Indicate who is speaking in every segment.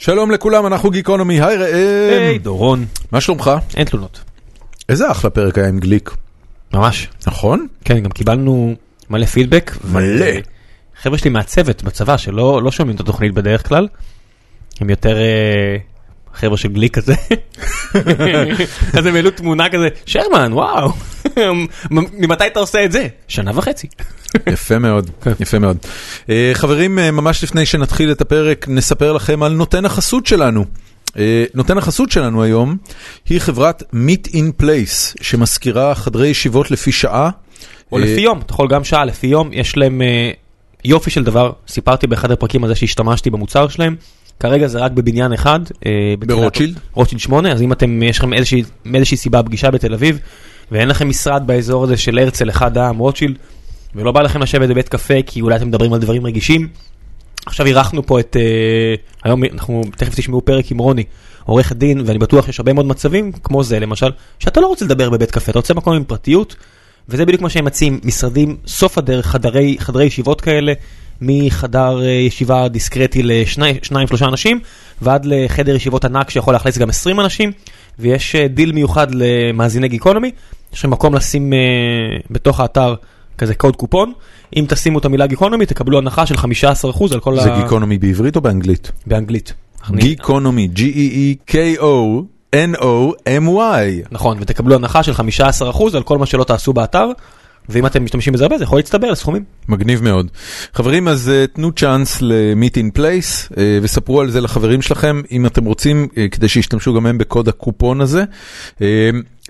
Speaker 1: שלום לכולם, אנחנו גיקונומי, היי ראם.
Speaker 2: היי דורון,
Speaker 1: מה שלומך?
Speaker 2: אין תלונות.
Speaker 1: איזה אחלה פרק היה עם גליק.
Speaker 2: ממש.
Speaker 1: נכון?
Speaker 2: כן, גם קיבלנו מלא פידבק.
Speaker 1: מלא.
Speaker 2: חבר'ה שלי מהצוות בצבא שלא לא שומעים את התוכנית בדרך כלל, הם יותר אה, חבר'ה של גליק כזה. אז הם העלו תמונה כזה, שרמן, וואו, ממתי אתה עושה את זה? שנה וחצי.
Speaker 1: יפה מאוד, יפה מאוד. אה, חברים, אה, ממש לפני שנתחיל את הפרק, נספר לכם על נותן החסות שלנו. אה, נותן החסות שלנו היום היא חברת Meet in Place, שמזכירה חדרי ישיבות לפי שעה.
Speaker 2: או לפי יום, אתה יכול גם שעה, לפי יום, יש להם אה, יופי של דבר, סיפרתי באחד הפרקים על זה שהשתמשתי במוצר שלהם, כרגע זה רק בבניין אחד.
Speaker 1: ברוטשילד?
Speaker 2: רוטשילד 8, אז אם אתם, יש לכם איזושהי, מאיזושהי סיבה פגישה בתל אביב, ואין לכם משרד באזור הזה של הרצל, אחד העם, רוטשילד, ולא בא לכם לשבת בבית קפה כי אולי אתם מדברים על דברים רגישים. עכשיו אירחנו פה את, אה, היום אנחנו תכף תשמעו פרק עם רוני, עורך דין, ואני בטוח שיש הרבה מאוד מצבים, כמו זה למשל, שאתה לא רוצה לדבר בבית קפה, אתה רוצה מקום עם פרטיות, וזה בדיוק מה שהם מציעים, משרדים, סוף הדרך, חדרי, חדרי ישיבות כאלה, מחדר אה, ישיבה דיסקרטי לשניים שלושה אנשים, ועד לחדר ישיבות ענק שיכול לאכלס גם 20 אנשים, ויש אה, דיל מיוחד למאזיני גיקונומי, יש לכם מקום לשים אה, בתוך האתר כזה קוד קופון, אם תשימו את המילה גיקונומי תקבלו הנחה של 15% על כל
Speaker 1: זה
Speaker 2: ה...
Speaker 1: גיקונומי בעברית או באנגלית?
Speaker 2: באנגלית.
Speaker 1: גיקונומי, G-E-E-K-O-N-O-M-Y.
Speaker 2: נכון, ותקבלו הנחה של 15% על כל מה שלא תעשו באתר, ואם אתם משתמשים בזה הרבה זה יכול להצטבר לסכומים.
Speaker 1: מגניב מאוד. חברים, אז אה, תנו צ'אנס ל-meet in place אה, וספרו על זה לחברים שלכם, אם אתם רוצים, אה, כדי שישתמשו גם הם בקוד הקופון הזה.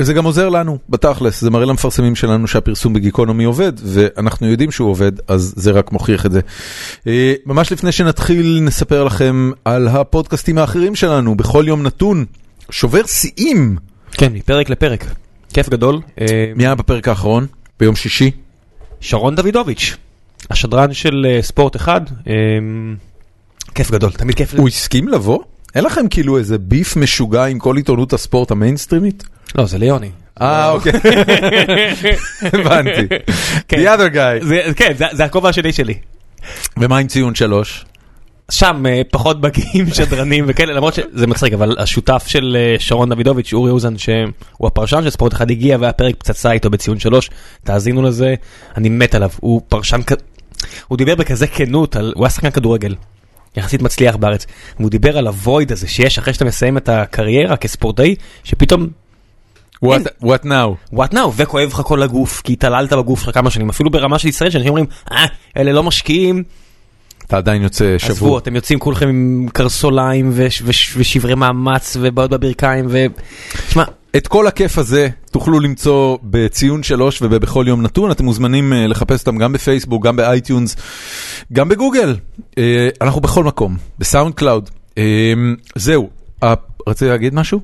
Speaker 1: זה גם עוזר לנו, בתכלס, זה מראה למפרסמים שלנו שהפרסום בגיקונומי עובד, ואנחנו יודעים שהוא עובד, אז זה רק מוכיח את זה. ממש לפני שנתחיל, נספר לכם על הפודקאסטים האחרים שלנו, בכל יום נתון, שובר שיאים.
Speaker 2: כן, מפרק לפרק. כיף גדול.
Speaker 1: מי היה בפרק האחרון? ביום שישי?
Speaker 2: שרון דוידוביץ', השדרן של אה, ספורט אחד, אה, כיף גדול, תמיד כיף.
Speaker 1: הוא הסכים לבוא? אין לכם כאילו איזה beef משוגע עם כל עיתונות הספורט המיינסטרימית?
Speaker 2: לא, זה ליוני.
Speaker 1: אה, אוקיי. הבנתי.
Speaker 2: כן.
Speaker 1: The other guy.
Speaker 2: כן, זה הכובע השני שלי.
Speaker 1: ומה עם ציון שלוש?
Speaker 2: שם אה, פחות בקיאים, שדרנים וכאלה, למרות שזה מצחיק, אבל השותף של אה, שרון דוידוביץ', אורי אוזן, שהוא הפרשן של ספורט אחד, הגיע והיה פרק פצצה איתו בציון שלוש, תאזינו לזה, אני מת עליו, הוא פרשן, הוא דיבר בכזה כנות, על, הוא היה שחקן כדורגל, יחסית מצליח בארץ, והוא דיבר על ה void הזה שיש אחרי שאתה מסיים את הקריירה כספורטאי, שפתאום
Speaker 1: What what now?
Speaker 2: what now, וכואב לך כל הגוף, כי התעללת בגוף שלך כמה שנים, אפילו ברמה של ישראל, שאנשים אומרים, אה, אלה לא משקיעים,
Speaker 1: אתה עדיין יוצא
Speaker 2: עזבו,
Speaker 1: שבוע.
Speaker 2: אתם יוצאים כולכם עם קרסוליים וש- וש- ושברי מאמץ ובעיות בברכיים ו... תשמע,
Speaker 1: את כל הכיף הזה תוכלו למצוא בציון שלוש ובכל יום נתון, אתם מוזמנים אה, לחפש אותם גם בפייסבוק, גם באייטיונס, גם בגוגל. אה, אנחנו בכל מקום, בסאונד קלאוד. אה, זהו, רצית להגיד משהו?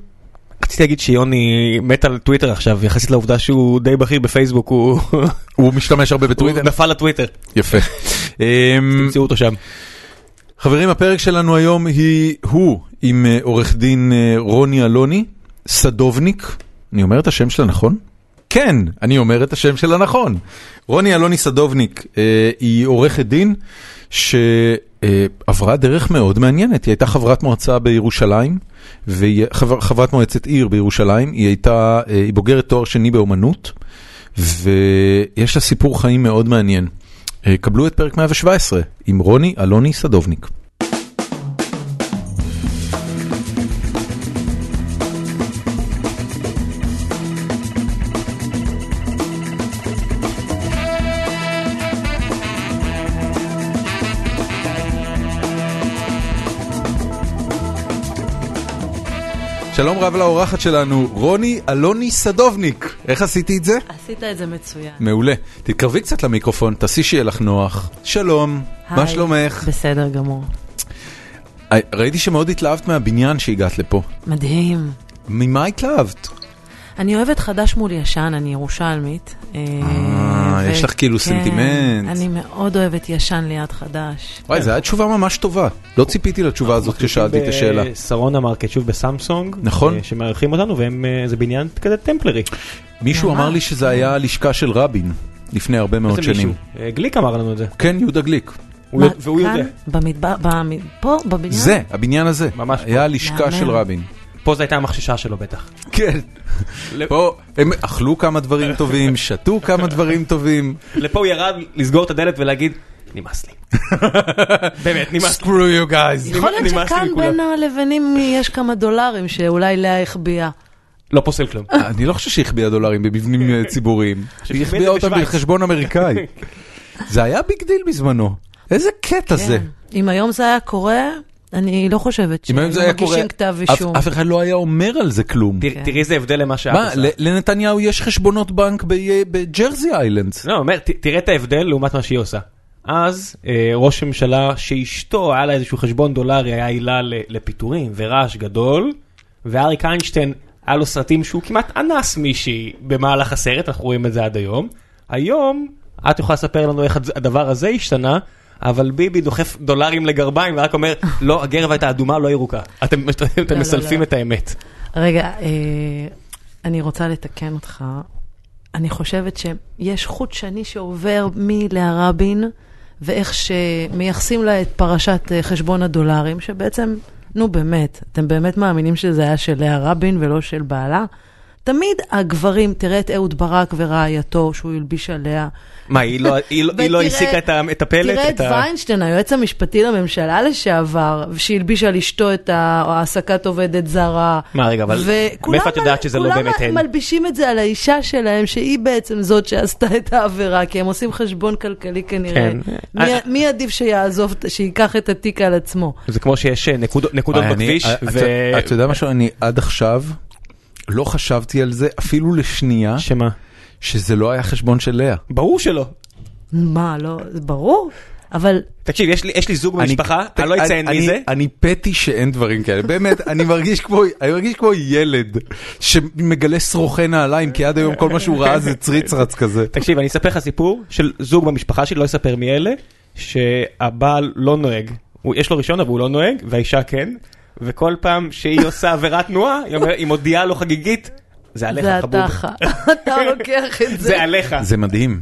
Speaker 2: רציתי להגיד שיוני מת על טוויטר עכשיו, יחסית לעובדה שהוא די בכיר בפייסבוק, הוא
Speaker 1: הוא משתמש הרבה
Speaker 2: הוא
Speaker 1: בטוויטר.
Speaker 2: נפל לטוויטר,
Speaker 1: יפה. אה,
Speaker 2: תמצאו אותו שם.
Speaker 1: חברים, הפרק שלנו היום היא, הוא עם אה, עורך דין אה, רוני אלוני, סדובניק, אני אומר את השם שלה נכון? כן, אני אומר את השם שלה נכון. רוני אלוני סדובניק אה, היא עורכת דין שעברה דרך מאוד מעניינת, היא הייתה חברת מועצה בירושלים, חבר, חברת מועצת עיר בירושלים, היא הייתה, אה, היא בוגרת תואר שני באומנות, ויש לה סיפור חיים מאוד מעניין. אה, קבלו את פרק 117 עם רוני אלוני סדובניק. שלום רב לאורחת שלנו, רוני אלוני סדובניק. איך עשיתי את זה?
Speaker 3: עשית את זה מצוין.
Speaker 1: מעולה. תתקרבי קצת למיקרופון, תעשי שיהיה לך נוח. שלום, מה
Speaker 3: היי.
Speaker 1: שלומך?
Speaker 3: בסדר גמור.
Speaker 1: אה, ראיתי שמאוד התלהבת מהבניין שהגעת לפה.
Speaker 3: מדהים.
Speaker 1: ממה התלהבת?
Speaker 3: אני אוהבת חדש מול ישן, אני ירושלמית. אה,
Speaker 1: אה, יש לך כאילו סנטימנט.
Speaker 3: אני מאוד אוהבת ישן ליד חדש.
Speaker 1: וואי, זו הייתה תשובה ממש טובה. לא ציפיתי לתשובה הזאת כששאלתי את השאלה.
Speaker 2: שרונה מרקט, שוב בסמסונג,
Speaker 1: נכון.
Speaker 2: אה, שמארחים אותנו, וזה בניין כזה טמפלרי.
Speaker 1: מישהו. אמר לי שזה היה הלשכה של רבין לפני הרבה מאוד שנים.
Speaker 2: אה, גליק אמר לנו את זה.
Speaker 1: כן, יהודה גליק.
Speaker 2: והוא? יודע.
Speaker 3: פה, בבניין?
Speaker 1: זה, הבניין הזה.
Speaker 2: ממש
Speaker 1: היה. הלשכה. של רבין.
Speaker 2: פה זו הייתה המחששה שלו בטח.
Speaker 1: כן. פה הם אכלו כמה דברים טובים, שתו כמה דברים טובים.
Speaker 2: לפה הוא ירד לסגור את הדלת ולהגיד, נמאס לי. באמת, נמאס לי.
Speaker 1: screw you guys.
Speaker 3: יכול להיות שכאן. בין הלבנים יש כמה דולרים שאולי לאה החביאה.
Speaker 2: לא פוסל כלום.
Speaker 1: אני לא חושב שהחביאה דולרים במבנים אה, ציבוריים. היא החביאה
Speaker 2: זה
Speaker 1: אותם. בחשבון אמריקאי. זה היה big deal בזמנו. איזה קטע זה.
Speaker 3: כן. אם היום זה היה קורה, אני לא חושבת
Speaker 1: אם היום זה
Speaker 3: שהיו
Speaker 1: היה קורה,
Speaker 3: מגישים כתב אישום.
Speaker 1: אף אחד לא היה אומר על זה כלום.
Speaker 2: תראי- תראי איזה הבדל למה שאת
Speaker 1: מה,
Speaker 2: עושה.
Speaker 1: ל- לנתניהו יש חשבונות בנק ב- בג'רזי איילנדס.
Speaker 2: לא, אומר, תראה את ההבדל לעומת מה שהיא עושה. אז אה, ראש ממשלה שאשתו היה לה איזשהו חשבון דולרי היה עילה ל- לפיטורים ורעש גדול, ואריק איינשטיין היה לו סרטים שהוא כמעט אנס מישהי במהלך הסרט, אנחנו רואים את זה עד היום. היום את יכולה לספר לנו איך הדבר- הדבר הזה השתנה. אבל ביבי דוחף דולרים לגרביים ורק אומר, לא, הגרב הייתה אדומה, לא ירוקה. אתם אתם
Speaker 3: לא,
Speaker 2: מסלפים
Speaker 3: לא.
Speaker 2: את האמת.
Speaker 3: רגע, אה, אני רוצה לתקן אותך. אני חושבת שיש חוט שני שעובר מלאה רבין, ואיך שמייחסים לה את פרשת אה, חשבון הדולרים, שבעצם, נו באמת, אתם באמת מאמינים שזה היה של לאה רבין ולא של בעלה? תמיד הגברים, תראה את אהוד ברק ורעייתו, שהוא הלביש עליה.
Speaker 2: מה, היא לא- לא- לא העסיקה את את הפלט?
Speaker 3: תראה את
Speaker 2: ה-
Speaker 3: ויינשטיין, היועץ המשפטי לממשלה לשעבר, שהלביש על אשתו את העסקת עובדת זרה.
Speaker 2: מה, רגע, אבל
Speaker 3: וכולם
Speaker 2: מאיפה את יודעת שזה לא באמת
Speaker 3: כולם
Speaker 2: הן?
Speaker 3: מלבישים את זה על האישה שלהם, שהיא בעצם זאת שעשתה את העבירה, כי הם עושים חשבון כלכלי כנראה.
Speaker 2: כן.
Speaker 3: מי-
Speaker 2: אה,
Speaker 3: מי עדיף שיעזוב, שייקח את התיק על עצמו?
Speaker 2: זה כמו שיש אה, נקודות
Speaker 1: אני-
Speaker 2: בכביש,
Speaker 1: אתה-
Speaker 2: ו...
Speaker 1: אתה יודע משהו, אני עד עכשיו לא חשבתי על זה אפילו לשנייה,
Speaker 2: שמה?
Speaker 1: שזה לא היה חשבון של לאה.
Speaker 2: ברור שלא.
Speaker 3: מה, לא, זה ברור, אבל
Speaker 2: תקשיב, יש לי- יש לי זוג במשפחה, אני לא אציין מי
Speaker 1: אני-
Speaker 2: זה.
Speaker 1: אני פטי שאין דברים כאלה, באמת, אני מרגיש כמו, אני מרגיש כמו ילד שמגלה שרוכי נעליים, כי עד היום כל מה שהוא ראה זה צריצרץ כזה.
Speaker 2: תקשיב, אני אספר לך סיפור של זוג במשפחה שלי, לא אספר מי אלה, שהבעל לא נוהג. הוא- יש לו רישיון אבל הוא לא נוהג, והאישה כן, וכל פעם שהיא עושה עבירת תנועה, היא מודיעה לו חגיגית, זה עליך
Speaker 3: זה
Speaker 2: חבוב.
Speaker 3: אתה, לוקח את זה.
Speaker 2: זה עליך.
Speaker 1: זה מדהים,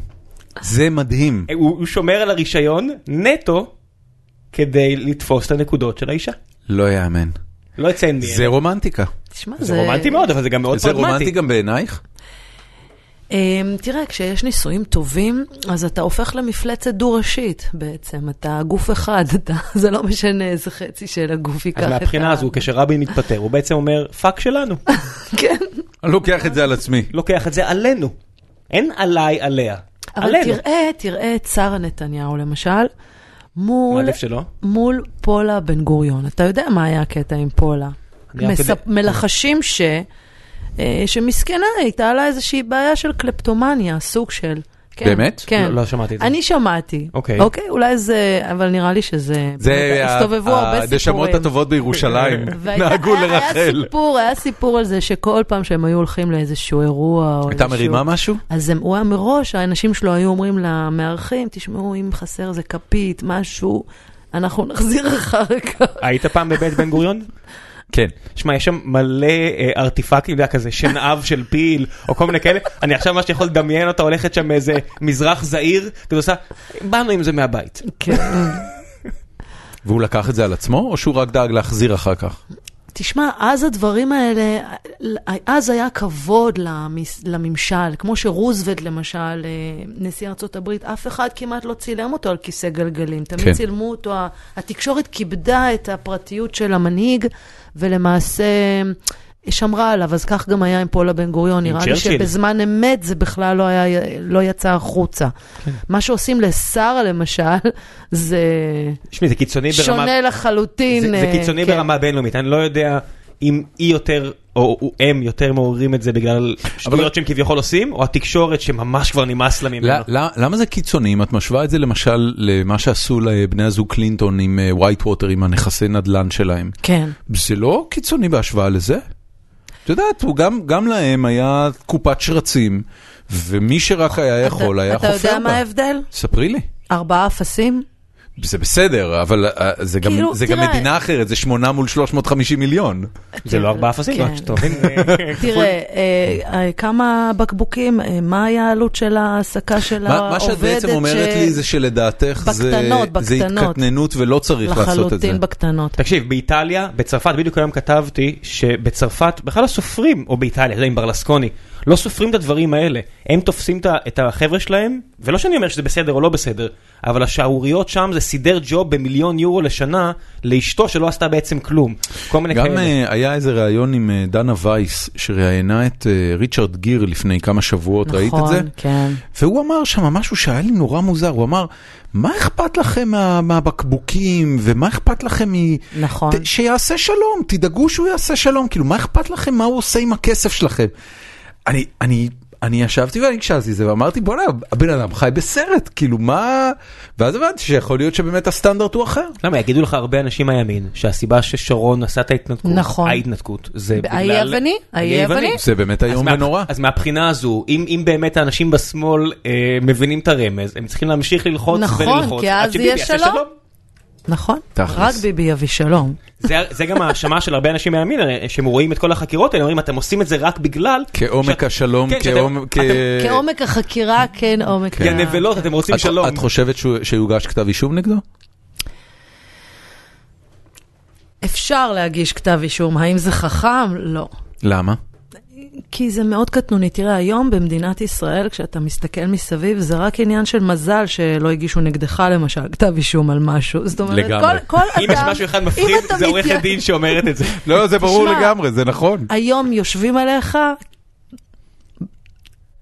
Speaker 1: זה מדהים.
Speaker 2: הוא הוא שומר על הרישיון נטו כדי לתפוס את הנקודות של האישה.
Speaker 1: לא יאמן.
Speaker 2: לא אציין מי
Speaker 1: זה. רומנטיקה.
Speaker 3: תשמע,
Speaker 2: זה רומנטי מאוד, אבל זה גם מאוד
Speaker 1: זה רומנטי
Speaker 2: פרגמטי.
Speaker 1: גם בעינייך?
Speaker 3: אמ, תראה, כשיש נישואים טובים, אז אתה הופך למפלצת דו-ראשית בעצם. אתה גוף אחד, אתה, זה לא משנה איזה חצי של הגוף ייקח
Speaker 2: אז
Speaker 3: את
Speaker 2: מהבחינה
Speaker 3: ה-
Speaker 2: הזו, כשרבין מתפטר, הוא בעצם אומר, fuck שלנו,
Speaker 3: כן.
Speaker 1: אני לוקח את זה על עצמי.
Speaker 2: לוקח את זה עלינו. אין עליי עליה,
Speaker 3: אבל
Speaker 2: עלינו.
Speaker 3: תראה, תראה את שרה נתניהו למשל, מול. מול פולה בן גוריון. אתה יודע מה היה הקטע עם פולה? מספ... מלחשים ש... אה, שמסכנה, הייתה לה איזושהי בעיה של קלפטומניה, סוג של. כן,
Speaker 1: באמת?
Speaker 3: כן.
Speaker 2: לא- לא שמעתי את זה.
Speaker 3: אני שמעתי.
Speaker 2: אוקיי.
Speaker 3: אוקיי, אולי זה, אבל נראה לי שזה...
Speaker 1: זה
Speaker 3: הסתובבו הרבה סיפורים.
Speaker 1: הנשמות הטובות בירושלים, נהגו
Speaker 3: היה- היה
Speaker 1: לרחל.
Speaker 3: סיפור, היה סיפור על זה שכל פעם שהם היו הולכים לאיזשהו אירוע או
Speaker 1: הייתה. מרימה משהו?
Speaker 3: אז הם, הוא היה מראש, האנשים שלו היו אומרים למארחים, תשמעו, אם חסר איזה כפית, משהו, אנחנו נחזיר אחר כך.
Speaker 2: היית פעם בבית בן גוריון?
Speaker 1: כן.
Speaker 2: שמע, יש שם מלא אה, ארטיפקטים, כזה שנהב של פיל, או כל מיני כאלה. אני עכשיו ממש יכול לדמיין אותה הולכת שם מאיזה מזרח זעיר, כזה עושה, באנו עם זה מהבית.
Speaker 3: כן.
Speaker 1: והוא לקח את זה על עצמו, או שהוא רק דאג להחזיר אחר כך?
Speaker 3: תשמע, אז הדברים האלה, אז היה כבוד למס- לממשל, כמו שרוזוולט למשל, אה, נשיא הברית, אף אחד כמעט לא צילם אותו על כיסא גלגלים. תמיד
Speaker 1: כן.
Speaker 3: צילמו אותו, התקשורת כיבדה את הפרטיות של המנהיג, ולמעשה שמרה עליו, אז כך גם היה עם פולה בן גוריון. נראה לי. שבזמן אמת זה בכלל לא, היה, לא יצא החוצה.
Speaker 2: כן.
Speaker 3: מה שעושים לשרה למשל, זה
Speaker 2: תשמעי, זה קיצוני ברמה...
Speaker 3: שונה לחלוטין.
Speaker 2: זה, זה
Speaker 3: אה,
Speaker 2: קיצוני
Speaker 3: כן.
Speaker 2: ברמה בינלאומית, אני לא יודע אם היא יותר, או הוא- הם יותר מעוררים את זה בגלל שטויות שהם כביכול עושים, או התקשורת שממש כבר נמאס לה ממנו.
Speaker 1: למה זה קיצוני? אם את משווה את זה למשל למה שעשו לבני הזוג קלינטון עם ווייט ווטר, עם הנכסי נדל"ן שלהם,
Speaker 3: כן.
Speaker 1: זה לא קיצוני בהשוואה לזה? את יודעת, גם, גם להם היה קופת שרצים, ומי שרק היה יכול היה
Speaker 3: אתה
Speaker 1: חופר
Speaker 3: יודע מה
Speaker 1: בה.
Speaker 3: ההבדל?
Speaker 1: ספרי לי.
Speaker 3: ארבעה אפסים?
Speaker 1: זה בסדר, אבל אה, זה גם
Speaker 3: כאילו,
Speaker 1: זה גם
Speaker 3: תראה-
Speaker 1: מדינה אחרת, זה 8 מול 350 מיליון.
Speaker 2: זה לא ארבעה אפסים,
Speaker 3: כן.
Speaker 2: מבין?
Speaker 3: תראה, אה, אה, כמה בקבוקים, אה, מה היה העלות של ההעסקה של
Speaker 1: מה
Speaker 3: העובדת?
Speaker 1: מה שאת בעצם אומרת
Speaker 3: ש-
Speaker 1: לי זה שלדעתך זה
Speaker 3: בקטנות,
Speaker 1: זה. התקטננות ולא צריך לעשות את זה.
Speaker 3: לחלוטין בקטנות.
Speaker 2: תקשיב, באיטליה, בצרפת, בדיוק היום כתבתי שבצרפת בכלל לא סופרים, או באיטליה, אתה יודע, עם ברלסקוני, לא סופרים את הדברים האלה. הם תופסים את החבר'ה שלהם, ולא שאני אומר שזה בסדר או לא בסדר, אבל השערוריות שם זה סידר ג'וב במיליון יורו לשנה לאשתו שלא עשתה בעצם כלום. כל מיני
Speaker 1: גם
Speaker 2: כאלה.
Speaker 1: אה, היה איזה ראיון עם אה, דנה וייס שראיינה את אה, ריצ'רד גיר לפני כמה שבועות, ראית את זה?
Speaker 3: נכון, כן.
Speaker 1: והוא אמר שם משהו שהיה לי נורא מוזר, הוא אמר, מה אכפת לכם מה, מהבקבוקים ומה אכפת לכם מ...
Speaker 3: נכון.
Speaker 1: ת- שיעשה שלום, תדאגו שהוא יעשה שלום, כאילו מה אכפת לכם מה הוא עושה עם הכסף שלכם? אני, אני, אני ישבתי ואני הקשבתי לזה ואמרתי בוא'נה, הבן אדם חי בסרט, כאילו מה... ואז הבנתי שיכול להיות שבאמת הסטנדרט הוא אחר.
Speaker 2: למה, יגידו לך הרבה אנשים מהימין, שהסיבה ששרון עשה את ההתנתקות,
Speaker 3: נכון.
Speaker 2: ההתנתקות, זה בגלל...
Speaker 3: האי היווני, האי היווני.
Speaker 1: זה באמת איום
Speaker 2: מה-
Speaker 1: ונורא.
Speaker 2: אז מהבחינה הזו, אם, אם באמת האנשים בשמאל אה, מבינים את הרמז, הם צריכים להמשיך ללחוץ
Speaker 3: נכון,
Speaker 2: וללחוץ. עד
Speaker 3: אז
Speaker 2: שביבי
Speaker 3: יהיה
Speaker 2: יעשה
Speaker 3: שלום. נכון,
Speaker 1: תכלס.
Speaker 3: רק ביבי יביא שלום.
Speaker 2: זה, זה גם האשמה של הרבה אנשים מהימין, שהם רואים את כל החקירות האלה, אומרים, אתם עושים את זה רק בגלל...
Speaker 1: כעומק
Speaker 2: שאת-
Speaker 1: השלום,
Speaker 2: כן, שאתם-
Speaker 1: כעומק...
Speaker 2: אתם-
Speaker 1: כ-
Speaker 3: כעומק החקירה, כן עומק ה-
Speaker 2: הנבלות, אתם רוצים
Speaker 1: את-
Speaker 2: שלום.
Speaker 1: את חושבת שהוא- שיוגש כתב אישום נגדו?
Speaker 3: אפשר להגיש כתב אישום, האם זה חכם? לא.
Speaker 1: למה?
Speaker 3: כי זה מאוד קטנוני. תראה, היום במדינת ישראל, כשאתה מסתכל מסביב, זה רק עניין של מזל שלא הגישו נגדך, למשל, כתב אישום על משהו. זאת אומרת,
Speaker 1: לגמרי.
Speaker 3: כל, כל אדם...
Speaker 2: אם יש משהו אחד מפחיד, זה עורכת
Speaker 3: מתייע-
Speaker 2: דין שאומרת את זה.
Speaker 1: לא, זה ברור לגמרי, זה נכון.
Speaker 3: היום יושבים עליך,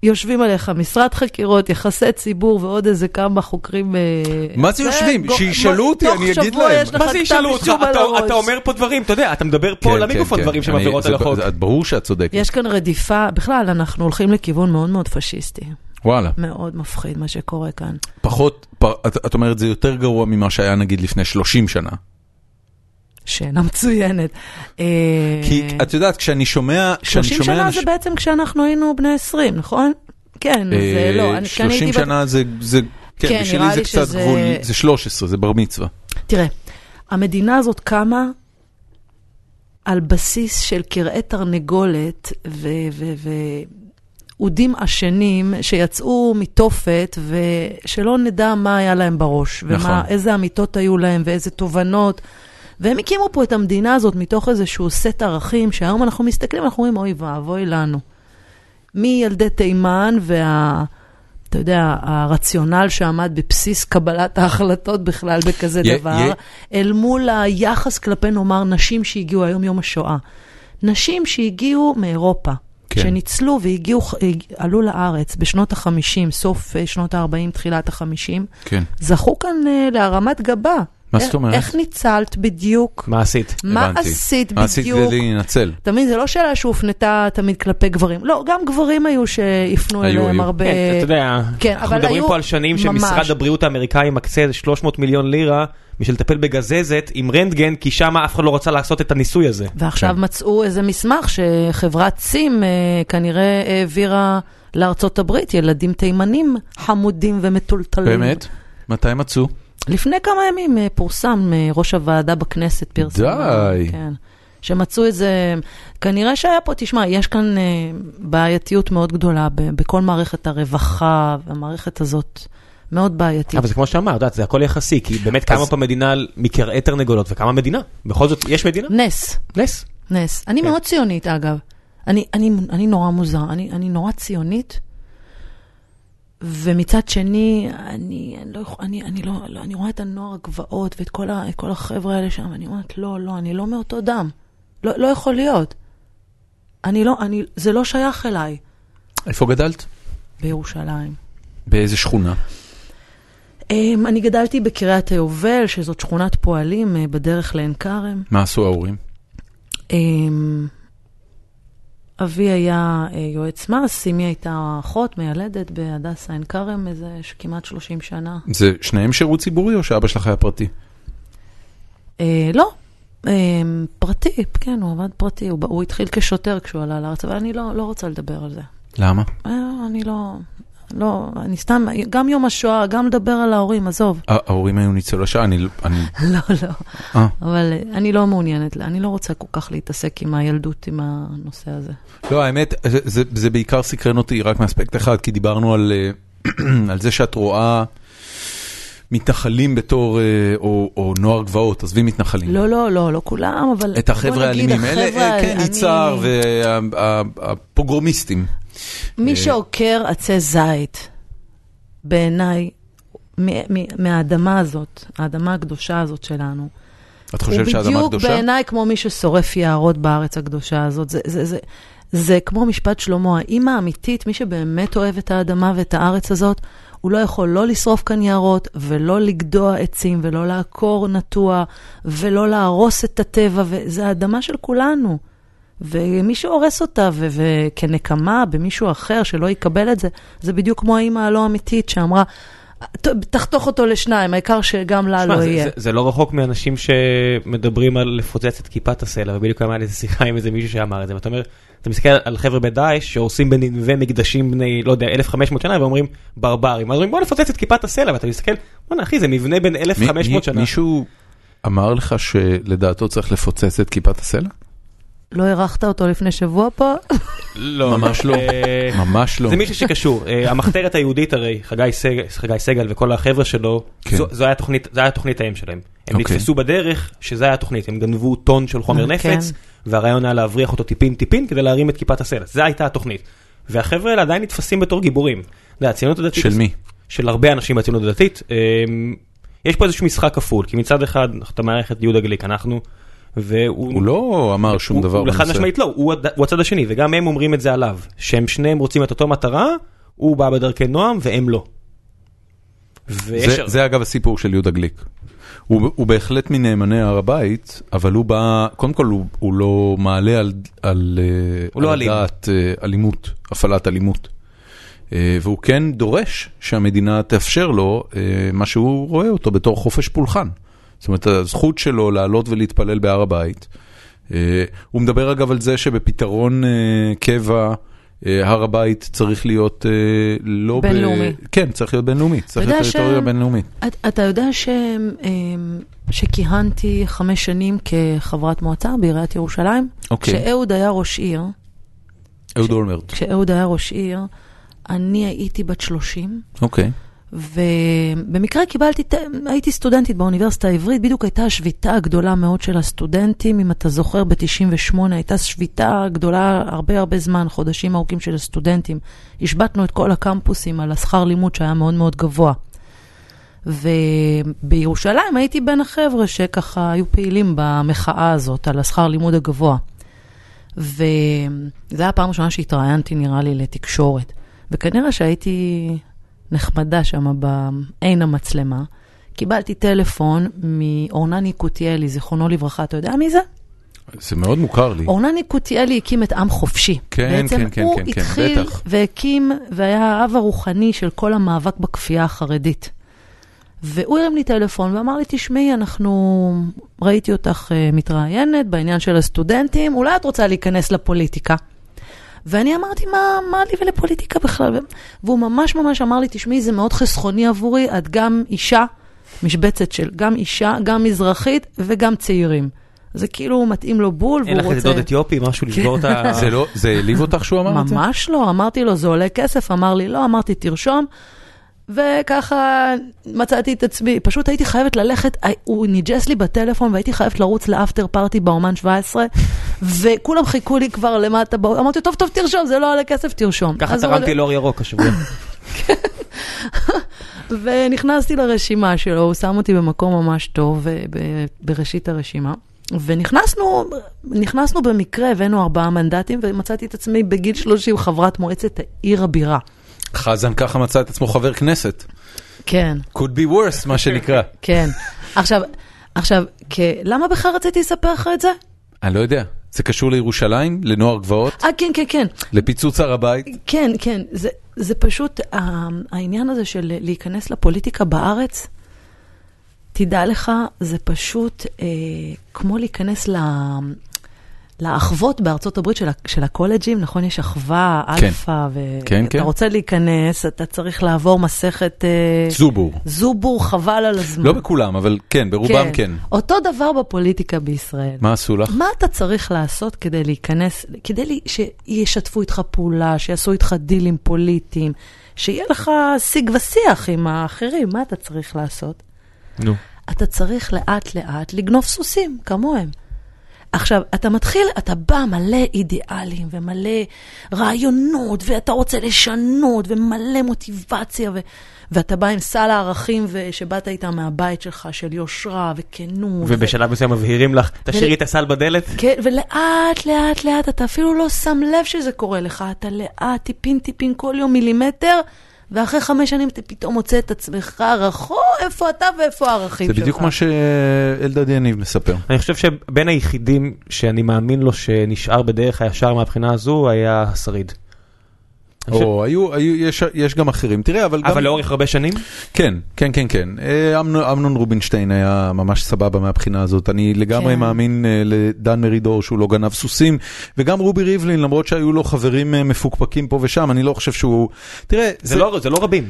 Speaker 3: יושבים עליך משרד חקירות, יחסי ציבור ועוד איזה כמה חוקרים... אה,
Speaker 1: מה זה יושבים? שישאלו אותי, אני אגיד להם.
Speaker 2: מה זה ישאלו אותך? אתה- אומר פה דברים, אתה יודע, אתה מדבר פה
Speaker 1: כן,
Speaker 2: למיקרופון
Speaker 1: כן,
Speaker 2: דברים
Speaker 1: כן.
Speaker 2: שהם
Speaker 1: אני-
Speaker 2: עבירות על החוק.
Speaker 1: ברור שאת צודקת.
Speaker 3: יש כאן רדיפה, בכלל, אנחנו הולכים לכיוון מאוד מאוד פשיסטי.
Speaker 1: וואלה.
Speaker 3: מאוד מפחיד מה שקורה כאן.
Speaker 1: פחות, את אומרת זה יותר גרוע ממה שהיה נגיד לפני 30 שנה.
Speaker 3: שאלה מצוינת. אה,
Speaker 1: כי את יודעת, כשאני שומע, כשאני
Speaker 3: 30
Speaker 1: שומע
Speaker 3: שנה זה בעצם כשאנחנו היינו בני 20, נכון? כן, זה
Speaker 1: אה,
Speaker 3: לא. אני- כי אני
Speaker 1: 30
Speaker 3: הייתי בת-
Speaker 1: שנה זה, זה, כן,
Speaker 3: כן,
Speaker 1: בשבילי זה קצת
Speaker 3: שזה-
Speaker 1: גבולי, זה 13, זה בר מצווה.
Speaker 3: תראה, המדינה הזאת קמה על בסיס של קרעי תרנגולת ואודים עשנים שיצאו מתופת ושלא נדע מה היה להם בראש,
Speaker 1: נכון.
Speaker 3: ואיזה אמיתות היו להם ואיזה תובנות. והם הקימו פה את המדינה הזאת מתוך איזשהו סט ערכים, שהיום אנחנו מסתכלים, אנחנו אומרים, אוי ואבוי לנו. מילדי תימן וה... אתה יודע, הרציונל שעמד בבסיס קבלת ההחלטות בכלל בכזה
Speaker 1: יה-
Speaker 3: דבר,
Speaker 1: יה-
Speaker 3: אל מול היחס כלפי, נאמר, נשים שהגיעו היום יום השואה. נשים שהגיעו מאירופה,
Speaker 1: כן.
Speaker 3: שניצלו והגיעו, עלו לארץ בשנות ה-50, סוף אה, שנות ה-40, תחילת ה-50,
Speaker 1: כן.
Speaker 3: זכו כאן אה, להרמת גבה.
Speaker 1: מה זאת אומרת?
Speaker 3: איך ניצלת בדיוק?
Speaker 2: מה עשית?
Speaker 3: מה
Speaker 1: הבנתי.
Speaker 3: עשית
Speaker 1: מה עשית
Speaker 3: בדיוק?
Speaker 1: כדי להינצל?
Speaker 3: אתה מבין, זו לא שאלה שהופנתה תמיד כלפי גברים. לא, גם גברים היו שהפנו אליהם
Speaker 1: היו.
Speaker 3: הרבה...
Speaker 2: כן, אתה יודע,
Speaker 3: כן,
Speaker 2: אנחנו
Speaker 3: אבל
Speaker 2: מדברים
Speaker 3: היו
Speaker 2: פה על שנים
Speaker 3: ממש.
Speaker 2: שמשרד הבריאות האמריקאי מקצה איזה 300 מיליון לירה בשביל לטפל בגזזת עם רנטגן, כי שם אף אחד לא רצה לעשות את הניסוי הזה.
Speaker 3: ועכשיו
Speaker 1: כן.
Speaker 3: מצאו איזה מסמך שחברת סים אה, כנראה העבירה לארצות הברית ילדים תימנים חמודים ומטולטלים.
Speaker 1: באמת? מתי מצאו?
Speaker 3: לפני כמה ימים אה, פורסם, אה, ראש הוועדה בכנסת פרסם.
Speaker 1: די.
Speaker 3: כן. שמצאו איזה, כנראה שהיה פה, תשמע, יש כאן אה, בעייתיות מאוד גדולה ב- בכל מערכת הרווחה, והמערכת הזאת מאוד בעייתית.
Speaker 2: אבל זה כמו שאמרת, זה הכל יחסי, כי באמת קמה
Speaker 1: אז-
Speaker 2: פה מדינה מקרעי תרנגולות, וקמה מדינה. בכל זאת, יש מדינה?
Speaker 3: נס,
Speaker 2: נס.
Speaker 3: נס. אני
Speaker 2: כן.
Speaker 3: מאוד ציונית, אגב. אני, אני, אני נורא מוזר, אני, אני נורא ציונית, ומצד שני, אני, אני, לא, אני, אני, לא, לא, אני רואה את הנוער הגבעות ואת כל, ה, כל החבר'ה האלה שם, אני אומרת, לא, לא, אני לא מאותו דם. לא, לא יכול להיות. אני לא, אני, זה לא שייך אליי.
Speaker 1: איפה גדלת?
Speaker 3: בירושלים.
Speaker 1: באיזה שכונה?
Speaker 3: Um, אני גדלתי בקריית היובל, שזאת שכונת פועלים uh, בדרך לעין כרם.
Speaker 1: מה עשו ההורים?
Speaker 3: אבי היה uh, יועץ מס, אמי הייתה אחות מיילדת בהדסה עין כרם איזה כמעט 30 שנה.
Speaker 1: זה שניהם שירות ציבורי או שאבא שלך היה פרטי?
Speaker 3: Uh, לא, um, פרטי, כן, הוא עבד פרטי, הוא, הוא התחיל כשוטר כשהוא עלה לארץ, אבל אני לא, לא רוצה לדבר על זה.
Speaker 1: למה?
Speaker 3: Uh, אני לא... לא, אני סתם, גם יום השואה, גם לדבר על ההורים, עזוב.
Speaker 1: ההורים היו ניצולי שואה, אני... אני-
Speaker 3: לא, לא.
Speaker 1: אה.
Speaker 3: אבל אה, אני לא מעוניינת, אני לא רוצה כל כך להתעסק עם הילדות, עם הנושא הזה.
Speaker 1: לא, האמת, זה, זה, בעיקר סקרן אותי רק מאספקט אחד, כי דיברנו על, אה, על זה שאת רואה מתנחלים בתור, או, או נוער גבעות, עזבי מתנחלים.
Speaker 3: לא, לא, לא, לא כולם, אבל...
Speaker 1: את החבר'ה האלימים, אלה,
Speaker 3: החבר'ה,
Speaker 1: אה, כן,
Speaker 3: אני-
Speaker 1: יצהר והפוגרומיסטים.
Speaker 3: מי
Speaker 1: אה,
Speaker 3: שעוקר עצי זית, בעיניי, מהאדמה הזאת, האדמה הקדושה הזאת שלנו,
Speaker 1: את חושבת שהאדמה
Speaker 3: הוא בדיוק
Speaker 1: קדושה?
Speaker 3: בעיניי כמו מי ששורף יערות בארץ הקדושה הזאת. זה, זה, זה, זה כמו משפט שלמה, האימא האמיתית, מי שבאמת אוהב את האדמה ואת הארץ הזאת, הוא לא יכול לא לשרוף כאן יערות, ולא לגדוע עצים, ולא לעקור נטוע, ולא להרוס את הטבע, וזה האדמה של כולנו. ומי שהורס אותה, וכנקמה במישהו אחר שלא יקבל את זה, זה בדיוק כמו האימא הלא אמיתית שאמרה, "ת- תחתוך אותו לשניים, העיקר שגם לה לא יהיה.
Speaker 2: זה- לא רחוק מאנשים שמדברים על לפוצץ את כיפת הסלע, ובדיוק היה לי איזה שיחה עם איזה מישהו שאמר את זה, ואתה אומר, אתה מסתכל על חבר'ה בדאעש שהורסים בנינווה מקדשים בני, לא יודע, 1,500 שנה, ואומרים ברברים, אז אומרים בוא נפוצץ את כיפת הסלע, ואתה מסתכל, בואנה אחי, זה מבנה בן
Speaker 1: מי-
Speaker 2: 1,500
Speaker 1: מי-
Speaker 2: שנה.
Speaker 1: מישהו אמר לך שלדעתו צריך לפוצץ את כיפת הסלע?
Speaker 3: לא אירחת אותו לפני שבוע פה?
Speaker 2: לא,
Speaker 1: ממש לא.
Speaker 2: אה,
Speaker 1: ממש לא.
Speaker 2: זה מישהו שקשור, אה, המחתרת היהודית הרי, חגי סגל- וכל החבר'ה שלו,
Speaker 1: כן.
Speaker 2: זו- היה תוכנית- האם שלהם. הם
Speaker 1: אוקיי.
Speaker 2: נתפסו בדרך, שזה היה התוכנית, הם גנבו טון של חומר
Speaker 3: אה, כן.
Speaker 2: נפץ, והרעיון היה להבריח אותו טיפין טיפין כדי להרים את כיפת הסלע, זו הייתה התוכנית. והחבר'ה האלה עדיין נתפסים בתור גיבורים.
Speaker 1: של מי?
Speaker 2: של הרבה אנשים בציונות הדתית. אמ, יש פה איזשהו משחק כפול, כי מצד אחד אתה מארח את יהודה גליק, אנחנו, והוא...
Speaker 1: הוא לא אמר שום דבר
Speaker 2: הוא חד משמעית לא, הוא הצד השני, וגם הם אומרים את זה עליו, שהם שניהם רוצים את אותו מטרה, הוא בא בדרכי נועם והם לא.
Speaker 1: זה, אגב הסיפור של יהודה גליק. הוא, הוא בהחלט מנאמני הר הבית, אבל הוא בא, קודם כל הוא, הוא לא מעלה על, על, אה,
Speaker 2: הוא לא
Speaker 1: על
Speaker 2: אלים.
Speaker 1: הדעת אה, אלימות, הפעלת אלימות. אה, והוא כן דורש שהמדינה תאפשר לו אה, מה שהוא רואה אותו בתור חופש פולחן. זאת אומרת, הזכות שלו לעלות ולהתפלל בהר הבית. אה, הוא מדבר אגב על זה שבפתרון אה, קבע, אה, הר הבית צריך להיות לא... ב-
Speaker 3: בינלאומי.
Speaker 1: כן, צריך להיות בינלאומי, צריך להיות טריטוריה
Speaker 3: ש-
Speaker 1: בינלאומית.
Speaker 3: את- אתה יודע ש- שכיהנתי חמש שנים כחברת מועצה בעיריית ירושלים?
Speaker 1: אוקיי.
Speaker 3: כשאהוד היה ראש עיר,
Speaker 1: אהוד אולמרט.
Speaker 3: כשאהוד היה ראש עיר, אני הייתי בת 30,
Speaker 1: אוקיי.
Speaker 3: ובמקרה קיבלתי, הייתי סטודנטית באוניברסיטה העברית, בדיוק הייתה השביתה הגדולה מאוד של הסטודנטים, אם אתה זוכר, ב-98 הייתה שביתה גדולה הרבה הרבה זמן, חודשים ארוכים של הסטודנטים. השבתנו את כל הקמפוסים על השכר לימוד שהיה מאוד מאוד גבוה. ובירושלים הייתי בין החבר'ה שככה היו פעילים במחאה הזאת על השכר לימוד הגבוה. וזו הייתה הפעם הראשונה שהתראיינתי, נראה לי, לתקשורת. וכנראה שהייתי נחמדה שם בעין המצלמה. קיבלתי טלפון מאורנן יקותיאלי, זיכרונו לברכה, אתה יודע מי זה?
Speaker 1: זה מאוד מוכר לי.
Speaker 3: אורנן יקותיאלי הקים את עם חופשי.
Speaker 1: כן,
Speaker 3: בעצם
Speaker 1: כן, כן,
Speaker 3: הוא
Speaker 1: כן, כן,
Speaker 3: התחיל
Speaker 1: בטח.
Speaker 3: והקים, והיה האב הרוחני של כל המאבק בכפייה החרדית. והוא הרים לי טלפון ואמר לי, תשמעי, אנחנו, ראיתי אותך uh, מתראיינת בעניין של הסטודנטים, אולי את רוצה להיכנס לפוליטיקה. ואני אמרתי, מה, מה לי ולפוליטיקה בכלל? והוא ממש ממש אמר לי, תשמעי, זה מאוד חסכוני עבורי, את גם אישה, משבצת של גם אישה, גם מזרחית וגם צעירים. זה כאילו מתאים לו בול,
Speaker 2: אין
Speaker 3: והוא
Speaker 2: לך
Speaker 3: רוצה...
Speaker 2: איזה דוד אתיופי, משהו לשבור את ה...
Speaker 1: זה לא, זה העליב אותך שהוא אמר את זה?
Speaker 3: ממש לא, אמרתי לו, זה עולה כסף, אמר לי, לא, אמרתי, תרשום. וככה מצאתי את עצמי, פשוט הייתי חייבת ללכת, הי- הוא ניג'ס לי בטלפון והייתי חייבת לרוץ לאפטר פארטי באומן 17, וכולם חיכו לי כבר למטה, בא- אמרתי, טוב, טוב, תרשום, זה לא עולה כסף, תרשום.
Speaker 2: ככה תרמתי לאור ירוק השבוע.
Speaker 3: ונכנסתי לרשימה שלו, הוא שם אותי במקום ממש טוב, אה, בראשית הרשימה. ונכנסנו, נכנסנו במקרה, הבאנו ארבעה מנדטים, ומצאתי את עצמי בגיל 30 חברת מועצת עיר הבירה.
Speaker 1: חזן ככה מצא את עצמו חבר כנסת.
Speaker 3: כן.
Speaker 1: could be worse, מה שנקרא.
Speaker 3: כן. עכשיו, עכשיו, כ... למה בכלל רציתי לספר לך את זה?
Speaker 1: אני לא יודע, זה קשור לירושלים, לנוער גבעות,
Speaker 3: אה, כן, כן, כן.
Speaker 1: לפיצוץ הר הבית?
Speaker 3: כן, כן. זה, זה פשוט, ה- העניין הזה של להיכנס לפוליטיקה בארץ, תדע לך, זה פשוט אה, כמו להיכנס ל... לאחוות בארצות הברית של, של הקולג'ים, נכון? יש אחווה,
Speaker 1: כן.
Speaker 3: אלפא,
Speaker 1: כן,
Speaker 3: ואתה
Speaker 1: כן.
Speaker 3: רוצה להיכנס, אתה צריך לעבור מסכת אה,
Speaker 1: זובור.
Speaker 3: זובור, חבל על הזמן.
Speaker 1: לא בכולם, אבל כן, ברובם כן.
Speaker 3: אותו דבר בפוליטיקה בישראל.
Speaker 1: מה עשו לך?
Speaker 3: מה אתה צריך לעשות כדי להיכנס, כדי לי- שישתפו איתך פעולה, שיעשו איתך דילים פוליטיים, שיהיה לך שיג ושיח עם האחרים, מה אתה צריך לעשות?
Speaker 2: נו.
Speaker 3: אתה צריך לאט לאט לגנוב סוסים, כמוהם. עכשיו, אתה מתחיל, אתה בא מלא אידיאלים ומלא רעיונות, ואתה רוצה לשנות, ומלא מוטיבציה, ו... ואתה בא עם סל הערכים ו- שבאת איתם מהבית שלך, של יושרה וכנות.
Speaker 2: ובשלב מסוים מבהירים לך, תשאירי את הסל בדלת.
Speaker 3: כן, ולאט, לאט, לאט, אתה אפילו לא שם לב שזה קורה לך, אתה לאט, טיפין, טיפין, כל יום מילימטר, ואחרי חמש שנים אתה פתאום מוצא את עצמך רחוק, איפה אתה ואיפה הערכים
Speaker 1: זה
Speaker 3: שלך.
Speaker 1: בדיוק מה שאלדד יניב מספר.
Speaker 2: אני חושב שבין היחידים שאני מאמין לו שנשאר בדרך הישר מהבחינה הזו, היה השריד.
Speaker 1: או, היו, היו, יש, יש גם אחרים. תראה, אבל גם...
Speaker 2: אבל לאורך הרבה שנים?
Speaker 1: כן, כן, כן, כן. אה, אמנון, אמנון רובינשטיין היה ממש סבבה מהבחינה הזאת. אני לגמרי
Speaker 3: כן.
Speaker 1: מאמין אה, לדן מרידור שהוא לא גנב סוסים, וגם רובי ריבלין, למרות שהיו לו חברים אה, מפוקפקים פה ושם, אני לא חושב שהוא... תראה,
Speaker 2: זה לא זה לא רבים.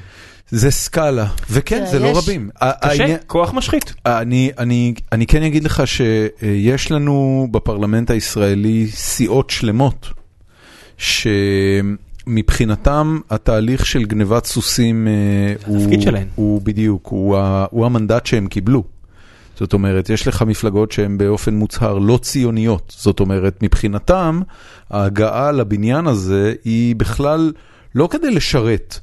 Speaker 1: זה סקאלה, וכן, זה לא רבים.
Speaker 2: קשה,
Speaker 1: העניין-
Speaker 2: כוח משחית.
Speaker 1: אני, אני, אני כן אגיד לך שיש לנו בפרלמנט הישראלי סיעות שלמות, שמבחינתם התהליך של גנבת סוסים אה, הוא. הוא בדיוק, הוא, ה- הוא המנדט שהם קיבלו. זאת אומרת, יש לך מפלגות שהן באופן מוצהר לא ציוניות. זאת אומרת, מבחינתם, ההגעה לבניין הזה היא בכלל לא כדי לשרת,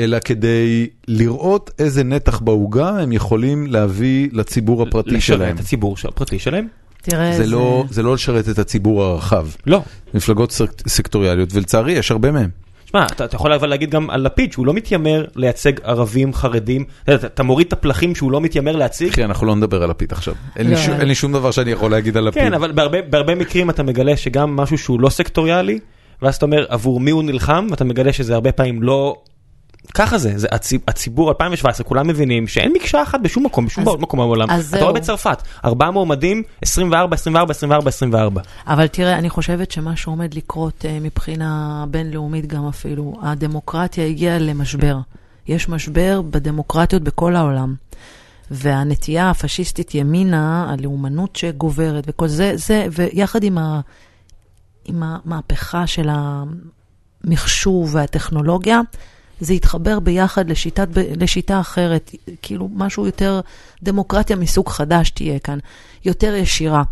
Speaker 1: אלא כדי לראות איזה נתח בעוגה הם יכולים להביא לציבור הפרטי
Speaker 2: לשרת
Speaker 1: שלהם.
Speaker 2: את הציבור הפרטי שלהם?
Speaker 3: תראה,
Speaker 1: זה לא, זה לא לשרת את הציבור הרחב,
Speaker 2: לא.
Speaker 1: מפלגות סק- סקטוריאליות, ולצערי יש הרבה מהם.
Speaker 2: שמע, אתה, אתה יכול אבל להגיד גם על לפיד שהוא לא מתיימר לייצג ערבים חרדים, אתה, יודע, אתה מוריד את הפלחים שהוא לא מתיימר להציג,
Speaker 1: אחי, אנחנו לא נדבר על לפיד עכשיו. אין לי
Speaker 3: לא.
Speaker 1: שום- אין לי שום דבר שאני יכול להגיד על לפיד.
Speaker 2: כן, אבל בהרבה, בהרבה מקרים אתה מגלה שגם משהו שהוא לא סקטוריאלי, ואז אתה אומר עבור מי הוא נלחם, ואתה מגלה שזה הרבה פעמים לא... ככה זה, זה הציב, הציבור 2017, כולם מבינים שאין מקשה אחת בשום מקום, בשום
Speaker 3: אז-
Speaker 2: מקום בעולם. אתה רואה. בצרפת, ארבעה מועמדים, 24, 24, 24, 24.
Speaker 3: אבל תראה, אני חושבת שמה שעומד לקרות אה, מבחינה בינלאומית גם אפילו, הדמוקרטיה הגיעה למשבר. יש משבר בדמוקרטיות בכל העולם. והנטייה הפשיסטית ימינה, הלאומנות שגוברת וכל זה, זה, ויחד עם, ה, עם המהפכה של המחשוב והטכנולוגיה, זה יתחבר ביחד לשיטת, לשיטה אחרת, כאילו משהו יותר דמוקרטיה מסוג חדש תהיה כאן, יותר ישירה.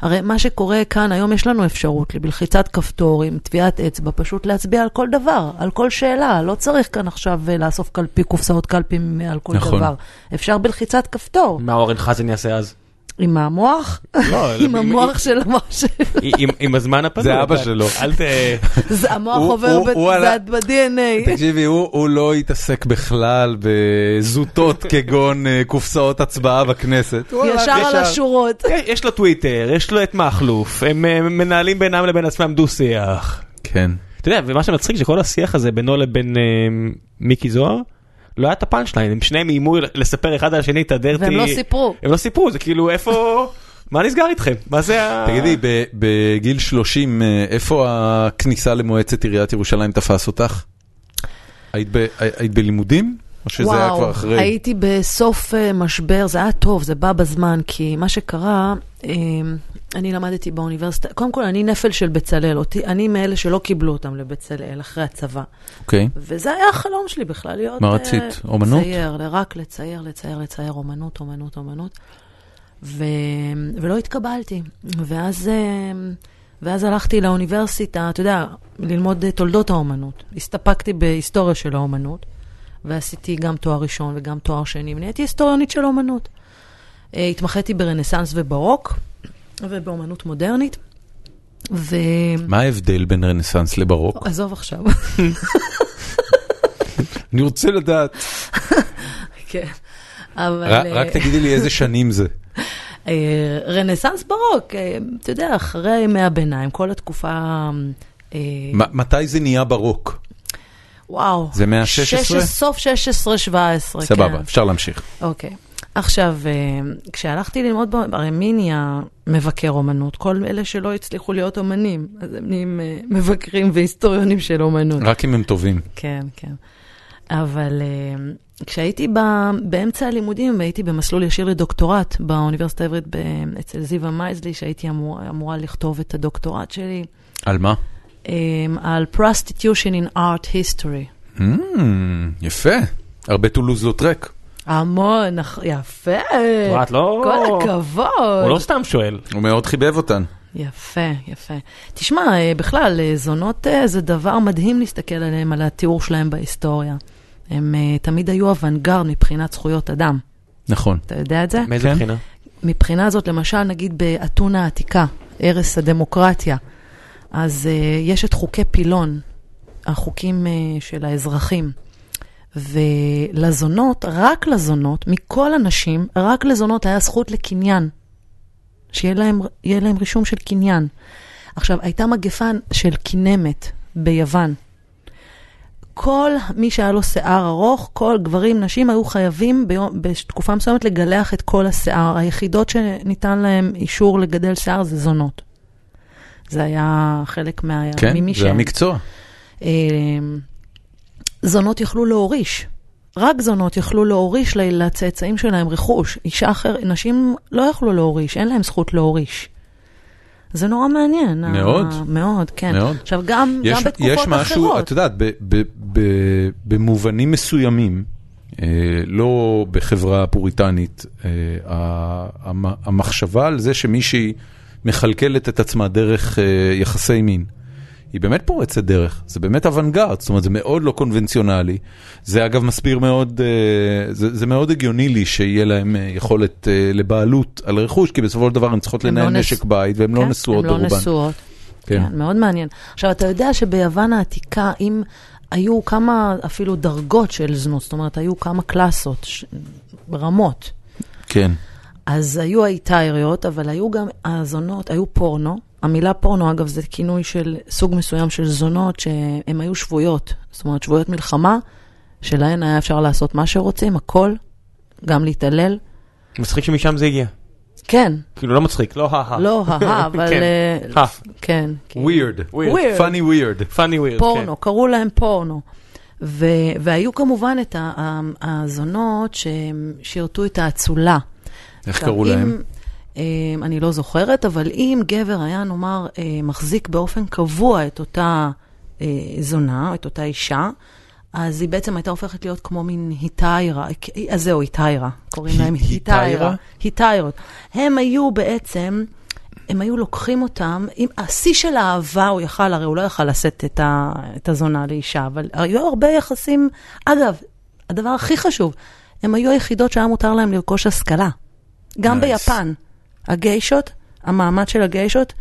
Speaker 3: הרי מה שקורה כאן, היום יש לנו אפשרות בלחיצת כפתור עם טביעת אצבע, פשוט להצביע על כל דבר, על כל שאלה. לא צריך כאן עכשיו אה, לאסוף קלפי, קופסאות קלפים על כל
Speaker 1: נכון.
Speaker 3: דבר. אפשר בלחיצת כפתור.
Speaker 2: מה אורן חזן יעשה אז?
Speaker 3: עם המוח?
Speaker 2: לא,
Speaker 3: עם המוח של המוח
Speaker 2: עם, עם הזמן הפנוי.
Speaker 1: זה אבא שלו.
Speaker 2: אל ת...
Speaker 3: זה המוח עובר,
Speaker 1: הוא-
Speaker 3: ב-
Speaker 1: הוא
Speaker 3: זה
Speaker 1: עלה-
Speaker 3: ב-DNA.
Speaker 1: תקשיבי, הוא, לא התעסק בכלל בזוטות כגון אה, קופסאות הצבעה בכנסת.
Speaker 3: ישר על השורות.
Speaker 2: יש לו טוויטר, יש לו את מכלוף, הם אה, מנהלים בינם לבין עצמם דו-שיח.
Speaker 1: כן.
Speaker 2: אתה יודע, ומה שמצחיק שכל השיח הזה בינו לבין אה, מיקי זוהר, לא היה את הפאנצ' ליין, הם שניהם איימו לספר אחד על השני את הדרטי.
Speaker 3: והם לא סיפרו.
Speaker 2: הם לא סיפרו, זה כאילו איפה, מה נסגר איתכם? מה זה ה...
Speaker 1: תגידי, ב- בגיל 30, אה, איפה הכניסה למועצת עיריית ירושלים תפס אותך? היית בלימודים? או שזה היה כבר אחרי?
Speaker 3: הייתי בסוף אה, משבר, זה היה טוב, זה בא בזמן, כי מה שקרה, אה, אני למדתי באוניברסיטה, קודם כל אני נפל של בצלאל, אותי, אני מאלה שלא קיבלו אותם לבצלאל אחרי הצבא.
Speaker 1: אוקיי.
Speaker 3: וזה היה החלום שלי בכלל, להיות...
Speaker 1: מה
Speaker 3: אה,
Speaker 1: רצית? אומנות?
Speaker 3: לצייר, רק לצייר, לצייר, לצייר, אומנות, אומנות, אומנות. ו... ולא התקבלתי. ואז, אה, ואז הלכתי לאוניברסיטה, אתה יודע, ללמוד אה, תולדות האומנות. הסתפקתי בהיסטוריה של האומנות, ועשיתי גם תואר ראשון וגם תואר שני, ונהייתי היסטוריונית של האומנות. אה, התמחיתי ברנסאנס וברוק, ובאומנות מודרנית. ו...
Speaker 1: מה ההבדל בין רנסאנס לברוק?
Speaker 3: עזוב עכשיו.
Speaker 1: אני רוצה לדעת.
Speaker 3: כן. אבל...
Speaker 1: ר-
Speaker 3: אה,
Speaker 1: רק תגידי לי איזה שנים זה.
Speaker 3: אה, רנסאנס ברוק, אתה יודע, אחרי ימי הביניים, כל התקופה...
Speaker 1: מתי זה נהיה ברוק?
Speaker 3: וואו.
Speaker 1: זה מאה ה-16?
Speaker 3: שש- סוף 16-17, כן.
Speaker 1: סבבה, אפשר להמשיך.
Speaker 3: אוקיי. עכשיו, אה, כשהלכתי ללמוד, הרי מי נהיה מבקר אומנות? כל אלה שלא הצליחו להיות אומנים, אז הם נהיים אה, מבקרים והיסטוריונים של אומנות.
Speaker 1: רק אם הם טובים.
Speaker 3: כן, כן. אבל אה, כשהייתי ב, באמצע הלימודים, הייתי במסלול ישיר לדוקטורט באוניברסיטה העברית ב- אצל זיווה מייזלי, שהייתי אמור, אמורה לכתוב את הדוקטורט שלי,
Speaker 1: על מה?
Speaker 3: אה, על prostitution in art history.
Speaker 1: Mm, יפה. הרבה טולוז לוטרק.
Speaker 3: המון, נכ- יפה.
Speaker 2: What, לא...
Speaker 3: כל הכבוד.
Speaker 2: הוא לא סתם שואל.
Speaker 1: הוא מאוד חיבב אותן.
Speaker 3: יפה, יפה. תשמע, אה, בכלל, אה, זונות אה, זה דבר מדהים להסתכל עליהם, על התיאור שלהם בהיסטוריה. הם אה, תמיד היו אוונגרד מבחינת זכויות אדם.
Speaker 1: נכון.
Speaker 3: אתה יודע את זה?
Speaker 2: מאיזה
Speaker 1: כן.
Speaker 2: בחינה?
Speaker 3: מבחינה זאת, למשל, נגיד באתונה העתיקה, ערש הדמוקרטיה, אז uh, יש את חוקי פילון, החוקים uh, של האזרחים. ולזונות, רק לזונות, מכל הנשים, רק לזונות היה זכות לקניין. שיהיה להם, להם רישום של קניין. עכשיו, הייתה מגפה של קינמת ביוון. כל מי שהיה לו שיער ארוך, כל גברים, נשים, היו חייבים ביום, בתקופה מסוימת לגלח את כל השיער. היחידות שניתן להם אישור לגדל שיער זה זונות. זה היה חלק מה...
Speaker 1: כן,
Speaker 3: ממי
Speaker 1: זה
Speaker 3: שהם.
Speaker 1: המקצוע.
Speaker 3: אה, זונות יכלו להוריש. רק זונות יכלו להוריש לצאצאים שלהם רכוש. אישה אחרת, נשים לא יכלו להוריש, אין להם זכות להוריש. זה נורא מעניין. ה-
Speaker 1: מאוד.
Speaker 3: מאוד, כן.
Speaker 1: מאוד.
Speaker 3: עכשיו, גם,
Speaker 1: יש,
Speaker 3: גם בתקופות
Speaker 1: יש משהו,
Speaker 3: אחרות.
Speaker 1: את יודעת, ב, ב, ב, במובנים מסוימים, אה, לא בחברה פוריטנית, אה, המחשבה על זה שמישהי מכלכלת את עצמה דרך אה, יחסי מין, היא באמת פורצת דרך, זה באמת אוונגרד, זאת אומרת זה מאוד לא קונבנציונלי. זה אגב מסביר מאוד, אה, זה, זה מאוד הגיוני לי שיהיה להם אה, יכולת אה, לבעלות על רכוש, כי בסופו של דבר הן צריכות
Speaker 3: הן
Speaker 1: לנהל
Speaker 3: לא
Speaker 1: משק בית והן לא
Speaker 3: כן,
Speaker 1: נשואות
Speaker 3: הן לא
Speaker 1: ברובן.
Speaker 3: נשואות.
Speaker 1: כן.
Speaker 3: כן, מאוד מעניין. עכשיו, אתה יודע שביוון העתיקה, אם היו כמה אפילו דרגות של זנות, זאת אומרת, היו כמה קלאסות, ש... רמות.
Speaker 1: כן.
Speaker 3: אז היו האיטאיריות, אבל היו גם הזונות, היו פורנו. המילה פורנו, אגב, זה כינוי של סוג מסוים של זונות שהן היו שבויות. זאת אומרת, שבויות מלחמה, שלהן היה אפשר לעשות מה שרוצים, הכל, גם להתעלל.
Speaker 2: מצחיק שמשם זה הגיע.
Speaker 3: כן,
Speaker 2: כאילו לא מצחיק, לא הא
Speaker 3: לא הא, אבל...
Speaker 2: כן.
Speaker 3: אה. כן. כן.
Speaker 1: weird,
Speaker 3: Weird.
Speaker 1: funny weird.
Speaker 2: פאני ווירד.
Speaker 3: פורנו, קראו להם פורנו. ו- והיו כמובן את הזונות שהם שירתו את האצולה.
Speaker 1: איך קראו
Speaker 3: אם-
Speaker 1: להם?
Speaker 3: אה, אני לא זוכרת, אבל אם גבר היה, נאמר, אה, מחזיק באופן קבוע את אותה אה, זונה, את אותה אישה, אז היא בעצם הייתה הופכת להיות כמו מין היטיירה, אז זהו, היטיירה, קוראים להם?
Speaker 1: היטיירה.
Speaker 3: היטיירות. הם היו בעצם, הם היו לוקחים אותם, עם השיא של האהבה הוא יכל, הרי הוא לא יכל לשאת את, ה, את הזונה לאישה, אבל היו הרבה יחסים, אגב, הדבר הכי חשוב, הם היו היחידות שהיה מותר להם לרכוש השכלה. גם
Speaker 1: Nice.
Speaker 3: ביפן, הגיישות, המעמד של הגיישות,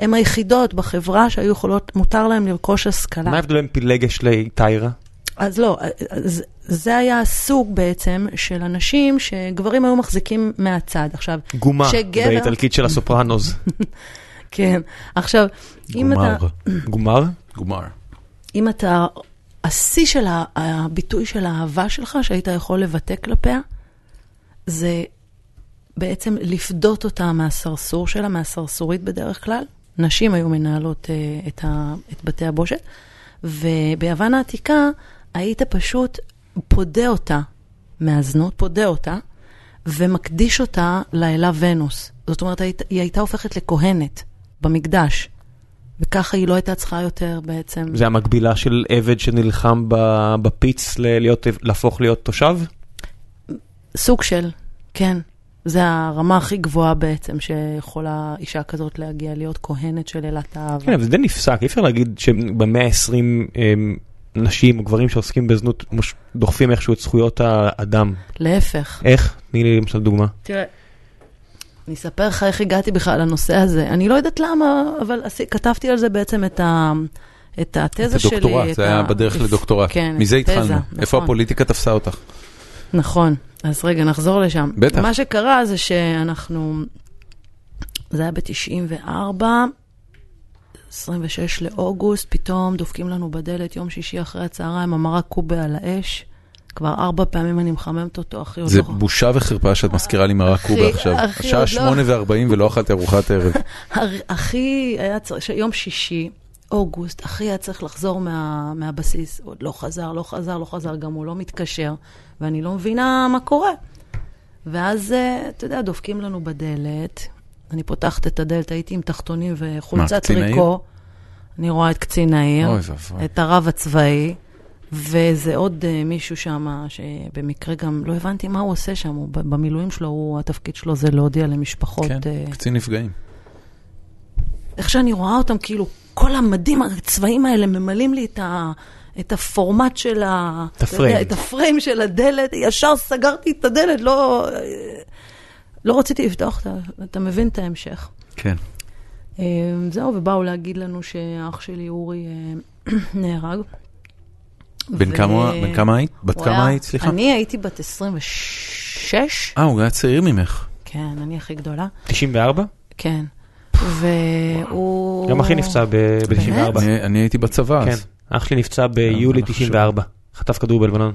Speaker 3: הם היחידות בחברה שהיו יכולות, מותר להם לרכוש השכלה.
Speaker 2: מה ההבדל בין פילגש לטיירה?
Speaker 3: אז לא, אז זה היה הסוג בעצם של אנשים שגברים היו מחזיקים מהצד. עכשיו,
Speaker 2: גומה,
Speaker 3: שגבר-
Speaker 2: באיטלקית של הסופרנוז.
Speaker 3: כן. עכשיו, אם. אתה,
Speaker 2: גומר?
Speaker 1: גומר.
Speaker 3: אם אתה, השיא של הביטוי של האהבה שלך, שהיית יכול לבטא כלפיה, זה בעצם לפדות אותה מהסרסור שלה, מהסרסורית בדרך כלל. נשים היו מנהלות uh, את, ה, את בתי הבושת, וביוון העתיקה היית פשוט פודה אותה מהזנות, פודה אותה, ומקדיש אותה לאלה ונוס. זאת אומרת, היית, היא הייתה הופכת לכהנת במקדש, וככה היא לא הייתה צריכה יותר בעצם...
Speaker 2: זה המקבילה של עבד שנלחם בפיץ ל- להיות- להפוך להיות תושב?
Speaker 3: סוג של, כן. זה הרמה הכי גבוהה בעצם שיכולה אישה כזאת להגיע, להיות כהנת של אלת האהבה.
Speaker 2: כן, אבל זה די נפסק, אי אפשר להגיד שבמאה ה-20 נשים או גברים שעוסקים בזנות מוש- דוחפים איכשהו את זכויות האדם.
Speaker 3: להפך.
Speaker 2: איך? תני לי למשל דוגמה.
Speaker 3: תראה, אני אספר לך איך הגעתי בכלל לנושא הזה. אני לא יודעת למה, אבל כתבתי על זה בעצם את, ה, את התזה
Speaker 1: את
Speaker 3: שלי.
Speaker 1: הדוקטורט,
Speaker 3: את
Speaker 1: זה היה בדרך לדוקטורט.
Speaker 3: כן,
Speaker 1: מזה התחלנו. איפה
Speaker 3: נכון.
Speaker 1: הפוליטיקה תפסה אותך?
Speaker 3: נכון, אז רגע, נחזור לשם.
Speaker 1: בטח.
Speaker 3: מה שקרה זה שאנחנו, זה היה ב-94, 26 לאוגוסט, פתאום דופקים לנו בדלת יום שישי אחרי הצהריים, המרק קובה על האש, כבר ארבע פעמים אני מחממת אותו, אחי. עוד
Speaker 1: זה
Speaker 3: לא-
Speaker 1: בושה וחרפה שאת מזכירה לי מרק קובה עכשיו. השעה
Speaker 3: עוד לא.
Speaker 1: שמונה וארבעים ולא אכלתי ארוחת ערב.
Speaker 3: אחי היה צריך, יום שישי, אוגוסט, אחי היה צריך לחזור מה, מהבסיס. עוד לא חזר, לא חזר, לא חזר, גם הוא לא מתקשר, ואני לא מבינה מה קורה. ואז, אה, אתה יודע, דופקים לנו בדלת, אני פותחת את הדלת, הייתי עם תחתונים וחולצת? טריקו. אני רואה את קצין העיר,
Speaker 1: אוי.
Speaker 3: את הרב הצבאי, וזה עוד uh, מישהו שם, שבמקרה גם לא הבנתי מה הוא עושה שם, הוא במילואים שלו, הוא, התפקיד שלו זה להודיע למשפחות.
Speaker 1: כן,
Speaker 3: אה,
Speaker 1: קצין נפגעים.
Speaker 3: איך שאני רואה אותם, כאילו, כל המדים הצבעים האלה ממלאים לי את, ה, את הפורמט של ה...
Speaker 2: את
Speaker 3: יודע,
Speaker 2: הפריים.
Speaker 3: את הפריים של הדלת, ישר סגרתי את הדלת, לא, לא רציתי לפתוח, אתה, אתה מבין את ההמשך.
Speaker 1: כן.
Speaker 3: אה, זהו, ובאו להגיד לנו שאח שלי אורי אה, נהרג.
Speaker 1: בן
Speaker 3: ו-
Speaker 1: כמה בן כמה היית? בת כמה
Speaker 3: היה-
Speaker 1: היית? סליחה.
Speaker 3: אני הייתי בת 26,
Speaker 1: אה, הוא היה צעיר ממך.
Speaker 3: כן, אני הכי גדולה,
Speaker 2: 94?
Speaker 3: כן. והוא...
Speaker 2: גם אחי נפצע ב-94.
Speaker 1: אני אני הייתי בצבא
Speaker 2: כן,
Speaker 1: אז.
Speaker 2: אח שלי נפצע ביולי
Speaker 1: אני חושב.
Speaker 2: 94. חטף כדור בלבנון.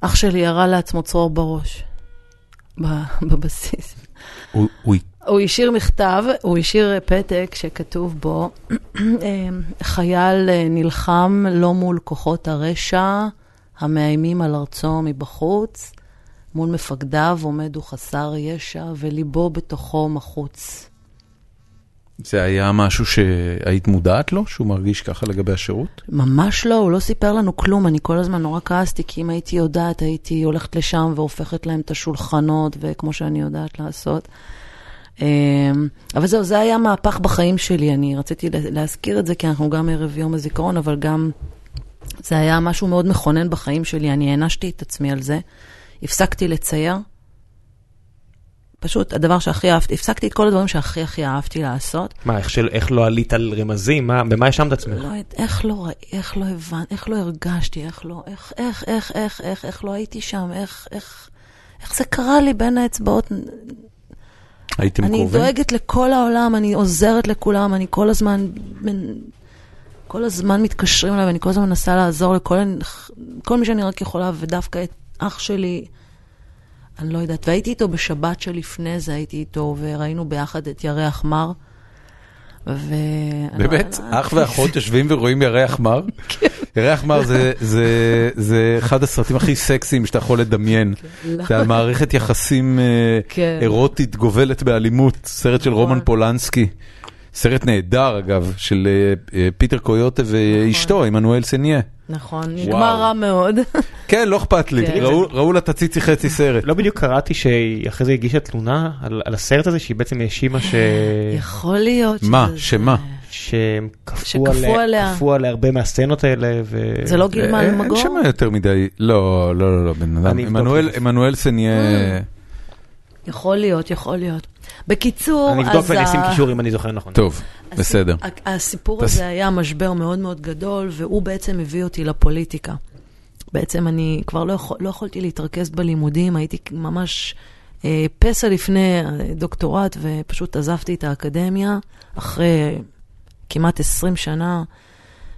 Speaker 3: אח שלי ירה לעצמו צרור בראש, בבסיס.
Speaker 1: הוא-
Speaker 3: השאיר מכתב, הוא השאיר פתק שכתוב בו, אה, חייל אה, נלחם לא מול כוחות הרשע המאיימים על ארצו מבחוץ, מול מפקדיו עומד הוא חסר ישע וליבו בתוכו מחוץ.
Speaker 1: זה היה משהו שהיית מודעת לו? שהוא מרגיש ככה לגבי השירות?
Speaker 3: ממש לא, הוא לא סיפר לנו כלום, אני כל הזמן נורא כעסתי, כי אם הייתי יודעת, הייתי הולכת לשם והופכת להם את השולחנות, וכמו שאני יודעת לעשות. אמ, אבל זהו, זה היה מהפך בחיים שלי, אני רציתי לה- להזכיר את זה, כי אנחנו גם ערב יום הזיכרון, אבל גם זה היה משהו מאוד מכונן בחיים שלי, אני הענשתי את עצמי על זה. הפסקתי לצייר, פשוט הדבר שהכי אהבתי, הפסקתי את כל הדברים שהכי הכי אהבתי לעשות.
Speaker 2: מה, איך של- איך לא עלית על רמזים? מה, במה האשמת את עצמך?
Speaker 3: לא, איך לא איך לא הבנתי, איך לא הרגשתי, איך לא, איך, איך, איך, איך, איך, איך לא הייתי שם, איך, איך, איך זה קרה לי בין האצבעות.
Speaker 1: הייתם
Speaker 3: אני
Speaker 1: קרובים?
Speaker 3: דואגת לכל העולם, אני עוזרת לכולם, אני כל הזמן, מן- כל הזמן מתקשרים אליי, ואני כל הזמן מנסה לעזור לכל כל מי שאני רק יכולה, ודווקא את אח שלי, אני לא יודעת. והייתי איתו בשבת שלפני זה, הייתי איתו, וראינו ביחד את ירח מר. ו...
Speaker 1: באמת?
Speaker 3: לא-
Speaker 1: אח ואחות יושבים ורואים ירח מר?
Speaker 3: כן.
Speaker 1: ירח מר זה- זה- זה אחד הסרטים הכי סקסיים שאתה יכול לדמיין. זה על מערכת יחסים אה,
Speaker 3: כן.
Speaker 1: אירוטית גובלת באלימות, סרט של
Speaker 3: נכון.
Speaker 1: רומן פולנסקי. סרט נהדר אגב, של אה, אה, פיטר קויוטה ואשתו, עמנואל סניה.
Speaker 3: נכון, נגמר רע מאוד.
Speaker 1: כן, לא אכפת לי,
Speaker 3: כן.
Speaker 1: ראו- ראו לה תציצי חצי סרט.
Speaker 2: לא בדיוק קראתי שהיא אחרי זה הגישה תלונה על על הסרט הזה, שהיא בעצם האשימה ש...
Speaker 3: יכול להיות
Speaker 1: מה?
Speaker 3: שזה-
Speaker 1: שמה?
Speaker 2: שהם כפו עליה,
Speaker 3: עליה.
Speaker 2: כפו עליה הרבה מהסצנות האלה, ו...
Speaker 3: זה לא גילמה
Speaker 1: אה, אין
Speaker 3: אלמגור?
Speaker 1: שם יותר מדי, לא, לא, לא, לא, בן אדם. עמנואל סניה,
Speaker 3: יכול להיות, יכול להיות. בקיצור,
Speaker 2: אני אבדוק
Speaker 3: אז
Speaker 2: ואני אשים קישור אם אני זוכר נכון.
Speaker 1: טוב, בסדר.
Speaker 3: הסיפור הזה היה משבר מאוד מאוד גדול, והוא בעצם הביא אותי לפוליטיקה. בעצם אני כבר לא, יכול, לא יכולתי להתרכז בלימודים, הייתי ממש אה, פסע לפני אה, דוקטורט, ופשוט עזבתי את האקדמיה אחרי כמעט 20 שנה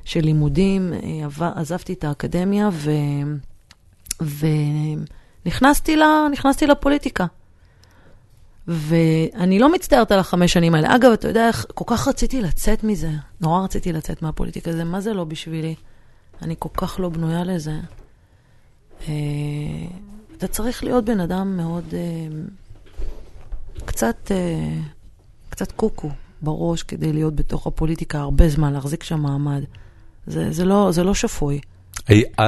Speaker 3: של לימודים, אה, עזבתי את האקדמיה ו... ונכנסתי ל... לפוליטיקה. ואני לא מצטערת על החמש שנים האלה. אגב, אתה יודע איך, כל כך רציתי לצאת מזה. נורא רציתי לצאת מהפוליטיקה. זה, מה זה לא בשבילי? אני כל כך לא בנויה לזה. אה, אתה צריך להיות בן אדם מאוד... אה, קצת, אה, קצת קוקו בראש כדי להיות בתוך הפוליטיקה הרבה זמן, להחזיק שם מעמד. זה, זה, לא, זה לא שפוי.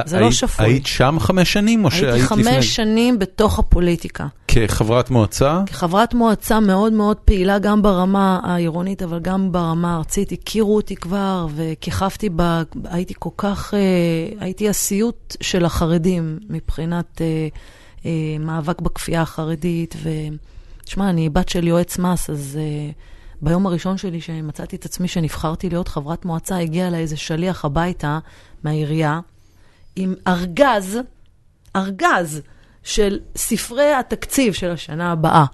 Speaker 3: זה לא שפוי.
Speaker 1: היית שם חמש שנים או שהיית
Speaker 3: הייתי
Speaker 1: לפני?
Speaker 3: חמש שנים בתוך הפוליטיקה.
Speaker 1: כחברת מועצה?
Speaker 3: כחברת מועצה מאוד מאוד פעילה גם ברמה העירונית, אבל גם ברמה הארצית. הכירו אותי כבר וכיכבתי ב... הייתי כל כך... אה, הייתי הסיוט של החרדים מבחינת אה, אה, מאבק בכפייה החרדית. ותשמע, אני בת של יועץ מס, אז ביום הראשון שלי שמצאתי את עצמי שנבחרתי להיות חברת מועצה, הגיע אליי איזה שליח הביתה מהעירייה עם ארגז, ארגז של ספרי התקציב של השנה הבאה.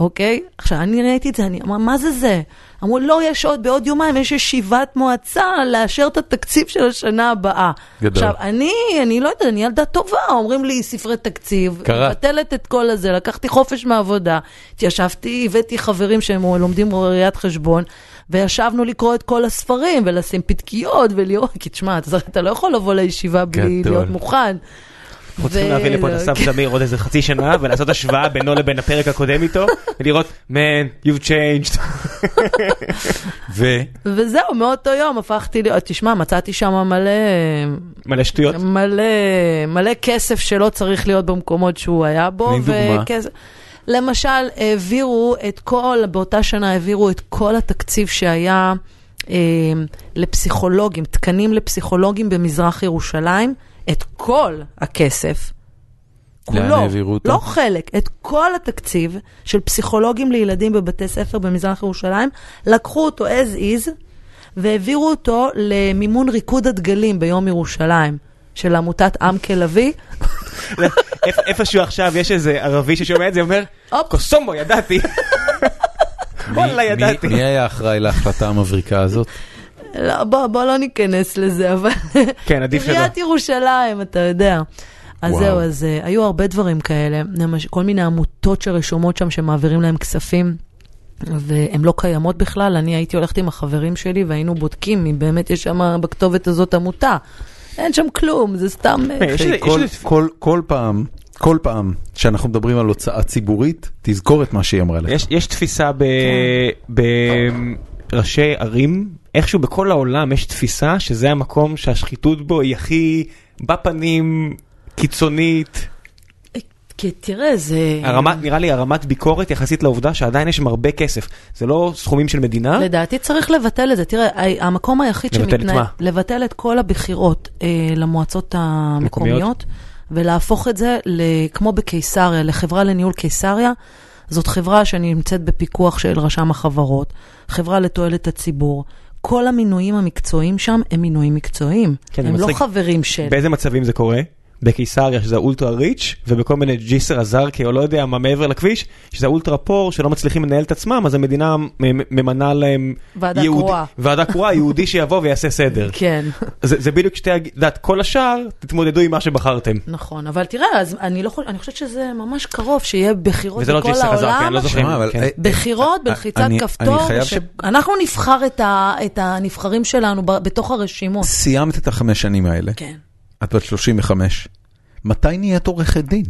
Speaker 3: אוקיי? עכשיו, אני ראיתי את זה, אני אמר, מה זה זה? אמרו, לא, יש עוד, בעוד יומיים יש ישיבת מועצה לאשר את התקציב של השנה הבאה.
Speaker 1: גדול.
Speaker 3: עכשיו, אני, אני לא יודעת, אני ילדה טובה, אומרים לי ספרי תקציב,
Speaker 1: קראת.
Speaker 3: מבטלת את כל הזה, לקחתי חופש מהעבודה, התיישבתי, הבאתי חברים שהם לומדים ראיית חשבון, וישבנו לקרוא את כל הספרים, ולשים פתקיות, ולראות, כי תשמע, אתה, לא יכול לבוא לישיבה בלי
Speaker 1: גדול.
Speaker 3: להיות מוכן.
Speaker 2: אנחנו צריכים להביא לפה את אסף זמיר עוד איזה חצי שנה ולעשות השוואה בינו לבין הפרק הקודם איתו ולראות man you've changed.
Speaker 1: ו...
Speaker 3: וזהו, מאותו יום הפכתי להיות, תשמע, מצאתי שם מלא,
Speaker 2: מלא שטויות.
Speaker 3: מלא, מלא כסף שלא צריך להיות במקומות שהוא היה בו.
Speaker 1: דוגמה.
Speaker 3: וכסף- למשל, העבירו את כל, באותה שנה העבירו את כל התקציב שהיה אה, לפסיכולוגים, תקנים לפסיכולוגים במזרח ירושלים, את כל הכסף.
Speaker 1: לאן
Speaker 3: כולו,
Speaker 1: העבירו אותו?
Speaker 3: לא חלק, את כל התקציב של פסיכולוגים לילדים בבתי ספר במזרח ירושלים, לקחו אותו as is והעבירו אותו למימון ריקוד הדגלים ביום ירושלים של עמותת עמקה לביא.
Speaker 2: איפ- איפשהו עכשיו יש איזה ערבי ששומע את זה אומר. קוסומו ידעתי. וואלה ידעתי.
Speaker 1: מי היה אחראי להחלטה המבריקה הזאת?
Speaker 3: לא, בוא, בוא לא ניכנס לזה, אבל...
Speaker 2: כן, עדיף שלא.
Speaker 3: עיריית ירושלים, אתה יודע. אז
Speaker 1: וואו.
Speaker 3: זהו, אז uh, היו הרבה דברים כאלה, למש- כל מיני עמותות שרשומות שם שמעבירים להם כספים. והן לא קיימות בכלל, אני הייתי הולכת עם החברים שלי והיינו בודקים אם באמת יש שם בכתובת הזאת עמותה. אין שם כלום, זה סתם... אה,
Speaker 2: איזה-
Speaker 1: כל- פעם, כל פעם שאנחנו מדברים על הוצאה ציבורית, תזכור את מה שהיא אמרה לך.
Speaker 2: יש, יש תפיסה ב,
Speaker 3: כן.
Speaker 2: בראשי ערים, איכשהו בכל העולם יש תפיסה שזה המקום שהשחיתות בו היא הכי בפנים, קיצונית.
Speaker 3: כי תראה, זה...
Speaker 2: הרמת, נראה לי הרמת ביקורת יחסית לעובדה שעדיין יש שם הרבה כסף. זה לא סכומים של מדינה,
Speaker 3: לדעתי צריך לבטל את זה. תראה, המקום היחיד
Speaker 2: לבטל את
Speaker 3: שמתנהל...
Speaker 2: מה?
Speaker 3: לבטל את כל הבחירות אה, למועצות המקומיות, ולהפוך את זה, ל- כמו בקיסריה, לחברה לניהול קיסריה. זאת חברה שנמצאת בפיקוח של רשם החברות, חברה לתועלת הציבור. כל המינויים המקצועיים שם הם מינויים מקצועיים.
Speaker 2: כן,
Speaker 3: הם לא. חברים של...
Speaker 2: באיזה מצבים זה קורה? בקיסריה שזה אולטרה ריץ' ובכל מיני ג'יסר א-זרקא או לא יודע מה מעבר לכביש שזה אולטרה פור שלא מצליחים לנהל את עצמם אז המדינה ממנה להם
Speaker 3: ועדה
Speaker 2: יהודי-
Speaker 3: קרואה.
Speaker 2: ועדה קרואה יהודי שיבוא ויעשה סדר.
Speaker 3: כן.
Speaker 2: זה, זה בדיוק שתי, את יודעת, כל השאר, תתמודדו עם מה שבחרתם.
Speaker 3: נכון, אבל תראה, אז אני לא חושבת, אני חושבת שזה ממש קרוב, שיהיה בחירות
Speaker 2: וזה לא
Speaker 3: בכל
Speaker 2: א-זרקא,
Speaker 3: העולם.
Speaker 2: לא זוכר.
Speaker 1: שמע, אבל,
Speaker 2: כן.
Speaker 1: אה,
Speaker 3: בחירות,
Speaker 1: אה,
Speaker 3: בלחיצת
Speaker 1: אני-
Speaker 3: כפתור,
Speaker 1: אני חייב ש-
Speaker 3: אנחנו נבחר את, ה, את הנבחרים שלנו ב, בתוך הרשימות.
Speaker 1: סיימת את החמש שנים האלה,
Speaker 3: כן.
Speaker 1: את בת 35, מתי נהיית עורכת דין?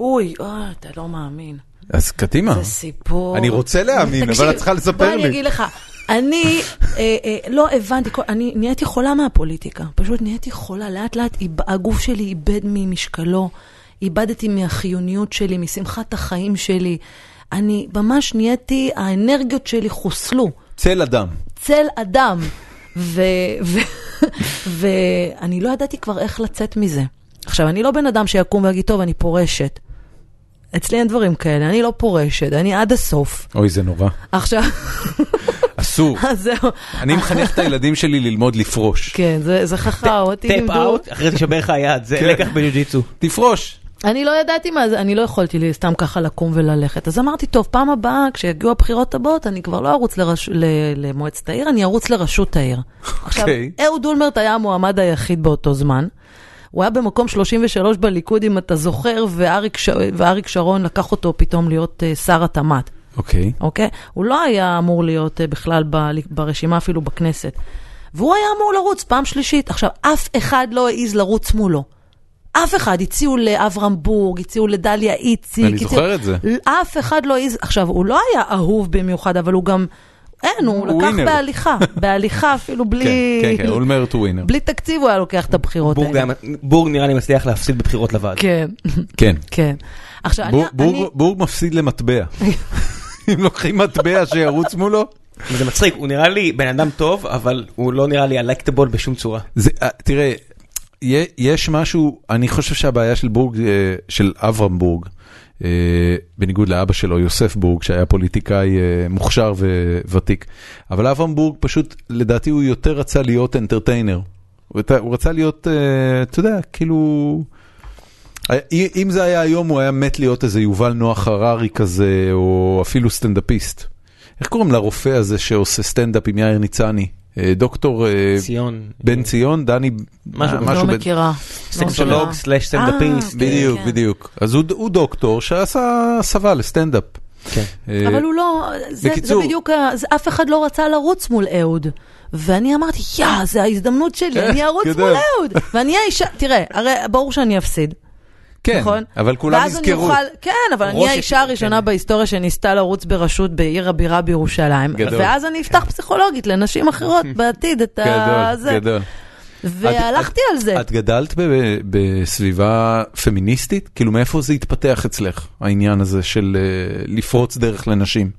Speaker 3: אוי, אוי, אתה לא מאמין.
Speaker 1: אז קדימה.
Speaker 3: זה סיפור.
Speaker 1: אני רוצה להאמין, אבל את צריכה לספר
Speaker 3: בוא אני
Speaker 1: לי.
Speaker 3: אגיד לך, אני אה, אה, לא הבנתי, אני נהייתי חולה מהפוליטיקה. פשוט נהייתי חולה, לאט לאט הגוף שלי איבד ממשקלו, איבדתי מהחיוניות שלי, משמחת החיים שלי. אני ממש נהייתי, האנרגיות שלי חוסלו.
Speaker 1: צל אדם.
Speaker 3: צל אדם. ואני לא ידעתי כבר איך לצאת מזה. עכשיו, אני לא בן אדם שיקום ויגיד, טוב, אני פורשת. אצלי אין דברים כאלה, אני לא פורשת, אני עד הסוף.
Speaker 1: אוי, זה נורא.
Speaker 3: עכשיו,
Speaker 1: אסור.
Speaker 3: אז זהו.
Speaker 1: אני מחנך את הילדים שלי ללמוד לפרוש.
Speaker 3: כן, זה, חכם, אותי
Speaker 2: טאפ
Speaker 3: לימדו.
Speaker 2: אאוט, אחרי זה תשבר לך היד, זה
Speaker 1: כן.
Speaker 2: לקח בג'ו-ג'יצו.
Speaker 1: תפרוש.
Speaker 3: אני לא ידעתי מה זה, אני לא יכולתי סתם ככה לקום וללכת. אז אמרתי, טוב, פעם הבאה, כשיגיעו הבחירות הבאות, אני כבר לא ארוץ לרש... ל... למועצת העיר, אני ארוץ לראשות העיר. עכשיו,
Speaker 1: אוקיי.
Speaker 3: אהוד אולמרט היה המועמד היחיד באותו זמן. הוא היה במקום 33 בליכוד, אם אתה זוכר, ואריק, ש... ואריק שרון לקח אותו פתאום להיות uh, שר התמ"ת.
Speaker 1: אוקיי.
Speaker 3: אוקיי? הוא לא היה אמור להיות uh, בכלל ב... ברשימה, אפילו בכנסת. והוא היה אמור לרוץ פעם שלישית. עכשיו, אף אחד לא העז לרוץ מולו. אף אחד, הציעו לאברהם בורג, הציעו לדליה איציק.
Speaker 1: אני זוכר את זה.
Speaker 3: אף אחד לא העז, עכשיו, הוא לא היה אהוב במיוחד, אבל הוא גם, אין, הוא לקח
Speaker 1: ווינר.
Speaker 3: בהליכה, בהליכה אפילו בלי...
Speaker 1: כן, כן, כן, אולמרט הוא ווינר.
Speaker 3: בלי תקציב הוא היה לוקח את הבחירות
Speaker 2: בורג
Speaker 3: האלה.
Speaker 2: היה- בורג נראה לי מצליח להפסיד בבחירות לוועד.
Speaker 3: כן,
Speaker 1: כן.
Speaker 3: כן. עכשיו,
Speaker 1: בור-
Speaker 3: אני...
Speaker 1: בורג- בורג מפסיד למטבע. אם לוקחים מטבע שירוץ מולו.
Speaker 2: זה מצחיק, הוא נראה לי בן אדם טוב, אבל הוא לא נראה לי הלקטבול בשום צורה.
Speaker 1: זה, אה, תראה, יש משהו, אני חושב שהבעיה של בורג, אה, של אברהם בורג, אה, בניגוד לאבא שלו, יוסף בורג, שהיה פוליטיקאי אה, מוכשר וותיק, אבל אברהם בורג פשוט, לדעתי הוא יותר רצה להיות entertainer. הוא רצה- להיות, אתה יודע, כאילו... אם זה היה היום, הוא היה מת להיות איזה יובל נוח הררי כזה, או אפילו סטנדאפיסט. איך קוראים לרופא הזה שעושה סטנדאפ עם יאיר ניצני? אה, דוקטור אה,
Speaker 2: ציון.
Speaker 1: בן ציון, דני,
Speaker 2: משהו כזה.
Speaker 3: לא
Speaker 1: בן-
Speaker 3: מכירה. לא
Speaker 2: סקסולוג. סלאש סטנדאפיסט.
Speaker 3: אה,
Speaker 1: בדיוק,
Speaker 3: כן.
Speaker 1: בדיוק. אז הוא- הוא דוקטור שעשה הסבה לסטנדאפ.
Speaker 2: כן.
Speaker 1: אה,
Speaker 3: אבל הוא לא, זה, זה
Speaker 1: בקיצור-
Speaker 3: בדיוק, ה- זה, אף אחד לא רצה לרוץ מול אהוד. ואני אמרתי, יא, זה ההזדמנות שלי,
Speaker 1: אה,
Speaker 3: אני ארוץ
Speaker 1: גדול.
Speaker 3: מול אהוד. ואני האישה, תראה, הרי ברור שאני אפסיד,
Speaker 1: כן,
Speaker 3: נכון?
Speaker 1: אבל כולם יזכרו.
Speaker 3: אוכל, כן, אבל אני האישה
Speaker 2: יש-
Speaker 3: הראשונה
Speaker 2: כן.
Speaker 3: בהיסטוריה שניסתה לרוץ בראשות בעיר הבירה בירושלים.
Speaker 1: גדול.
Speaker 3: ואז אני אפתח פסיכולוגית לנשים אחרות בעתיד את ה...
Speaker 1: גדול,
Speaker 3: זה.
Speaker 1: גדול.
Speaker 3: והלכתי על זה.
Speaker 1: את גדלת ב- בסביבה פמיניסטית? כאילו מאיפה זה התפתח אצלך, העניין הזה של אה, לפרוץ דרך לנשים?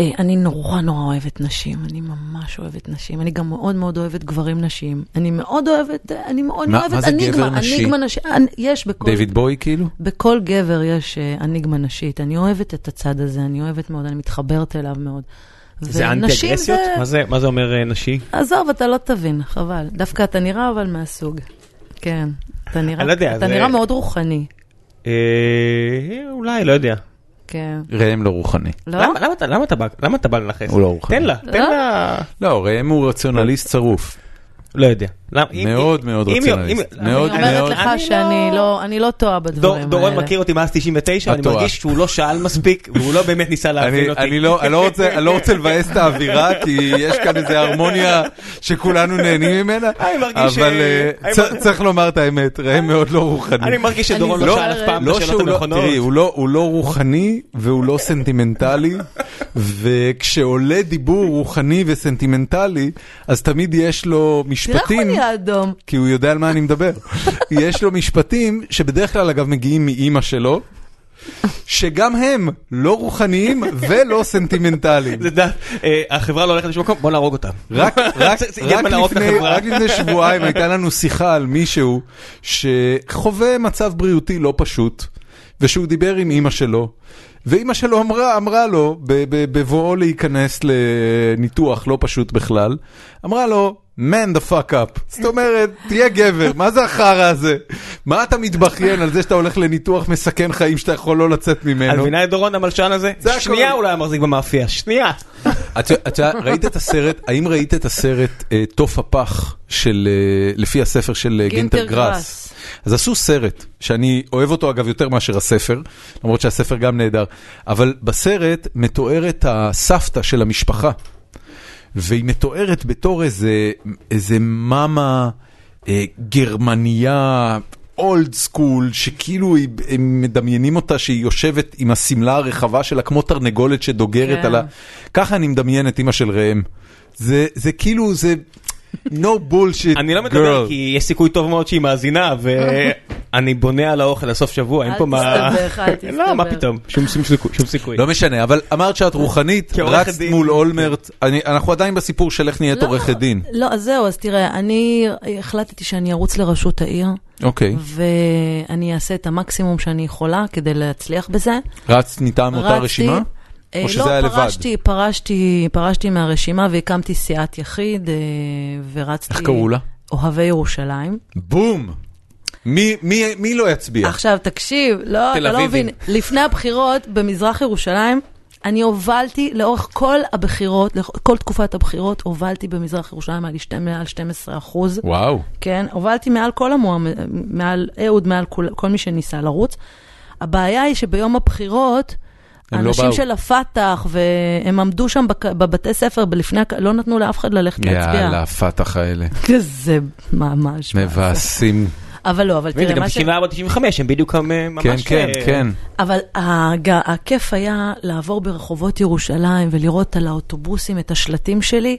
Speaker 3: אה, אני נורא נורא אוהבת נשים, אני ממש אוהבת נשים, אני גם מאוד מאוד אוהבת גברים נשיים. אני מאוד אוהבת, אה, אני מאוד
Speaker 1: מה-
Speaker 3: אוהבת
Speaker 1: מה זה
Speaker 3: אניגמה,
Speaker 1: גבר נשי?
Speaker 3: אניגמה נשי, אני- יש בכל,
Speaker 1: דיוויד בוי כאילו?
Speaker 3: בכל גבר יש אה, אניגמה נשית, אני אוהבת את הצד הזה, אני אוהבת מאוד, אני מתחברת אליו מאוד.
Speaker 2: זה
Speaker 3: ונשים
Speaker 2: אנטי אגרסיות? מה זה- מה זה אומר נשי?
Speaker 3: עזוב, אתה לא תבין, חבל. דווקא אתה נראה אבל מהסוג. כן, אתה נראה,
Speaker 2: אני לא יודע,
Speaker 3: אתה
Speaker 2: זה-
Speaker 3: נראה מאוד רוחני.
Speaker 2: אה, אולי, לא יודע.
Speaker 3: כן.
Speaker 1: ראם לא רוחני.
Speaker 3: לא?
Speaker 2: למה- למה אתה- בא- לנכס?
Speaker 1: הוא לא רוחני.
Speaker 2: תן לה, תן
Speaker 3: לא?
Speaker 2: לה.
Speaker 1: לא, ראם הוא רציונליסט צרוף.
Speaker 2: לא יודע.
Speaker 1: מאוד מאוד
Speaker 2: אם-
Speaker 1: רציונליסט. מאוד
Speaker 3: אני אומרת. לך
Speaker 2: אני
Speaker 3: שאני
Speaker 2: לא-
Speaker 3: לא, אני לא טועה בדברים האלה.
Speaker 2: דורון מכיר אותי מאז 99, אני. מרגיש שהוא לא שאל מספיק, והוא לא באמת ניסה
Speaker 1: אני,
Speaker 2: להבין אותי.
Speaker 1: אני, לא, אני, לא רוצה, אני לא רוצה לבאס את האווירה, כי יש כאן איזו הרמוניה שכולנו נהנים ממנה,
Speaker 2: אני מרגיש ש-
Speaker 1: אבל אה, צריך לומר את האמת, ראם מאוד לא רוחני.
Speaker 2: אני מרגיש שדורון לא שאל אף פעם את
Speaker 1: לא
Speaker 2: השאלות
Speaker 1: שהוא לא,
Speaker 2: הנכונות.
Speaker 1: תראי, הוא לא, הוא לא רוחני והוא לא סנטימנטלי, וכשעולה דיבור רוחני וסנטימנטלי, אז תמיד יש לו
Speaker 3: תראה איך הוא
Speaker 1: משפטים,
Speaker 3: נהיה אדום.
Speaker 1: כי הוא יודע על מה אני מדבר. יש לו משפטים שבדרך כלל אגב מגיעים מאימא שלו, שגם הם לא רוחניים ולא סנטימנטליים.
Speaker 2: אה, החברה לא הולכת לשום מקום, בוא נהרוג אותם. החברה.
Speaker 1: רק לפני שבועיים הייתה לנו שיחה על מישהו שחווה מצב בריאותי לא פשוט, ושהוא דיבר עם אימא שלו, ואימא שלו אמרה, אמרה לו, בבואו להיכנס לניתוח לא פשוט בכלל, אמרה לו, man the fuck up. זאת אומרת, תהיה גבר, מה זה החרא הזה? מה אתה מתבכיין על זה שאתה הולך לניתוח מסכן חיים שאתה יכול לא לצאת
Speaker 2: את
Speaker 1: ממנו?
Speaker 2: מבינה את דורון המלשן הזה? שנייה הוא לא היה מחזיק במאפייה, שנייה.
Speaker 1: את את יודעת, ראית את הסרט, האם ראית את הסרט אה, תוף הפח של, אה, לפי הספר של אה, גינטר גראס? אז עשו סרט, שאני אוהב אותו אגב יותר מאשר הספר, למרות שהספר גם נהדר, אבל בסרט מתוארת הסבתא של המשפחה, והיא מתוארת בתור איזה, איזה מאמה אה, גרמניה אולד סקול, שכאילו היא- הם מדמיינים אותה שהיא יושבת עם השמלה הרחבה שלה כמו תרנגולת שדוגרת
Speaker 3: כן.
Speaker 1: על ה... ככה אני מדמיין את אימא של ראם. זה, זה כאילו, זה no bullshit
Speaker 2: אני לא מדבר. כי יש סיכוי טוב מאוד שהיא מאזינה, ואני בונה על האוכל לסוף שבוע, אין
Speaker 3: אל
Speaker 2: פה מה...
Speaker 3: תסתבך, אל תסתבך.
Speaker 2: לא, מה פתאום, שום סיכוי.
Speaker 1: לא משנה, אבל אמרת שאת רוחנית, רצת. מול אולמרט, אני- אנחנו עדיין בסיפור של איך נהיית
Speaker 3: לא,
Speaker 1: עורכת דין.
Speaker 3: לא, אז זהו, אז תראה, אני החלטתי שאני ארוץ לראשות העיר,
Speaker 1: אוקיי,
Speaker 3: ואני אעשה את המקסימום שאני יכולה כדי להצליח בזה.
Speaker 1: רצת מטעם אותה
Speaker 3: רצתי,
Speaker 1: רשימה?
Speaker 3: אה,
Speaker 1: או שזה היה
Speaker 3: לא,
Speaker 1: לבד?
Speaker 3: פרשתי, פרשתי, פרשתי מהרשימה והקמתי סיעת יחיד, אה, ורצתי...
Speaker 1: איך קראו לה?
Speaker 3: אוהבי ירושלים.
Speaker 1: בום! מי- מי מי לא יצביע?
Speaker 3: עכשיו, תקשיב, לא, אתה לא. מבין. לפני הבחירות במזרח ירושלים, אני הובלתי לאורך כל הבחירות, כל תקופת הבחירות, הובלתי במזרח ירושלים על שתי- מעל 12 אחוז.
Speaker 1: וואו.
Speaker 3: כן, הובלתי מעל כל המועמד, מעל אהוד, מעל כל, כל מי שניסה לרוץ. הבעיה היא שביום הבחירות,
Speaker 1: הם לא באו.
Speaker 3: של הפת"ח, והם עמדו שם בק- בבתי ספר, לא נתנו לאף אחד ללכת להצביע.
Speaker 1: יאללה, הפתח האלה.
Speaker 3: כזה ממש.
Speaker 1: מבאסים.
Speaker 3: אבל לא, אבל תראה,
Speaker 2: גם
Speaker 3: מה ש...
Speaker 2: 94-95 הם בדיוק הם, אה, ממש...
Speaker 1: כן, כן,
Speaker 2: אה,
Speaker 1: כן.
Speaker 3: אבל הכיף היה לעבור ברחובות ירושלים ולראות על האוטובוסים את השלטים שלי.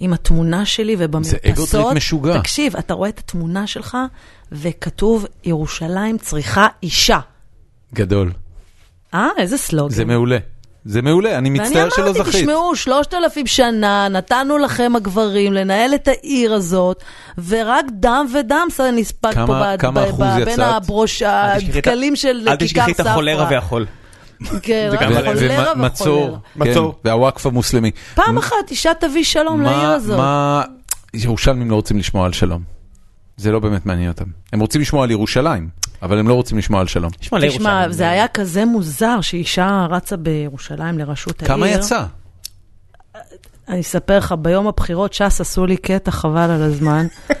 Speaker 3: עם התמונה שלי ובמרפסות.
Speaker 1: ego trip משוגע.
Speaker 3: תקשיב, אתה רואה את התמונה שלך, וכתוב, ירושלים צריכה אישה.
Speaker 1: גדול.
Speaker 3: אה, איזה סלוגן.
Speaker 1: זה מעולה. זה מעולה, אני מצטער שלא
Speaker 3: ואני אמרתי,
Speaker 1: זכית.
Speaker 3: תשמעו, שלושת אלפים שנה, נתנו לכם הגברים לנהל את העיר הזאת, ורק דם ודם נספג
Speaker 1: כמה-
Speaker 3: פה ב-
Speaker 1: כמה
Speaker 3: ב-
Speaker 1: אחוז
Speaker 3: ב- בין
Speaker 1: יצאת?
Speaker 3: הברוש, הדקלים של כיכר ספרא.
Speaker 2: אל תשכחי את החולרה והחול.
Speaker 3: כן, רק. חולרה
Speaker 1: ומצור,
Speaker 3: וחולרה.
Speaker 2: מצור.
Speaker 1: כן, והוואקף המוסלמי.
Speaker 3: פעם אחת אישה תביא שלום
Speaker 1: מה-
Speaker 3: לעיר הזאת.
Speaker 1: מה, ירושלמים לא רוצים לשמוע על שלום. זה לא באמת מעניין אותם. הם רוצים לשמוע על ירושלים. אבל הם לא רוצים לשמוע על שלום.
Speaker 3: תשמע,
Speaker 2: ירושלים.
Speaker 3: זה היה כזה מוזר שאישה רצה בירושלים לראשות העיר.
Speaker 1: כמה יצא?
Speaker 3: אני אספר לך, ביום הבחירות ש"ס עשו לי קטע חבל על הזמן.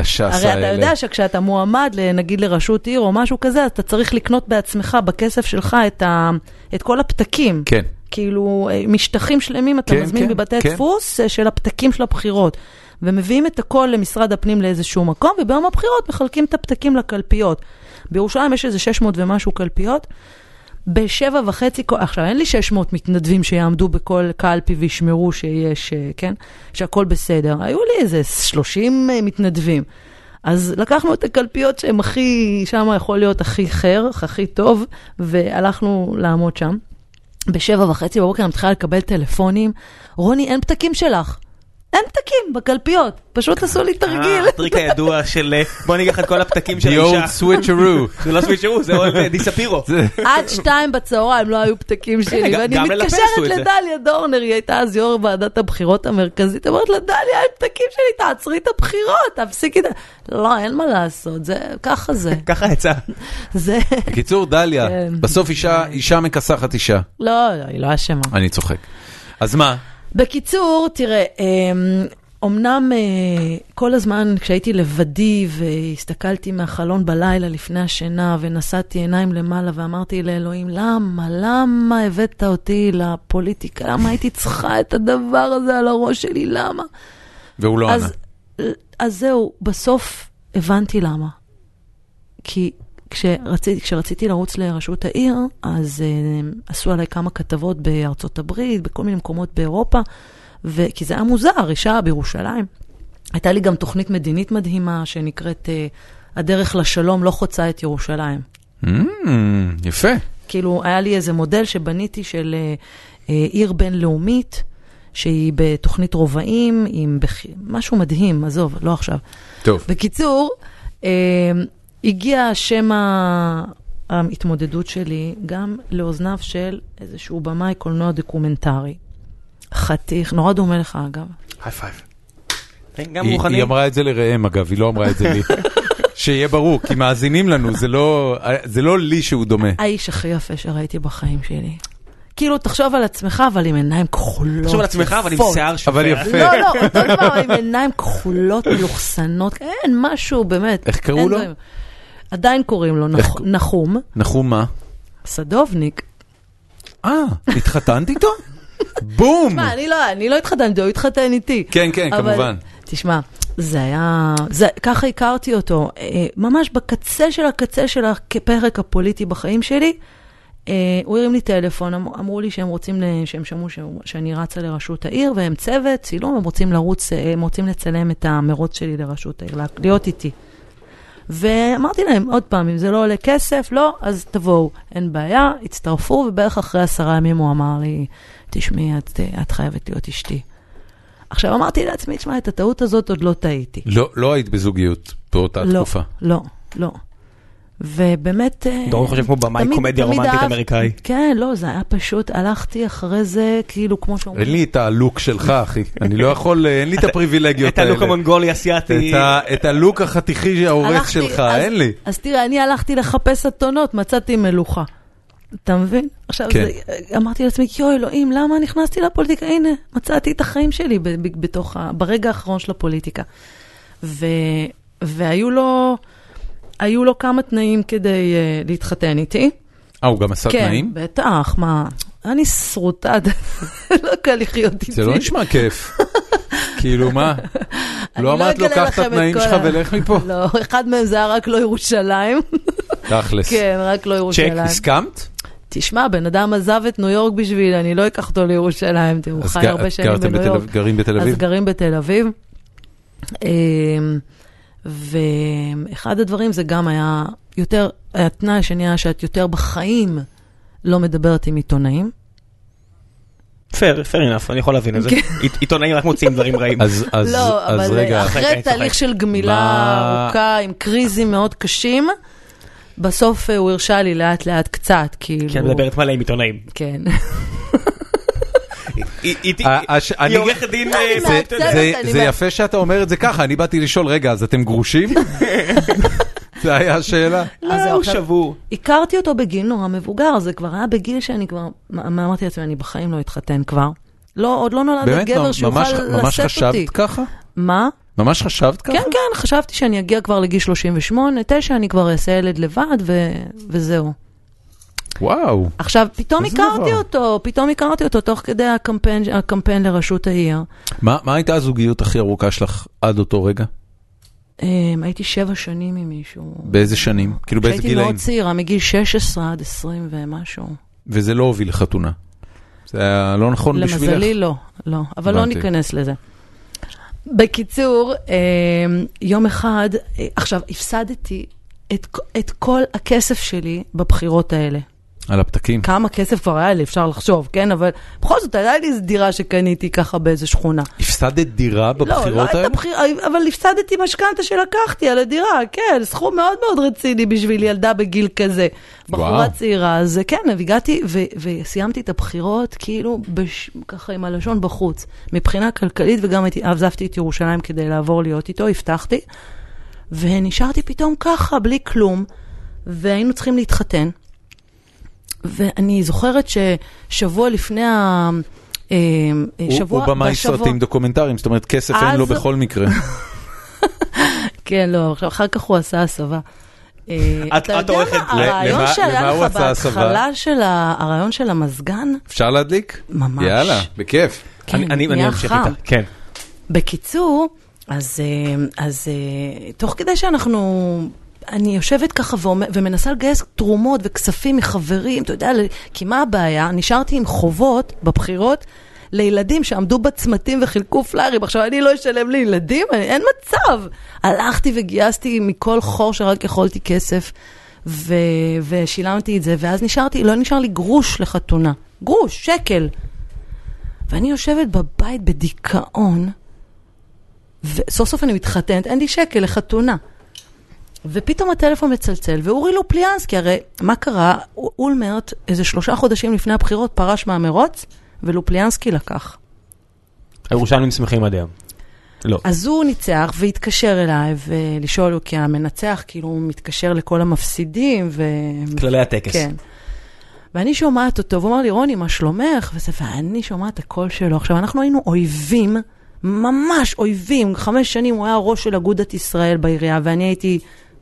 Speaker 1: הש"ס
Speaker 3: הרי
Speaker 1: האלה.
Speaker 3: אתה יודע שכשאתה מועמד, נגיד לראשות עיר או משהו כזה, אז אתה צריך לקנות בעצמך, בכסף שלך, את, ה, את כל הפתקים.
Speaker 1: כן.
Speaker 3: כאילו, אה, משטחים שלמים אתה
Speaker 1: כן,
Speaker 3: מזמין
Speaker 1: כן,
Speaker 3: בבתי
Speaker 1: כן.
Speaker 3: דפוס אה, של הפתקים של הבחירות. ומביאים את הכל למשרד הפנים לאיזשהו מקום, וביום הבחירות מחלקים את הפתקים לקלפיות. בירושלים יש איזה 600 ומשהו קלפיות. בשבע וחצי, עכשיו אין לי 600 מתנדבים שיעמדו בכל קלפי וישמרו שיש, אה, כן? שהכל בסדר. היו לי איזה 30 אה, מתנדבים. אז לקחנו את הקלפיות שהם הכי, שם יכול להיות הכי חר, הכי טוב, והלכנו לעמוד שם. בשבע וחצי בבוקר אני מתחילה לקבל טלפונים, רוני, אין פתקים שלך. אין פתקים בקלפיות, פשוט עשו לי תרגיל.
Speaker 2: אה, הטריק הידוע של אה, בוא ניקח את כל הפתקים של
Speaker 1: The old
Speaker 2: האישה.
Speaker 1: switcheroo.
Speaker 2: זה לא סוויצ'רו, זה עוד אה, דיספירו.
Speaker 1: זה-
Speaker 3: עד שתיים בצהריים לא היו פתקים שלי, ואני מתקשרת. לדליה דורנר, היא הייתה אז יו"ר ועדת הבחירות המרכזית, אמרת לה, דליה, אין פתקים שלי, תעצרי את הבחירות, תפסיקי את ה... לא, אין מה לעשות, זה, ככה זה.
Speaker 2: ככה יצא.
Speaker 3: זה,
Speaker 1: בקיצור, דליה,
Speaker 3: כן.
Speaker 1: בסוף אישה אישה מכסחת אישה.
Speaker 3: לא, לא, היא לא אשמה.
Speaker 1: אני צוחק. אז מה?
Speaker 3: בקיצור, תראה, אמ, אמנם אה, כל הזמן כשהייתי לבדי והסתכלתי מהחלון בלילה לפני השינה ונשאתי עיניים למעלה ואמרתי לאלוהים, למה, למה הבאת אותי לפוליטיקה? למה הייתי צריכה את הדבר הזה על הראש שלי? למה?
Speaker 1: והוא לא ענה.
Speaker 3: אז, אז זהו, בסוף הבנתי למה. כי כשרציתי, כשרציתי לרוץ לראשות העיר, אז uh, עשו עליי כמה כתבות בארצות הברית, בכל מיני מקומות באירופה, ו... כי זה היה מוזר, אישה בירושלים. הייתה לי גם תוכנית מדינית מדהימה שנקראת uh, הדרך לשלום לא חוצה את ירושלים.
Speaker 1: Mm, יפה.
Speaker 3: כאילו, היה לי איזה מודל שבניתי של אה, אה, עיר בינלאומית, שהיא בתוכנית רובעים, עם בח... משהו מדהים, עזוב, לא עכשיו.
Speaker 1: טוב.
Speaker 3: בקיצור, אה, הגיע שם ההתמודדות שלי גם לאוזניו של איזשהו במאי קולנוע דוקומנטרי. חתיך, נורא דומה לך אגב.
Speaker 2: high five. גם
Speaker 1: היא
Speaker 2: מוכנים.
Speaker 1: היא אמרה את זה לראם אגב, היא לא אמרה את זה לי. שיהיה ברור, כי מאזינים לנו, זה לא זה לא לי שהוא דומה.
Speaker 3: האיש הכי יפה שראיתי בחיים שלי. כאילו, תחשוב על עצמך, אבל עם עיניים כחולות.
Speaker 2: תחשוב על עצמך, אבל עם. שיער שופע.
Speaker 1: אבל יפה.
Speaker 3: לא, לא, אותו דבר, עם עיניים כחולות, מלוכסנות, אין משהו, באמת.
Speaker 1: איך קראו לו?
Speaker 3: עדיין קוראים לו? נחום,
Speaker 1: נחום מה?
Speaker 3: סדובניק.
Speaker 1: אה, התחתנת איתו? בום!
Speaker 3: מה, אני לא, אני לא התחתנתי, הוא התחתן איתי.
Speaker 1: כן, כן,
Speaker 3: אבל-
Speaker 1: כמובן.
Speaker 3: תשמע, זה היה, זה, ככה הכרתי אותו, אה, ממש בקצה של הקצה של הפרק הפוליטי בחיים שלי. אה, הוא הרים לי טלפון, אמ- אמרו לי שהם רוצים, שהם שמעו שאני רצה לראשות העיר, והם צוות, צילום, הם רוצים לרוץ, אה, הם רוצים לצלם את המרוץ שלי לראשות העיר, לה- להיות איתי. ואמרתי להם, עוד פעם, אם זה לא עולה כסף, לא, אז תבואו, אין בעיה, הצטרפו, ובערך אחרי עשרה ימים הוא אמר לי, תשמעי, את, את חייבת להיות אשתי. עכשיו אמרתי לעצמי, תשמע, את הטעות הזאת עוד לא טעיתי.
Speaker 1: לא לא היית בזוגיות באותה
Speaker 3: לא,
Speaker 1: תקופה.
Speaker 3: לא, לא. ובאמת... אה,
Speaker 2: דורון חושב כמו במאי קומדיה רומנטית אמריקאי.
Speaker 3: כן, לא, זה היה פשוט, הלכתי אחרי זה, כאילו, כמו שאומרים.
Speaker 1: אין לי את הלוק שלך, אחי. אני לא יכול, אין לי את הפריבילגיות
Speaker 2: את הלוק
Speaker 1: האלה.
Speaker 2: המונגולי אסיאתי.
Speaker 1: את הלוק החתיכי ההורס
Speaker 3: הלכתי-
Speaker 1: שלך,
Speaker 3: אז-
Speaker 1: אין לי.
Speaker 3: אז תראה, אני הלכתי לחפש אתונות, מצאתי מלוכה. אתה מבין? עכשיו,
Speaker 1: כן.
Speaker 3: זה, אמרתי לעצמי, יואו, אלוהים, למה נכנסתי לפוליטיקה? הנה, מצאתי את החיים שלי בתוך, ה- ברגע האחרון של הפוליטיקה. ו, והיו לו, היו לו כמה תנאים כדי uh, להתחתן איתי.
Speaker 1: אה, הוא גם עשה
Speaker 3: כן,
Speaker 1: תנאים?
Speaker 3: בטח, מה, אני שרוטה, לא קל לחיות איתי.
Speaker 1: זה לא נשמע כיף. כאילו, מה?
Speaker 3: אני
Speaker 1: לא אמרת לו, קח את התנאים שלך ולך מפה?
Speaker 3: לא, אחד מהם זה היה רק לא ירושלים.
Speaker 1: תכלס.
Speaker 3: כן, רק לא ירושלים.
Speaker 1: הסכמת?
Speaker 3: תשמע, בן אדם עזב את ניו יורק בשביל, אני לא אקח אותו לירושלים, תראו,
Speaker 1: אז
Speaker 3: חי הרבה שנים בניו יורק.
Speaker 1: אביב- גרים בתל
Speaker 3: אז
Speaker 1: אביב?
Speaker 3: גרים בתל אביב. ואחד הדברים זה גם היה יותר, התנאי השני היה שאת יותר בחיים לא מדברת עם עיתונאים.
Speaker 2: פייר, פייר enough, אני יכול להבין את זה.
Speaker 3: כן.
Speaker 2: עית- עיתונאים רק מוציאים דברים רעים.
Speaker 1: אז אז-
Speaker 3: לא,
Speaker 1: אז
Speaker 3: אבל
Speaker 1: רגע,
Speaker 3: אחרי תהליך. של גמילה ארוכה עם קריזים מאוד קשים, בסוף אה, הוא הרשה לי לאט לאט קצת, כאילו.
Speaker 2: כי את מדברת מלא עם עיתונאים.
Speaker 3: כן.
Speaker 2: היא-
Speaker 1: אה,
Speaker 2: היא עורכת דין...
Speaker 3: לא,
Speaker 2: אה,
Speaker 1: זה-. יפה שאתה אומר את זה ככה, אני באתי לשאול, רגע, אז אתם גרושים? זה היה השאלה.
Speaker 2: לא, הוא שבור.
Speaker 3: הכרתי אותו בגיל נורא מבוגר, זה כבר היה בגיל שאני כבר, אמרתי לעצמי, אני בחיים לא אתחתן כבר. לא, עוד לא נולד
Speaker 1: באמת?
Speaker 3: גבר שיוכל
Speaker 1: ממש- ממש
Speaker 3: לשאת אותי.
Speaker 1: חשבת ככה?
Speaker 3: מה?
Speaker 1: ממש חשבת ככה?
Speaker 3: כן, כן, חשבתי שאני אגיע כבר לגיל 38, 9, אני כבר אעשה ילד לבד, ו... וזהו.
Speaker 1: וואו.
Speaker 3: עכשיו, פתאום הכרתי
Speaker 1: דבר.
Speaker 3: אותו, פתאום הכרתי אותו תוך כדי הקמפיין, הקמפיין לראשות העיר.
Speaker 1: מה מה הייתה הזוגיות הכי ארוכה שלך עד אותו רגע?
Speaker 3: אמ, הייתי שבע שנים עם מישהו.
Speaker 1: באיזה שנים? כאילו באיזה
Speaker 3: הייתי
Speaker 1: גילאים?
Speaker 3: מאוד צעירה, מגיל 16 עד 20 ומשהו.
Speaker 1: וזה לא הוביל לחתונה. זה היה לא נכון בשבילך.
Speaker 3: למזלי לא, לא, אבל לא
Speaker 1: הבנתי.
Speaker 3: ניכנס לזה. בקיצור, אמ, יום אחד, אה, עכשיו, הפסדתי את, את כל הכסף שלי בבחירות האלה.
Speaker 1: על הפתקים.
Speaker 3: כמה כסף כבר היה לי, אפשר לחשוב, כן? אבל בכל זאת, הייתה לי איזו דירה שקניתי ככה באיזו שכונה.
Speaker 1: הפסדת דירה
Speaker 3: לא, לא
Speaker 1: בבחירות
Speaker 3: הייתה
Speaker 1: האלה?
Speaker 3: בחירה, אבל הפסדתי משכנתה שלקחתי על הדירה, כן, סכום מאוד מאוד רציני בשביל ילדה בגיל כזה. בחורה
Speaker 1: וואו.
Speaker 3: צעירה, אז כן, הגעתי ו- וסיימתי את הבחירות כאילו בש- ככה עם הלשון בחוץ. מבחינה כלכלית, וגם הייתי- עזבתי את ירושלים כדי לעבור להיות איתו, הבטחתי. ונשארתי פתאום ככה, בלי כלום, והיינו צריכים להתחתן. ואני זוכרת ששבוע לפני ה... אה,
Speaker 1: הוא-
Speaker 3: שבוע,
Speaker 1: הוא במאי
Speaker 3: בשבוע-
Speaker 1: סרטים דוקומנטריים, זאת אומרת כסף אין לו בכל מקרה.
Speaker 3: כן, לא, עכשיו, אחר כך הוא עשה הסבה. אה,
Speaker 2: את-
Speaker 3: אתה
Speaker 2: את
Speaker 3: יודע
Speaker 2: עורכת-
Speaker 3: מה, הרעיון
Speaker 1: למה-
Speaker 3: שהיה לך
Speaker 1: עשה הסבה?
Speaker 3: בהתחלה של הרעיון של המזגן,
Speaker 1: אפשר להדליק?
Speaker 3: ממש.
Speaker 1: יאללה, בכיף.
Speaker 3: כן,
Speaker 2: אני- אמשיך. איתה. כן.
Speaker 3: בקיצור, אז, אה, אז אה, תוך כדי שאנחנו, אני יושבת ככה ומנסה לגייס תרומות וכספים מחברים, אתה יודע, כי מה הבעיה? נשארתי עם חובות בבחירות. לילדים שעמדו בצמתים וחילקו פליירים, עכשיו אני לא אשלם לילדים? אני- אין מצב. הלכתי וגייסתי מכל חור שרק יכולתי כסף, ו- ושילמתי את זה, ואז נשארתי, לא נשאר לי גרוש לחתונה. גרוש, שקל. ואני יושבת בבית בדיכאון, וסוף סוף אני מתחתנת, אין לי שקל לחתונה. ופתאום הטלפון מצלצל, ואורי לופליאנסקי, הרי מה קרה? אולמרט, איזה שלושה חודשים לפני הבחירות, פרש מהמרוץ, ולופליאנסקי לקח.
Speaker 2: הירושלמים שמחים עד היום. לא.
Speaker 3: אז הוא ניצח והתקשר אליי ולשאול, כי המנצח כאילו מתקשר לכל המפסידים, ו...
Speaker 2: כללי הטקס.
Speaker 3: כן. ואני שומעת אותו, והוא אמר לי, רוני, מה שלומך? וזה, ואני שומעת את הקול שלו. עכשיו, אנחנו היינו אויבים, ממש אויבים. חמש שנים הוא היה ראש של אגודת ישראל בעירייה, ואני הייתי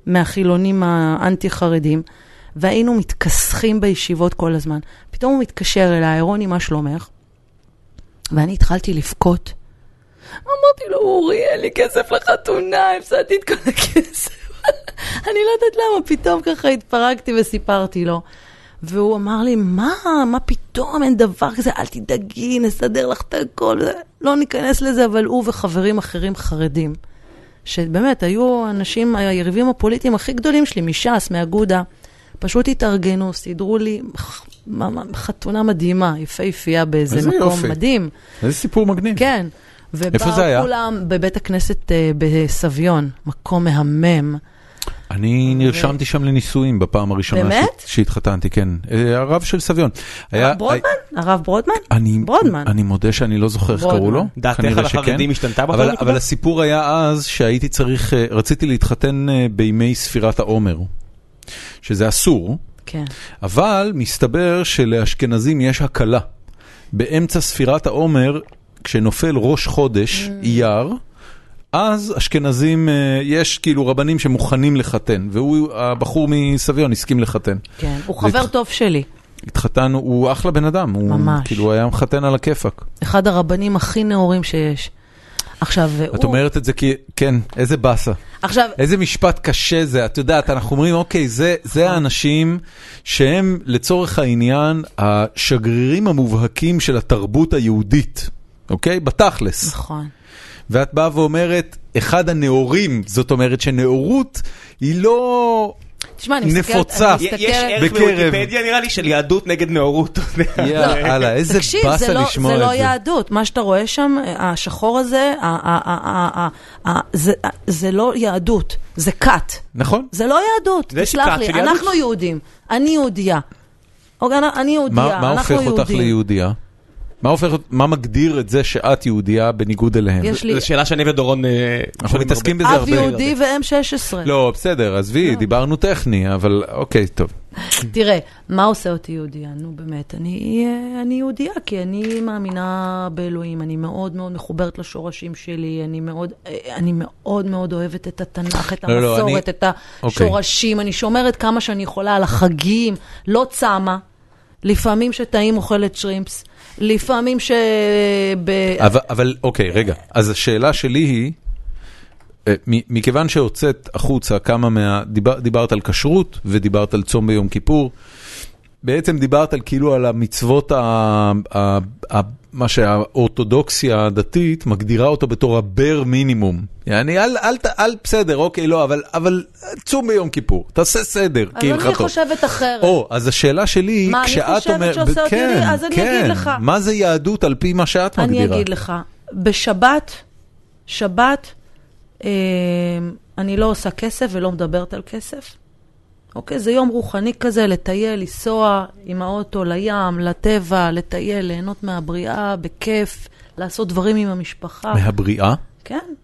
Speaker 3: מהחילונים האנטי-חרדים, והיינו מתכסחים בישיבות כל הזמן. פתאום הוא מתקשר אליי, רוני, מה שלומך? ואני התחלתי לבכות. אמרתי לו, אורי, אין לי כסף לחתונה, הפסדתי את כל הכסף. אני לא יודעת למה, פתאום ככה התפרקתי וסיפרתי לו. והוא אמר לי, מה, מה פתאום, אין דבר כזה, אל תדאגי, נסדר לך את הכל. לא ניכנס לזה, אבל הוא וחברים אחרים חרדים, שבאמת היו אנשים, היריבים הפוליטיים הכי גדולים שלי, מש"ס, מאגודה, פשוט התארגנו, סידרו לי חתונה מדהימה, יפהפייה באיזה
Speaker 1: איזה
Speaker 3: מקום
Speaker 1: יופי.
Speaker 3: מדהים.
Speaker 1: איזה סיפור מגניב.
Speaker 3: כן.
Speaker 1: איפה זה היה?
Speaker 3: ובאו כולם בבית הכנסת אה, בסביון, מקום מהמם.
Speaker 1: אני נרשמתי שם לנישואים בפעם הראשונה שהתחתנתי, כן. אה, הרב של סביון. היה-
Speaker 3: ברודמן? הרב ברודמן?
Speaker 1: אני,
Speaker 3: ברודמן.
Speaker 1: אני מודה שאני לא זוכר איך. קראו לו.
Speaker 2: דעתך על. החרדים השתנתה בכל
Speaker 1: אבל,
Speaker 2: נקודה?
Speaker 1: אבל הסיפור היה אז שהייתי צריך, אה, רציתי להתחתן אה, בימי ספירת העומר, שזה אסור,
Speaker 3: כן.
Speaker 1: אבל מסתבר שלאשכנזים יש הקלה. באמצע ספירת העומר, כשנופל ראש חודש,
Speaker 3: Mm.
Speaker 1: אייר, אז אשכנזים, אה, יש כאילו רבנים שמוכנים לחתן, והוא, הבחור מסביון, הסכים לחתן.
Speaker 3: כן. הוא חבר טוב שלי.
Speaker 1: התחתנו, הוא אחלה בן אדם, הוא
Speaker 3: ממש.
Speaker 1: כאילו היה מחתן על הכיפאק.
Speaker 3: אחד הרבנים הכי נאורים שיש. עכשיו,
Speaker 1: את
Speaker 3: הוא...
Speaker 1: אומרת את זה כי, כן, איזה באסה.
Speaker 3: עכשיו,
Speaker 1: איזה משפט קשה זה, את יודעת, אנחנו אומרים, אוקיי, זה, זה האנשים שהם לצורך העניין השגרירים המובהקים של התרבות היהודית, אוקיי? בתכלס.
Speaker 3: נכון.
Speaker 1: ואת באה ואומרת, אחד הנאורים, זאת אומרת שנאורות היא לא...
Speaker 3: תשמע, אני מסתכלת...
Speaker 1: נפוצה.
Speaker 3: אני
Speaker 2: יש
Speaker 3: מסתכלת-
Speaker 2: ערך
Speaker 1: בקרב.
Speaker 2: בוויקיפדיה נראה לי של יהדות נגד נאורות.
Speaker 1: יאללה, איזה
Speaker 3: תקשיב, זה
Speaker 1: באסה
Speaker 3: לא,
Speaker 1: לשמוע
Speaker 3: זה
Speaker 1: את
Speaker 3: לא
Speaker 1: זה.
Speaker 3: יהדות. מה שאתה רואה שם, השחור הזה, זה, זה לא יהדות, זה כת.
Speaker 1: נכון?
Speaker 3: זה לא יהדות,
Speaker 2: זה
Speaker 3: תסלח לי? אנחנו יהודים, אני יהודייה. אוקיי, אני יהודייה,
Speaker 1: מה, מה
Speaker 3: אנחנו
Speaker 1: הופך אותך
Speaker 3: יהודים.
Speaker 1: ליהודייה? מה הופך, מה מגדיר את זה שאת יהודייה בניגוד אליהם?
Speaker 3: יש לי
Speaker 2: זו שאלה שאני ודורון... אה,
Speaker 1: אנחנו מתעסקים
Speaker 2: הרבה.
Speaker 1: בזה
Speaker 3: אב
Speaker 1: הרבה.
Speaker 3: יהודי ו-M16.
Speaker 1: לא, בסדר, עזבי, דיברנו טכני, אבל אוקיי, טוב.
Speaker 3: תראה, מה עושה אותי יהודייה? נו באמת, אני, אני יהודייה כי אני מאמינה באלוהים, אני מאוד מאוד מחוברת לשורשים שלי, אני מאוד, אני מאוד מאוד אוהבת את התנ"ך, את
Speaker 1: לא, לא,
Speaker 3: המסורת,
Speaker 1: אני-
Speaker 3: את השורשים, אני שומרת כמה שאני יכולה על החגים, לא צמה, לפעמים שטעים אוכלת שרימפס, לפעמים ש...
Speaker 1: אבל, אבל אוקיי, רגע, אז השאלה שלי היא, אה, מכיוון שהוצאת החוצה כמה מה... דיבר, דיברת על כשרות ודיברת על צום ביום כיפור, בעצם דיברת על כאילו על המצוות, ה, ה, ה, מה שהאורתודוקסיה הדתית מגדירה אותו בתור הבר מינימום. יעני, אל, אל, ת- אל, בסדר, אוקיי, לא, אבל, אבל צום ביום כיפור, תעשה סדר,
Speaker 3: אז
Speaker 1: כהלכתו.
Speaker 3: אני חושבת אחרת.
Speaker 1: או, אז השאלה שלי היא,
Speaker 3: מה, אני
Speaker 1: כשאת
Speaker 3: חושבת
Speaker 1: אומרת,
Speaker 3: שעושה אותי
Speaker 1: כן?
Speaker 3: אז אני
Speaker 1: כן,
Speaker 3: אגיד לך.
Speaker 1: מה זה יהדות על פי מה שאת
Speaker 3: אני
Speaker 1: מגדירה?
Speaker 3: אגיד לך, בשבת, שבת, אה, אני לא עושה כסף ולא מדברת על כסף. אוקיי? זה יום רוחני כזה, לטייל, לנסוע עם האוטו לים, לטבע, לטייל, ליהנות מהבריאה, בכיף, לעשות דברים עם המשפחה.
Speaker 1: מהבריאה?
Speaker 3: כן,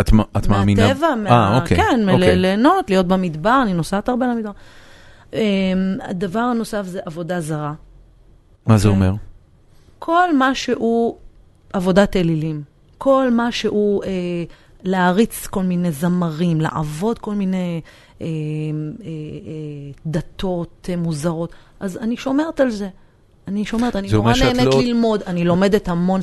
Speaker 1: את, את מאמינה?
Speaker 3: מהטבע,
Speaker 1: אה,
Speaker 3: מה...
Speaker 1: אוקיי,
Speaker 3: כן,
Speaker 1: אוקיי.
Speaker 3: ליהנות, להיות במדבר, אני נוסעת הרבה למדבר. אה, הדבר הנוסף זה עבודה זרה.
Speaker 1: מה זה
Speaker 3: אוקיי.
Speaker 1: אומר?
Speaker 3: כל מה שהוא עבודת אלילים, כל מה שהוא אה, להריץ כל מיני זמרים, לעבוד כל מיני אה, אה, אה, דתות אה, מוזרות, אז אני שומרת על זה. אני שומרת, אני נורא נהנית
Speaker 1: לא-
Speaker 3: ללמוד, אני לומדת המון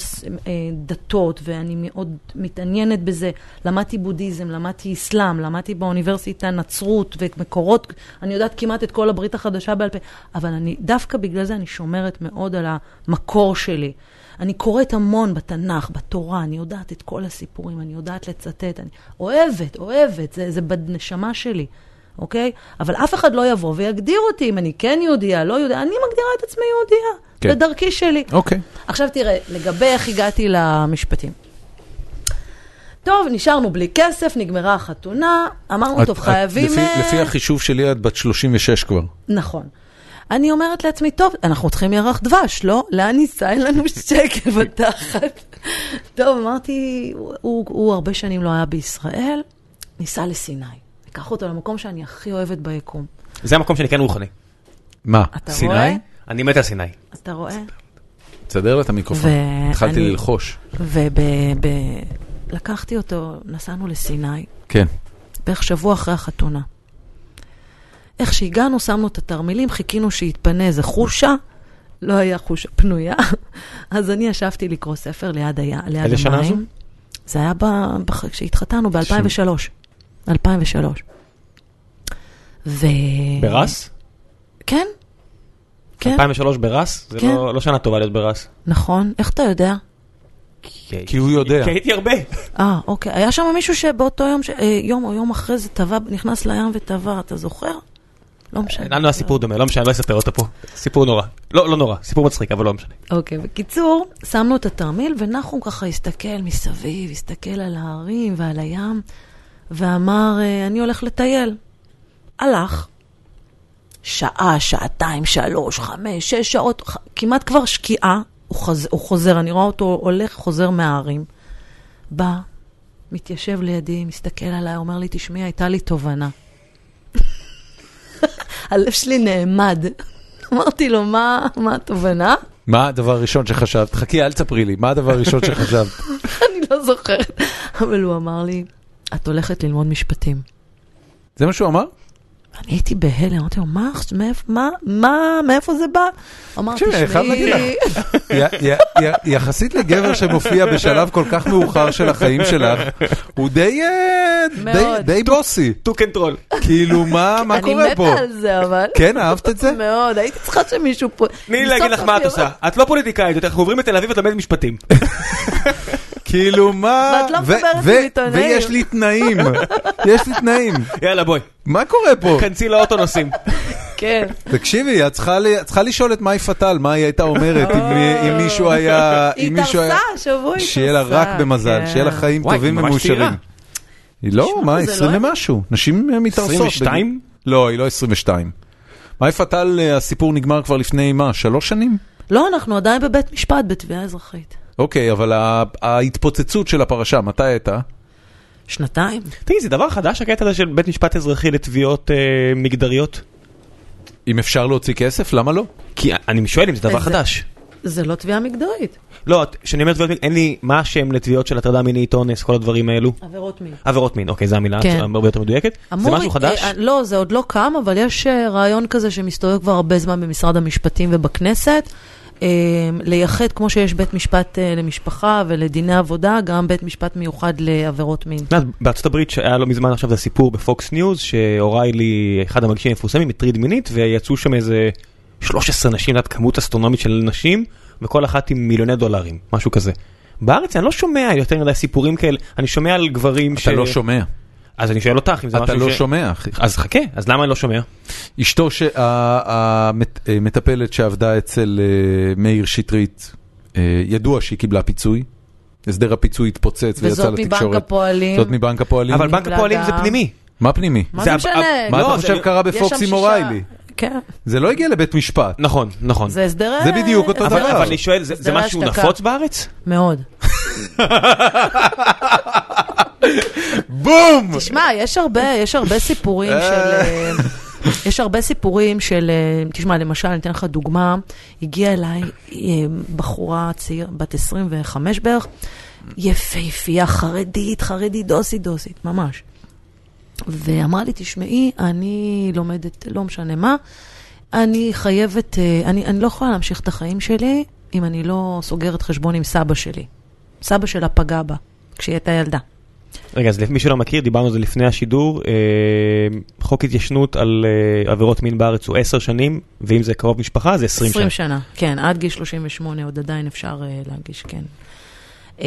Speaker 3: אה, דתות ואני מאוד מתעניינת בזה. למדתי בודהיזם, למדתי אסלאם, למדתי באוניברסיטה נצרות ומקורות, אני יודעת כמעט את כל הברית החדשה בעל פה, אבל אני, דווקא בגלל זה אני שומרת מאוד על המקור שלי. אני קוראת המון בתנ"ך, בתורה, אני יודעת את כל הסיפורים, אני יודעת לצטט, אני אוהבת, אוהבת, זה, זה בנשמה שלי. אוקיי? אבל אף אחד לא יבוא ויגדיר אותי אם אני כן יהודייה, לא יהודייה, אני מגדירה את עצמי יהודייה,
Speaker 1: כן.
Speaker 3: בדרכי שלי.
Speaker 1: אוקיי.
Speaker 3: עכשיו תראה, לגבי איך הגעתי למשפטים. טוב, נשארנו בלי כסף, נגמרה החתונה, אמרנו,
Speaker 1: את-
Speaker 3: טוב,
Speaker 1: את-
Speaker 3: חייבים...
Speaker 1: לפי-
Speaker 3: אה,
Speaker 1: לפי החישוב שלי את בת 36 כבר.
Speaker 3: נכון. אני אומרת לעצמי, טוב, אנחנו צריכים ירח דבש, לא? לאן ניסע? אין לנו שקל בתחת. טוב, אמרתי, הוא, הוא, הוא הרבה שנים לא היה בישראל, ניסע לסיני. ניקח אותו למקום שאני הכי אוהבת ביקום.
Speaker 2: זה המקום שאני כן רוחני.
Speaker 1: מה,
Speaker 3: אתה
Speaker 1: סיני?
Speaker 3: רואה?
Speaker 2: אני מת על סיני.
Speaker 3: אתה רואה?
Speaker 1: תסדר לה את המיקרופון. התחלתי ללחוש.
Speaker 3: ולקחתי אותו, נסענו לסיני,
Speaker 1: כן.
Speaker 3: בערך שבוע אחרי החתונה. איך שהגענו, שמנו את התרמילים, חיכינו שיתפנה איזה חושה, לא היה חושה פנויה, אז אני ישבתי לקרוא ספר ליד, היה, ליד המים.
Speaker 2: איזה שנה זו?
Speaker 3: זה היה ב, ב, כשהתחתנו, ב-2003. 2003. ו...
Speaker 2: ברס?
Speaker 3: כן, כן,
Speaker 2: 2003 ברס? זה
Speaker 3: כן.
Speaker 2: לא לא שנה טובה להיות ברס.
Speaker 3: נכון. איך אתה יודע?
Speaker 1: כי הוא יודע.
Speaker 2: כי הייתי הרבה.
Speaker 3: אה, אוקיי. היה שם מישהו שבאותו יום, ש... אה, יום או יום אחרי זה טבע, נכנס לים וטבע, אתה זוכר? לא משנה.
Speaker 2: לנו הסיפור דומה, לא משנה, לא אספר אותו פה. סיפור נורא. לא, לא נורא, סיפור מצחיק, אבל לא משנה.
Speaker 3: אוקיי, בקיצור, שמנו את התרמיל, ונחום ככה הסתכל מסביב, הסתכל על ההרים ועל הים, ואמר, אה, אני הולך לטייל. הלך. שעה, שעתיים, שלוש, חמש, שש שעות, כמעט כבר שקיעה, הוא, חז... הוא חוזר, אני רואה אותו הולך, חוזר מההרים. בא, מתיישב לידי, מסתכל עליי, אומר לי, תשמעי, הייתה לי תובנה. הלב שלי נעמד. אמרתי לו, מה, מה התובנה?
Speaker 1: מה הדבר הראשון שחשבת? חכי, אל תספרי לי, מה הדבר הראשון שחשבת?
Speaker 3: אני לא זוכרת. אבל הוא אמר לי, את הולכת ללמוד משפטים.
Speaker 1: זה מה שהוא אמר?
Speaker 3: אני הייתי בהלם, אמרתי לו, מה, מה, מה, מאיפה זה בא? אמרתי,
Speaker 1: תקשיבי, אני חייב להגיד י- יחסית לגבר שמופיע בשלב כל כך מאוחר של החיים שלך, הוא די, אה, די- bossy.
Speaker 2: Too control.
Speaker 1: כאילו, מה מה
Speaker 3: אני
Speaker 1: קורה
Speaker 3: מתה
Speaker 1: פה?
Speaker 3: על זה, אבל.
Speaker 1: כן, אהבת את זה?
Speaker 3: מאוד, הייתי צריכה שמישהו פה...
Speaker 2: תני לי להגיד לך מה את עושה. את לא פוליטיקאית, אנחנו עוברים לתל אביב ואת לומדת משפטים.
Speaker 1: כאילו, מה?
Speaker 3: ואת לא מדברת עם עיתונאים.
Speaker 1: ויש לי תנאים, יש לי תנאים.
Speaker 2: יאללה בואי,
Speaker 1: מה קורה פה?
Speaker 2: כנסי לאוטו נוסעים.
Speaker 3: כן.
Speaker 1: תקשיבי, את צריכה לשאול את מאי פאטל מה היא הייתה אומרת אם מישהו היה...
Speaker 3: היא התארסה, השבוע היא התארסה.
Speaker 1: שיהיה לה רק במזל,
Speaker 3: כן.
Speaker 1: שיהיה לה חיים
Speaker 2: וואי,
Speaker 1: טובים ומאושרים. היא לא, מה,
Speaker 3: זה
Speaker 1: 20
Speaker 3: לא-
Speaker 1: ומשהו, נשים אה, מתארסות.
Speaker 2: 22?
Speaker 1: בגיל- לא, היא לא 22. מאי פאטל, אה, הסיפור נגמר כבר לפני מה, שלוש שנים?
Speaker 3: לא, אנחנו עדיין בבית משפט, בתביעה אזרחית.
Speaker 1: אוקיי, אבל ההתפוצצות של הפרשה, מתי הייתה?
Speaker 3: שנתיים?
Speaker 2: תגיד, זה דבר חדש הקטע הזה של בית משפט אזרחי לתביעות אה, מגדריות?
Speaker 1: אם אפשר להוציא כסף, למה לא?
Speaker 2: כי אני שואל אם זה דבר
Speaker 3: איזה-
Speaker 2: חדש.
Speaker 3: זה לא תביעה מגדרית.
Speaker 2: לא, כשאני אומר תביעות מין, אין לי מה השם לתביעות של הטרדה מינית, אונס, כל הדברים האלו.
Speaker 3: עבירות מין.
Speaker 2: עבירות מין, אוקיי, זו המילה
Speaker 3: כן.
Speaker 2: הרבה יותר מדויקת. זה
Speaker 3: אמור-
Speaker 2: משהו חדש?
Speaker 3: אה, לא, זה עוד לא קם, אבל יש אה, רעיון כזה שמסתובב כבר הרבה זמן במשרד המשפטים ובכנסת. אה, לייחד, כמו שיש בית משפט אה, למשפחה ולדיני עבודה, גם בית משפט מיוחד לעבירות מין.
Speaker 2: בארצות הברית שהיה לא מזמן עכשיו את הסיפור בפוקס ניוז, שאו'ריילי, אחד המגישים המפורסמים, הטריד מינית, ויצאו שם איזה 13 נשים, את יודעת, כמות אסטרונומית של נשים, וכל אחת עם מיליוני דולרים, משהו כזה. בארץ אני לא שומע יותר מדי סיפורים כאלה, אני שומע על גברים ש...
Speaker 1: אתה לא שומע.
Speaker 2: אז אני שואל אותך אם זה
Speaker 1: אתה
Speaker 2: משהו
Speaker 1: לא
Speaker 2: ש...
Speaker 1: שומע, אחי.
Speaker 2: אז חכה, אז למה אני לא שומע?
Speaker 1: אשתו, המטפלת שעבדה אצל אה, מאיר שטרית, אה, ידוע שהיא קיבלה פיצוי. הסדר הפיצוי התפוצץ ויצא
Speaker 3: וזאת
Speaker 1: לתקשורת.
Speaker 3: מבנק הפועלים.
Speaker 1: זאת מבנק הפועלים.
Speaker 2: אבל בנק הפועלים זה פנימי.
Speaker 1: מה פנימי?
Speaker 3: מה
Speaker 2: זה
Speaker 3: משנה?
Speaker 1: מה
Speaker 2: לא,
Speaker 1: אתה
Speaker 2: זה-
Speaker 1: חושב קרה
Speaker 3: יש
Speaker 1: בפוקס
Speaker 3: שם
Speaker 1: עם
Speaker 3: שישה-
Speaker 1: אוריילי?
Speaker 3: כן,
Speaker 1: זה לא הגיע לבית משפט.
Speaker 2: נכון, נכון.
Speaker 3: זה הסדרי...
Speaker 1: זה בדיוק אותו דבר.
Speaker 2: אבל אני שואל, זה- משהו. נפוץ בארץ?
Speaker 3: מאוד.
Speaker 1: בום!
Speaker 3: תשמע, יש הרבה, יש הרבה סיפורים של... אה, יש הרבה סיפורים של, אה, תשמע, למשל, אני אתן לך דוגמה, הגיעה אליי אה, בחורה צעיר, בת 25 בערך, יפהפייה, חרדית, חרדית, דוסית, דוסית, ממש. ואמרה לי, תשמעי, אני לומדת, לא משנה מה, אני חייבת, אה, אני, אני לא יכולה להמשיך את החיים שלי אם אני לא סוגרת חשבון עם סבא שלי. סבא שלה פגע בה כשהיא הייתה ילדה.
Speaker 2: רגע, אז למי שלא מכיר, דיברנו על זה לפני השידור, אה, חוק התיישנות על אה, עבירות מין בארץ הוא 10 שנים, ואם זה קרוב משפחה זה 20 שנה.
Speaker 3: 20 שנה, כן, עד גיל 38 עוד עדיין אפשר uh, להגיש, כן. Uh,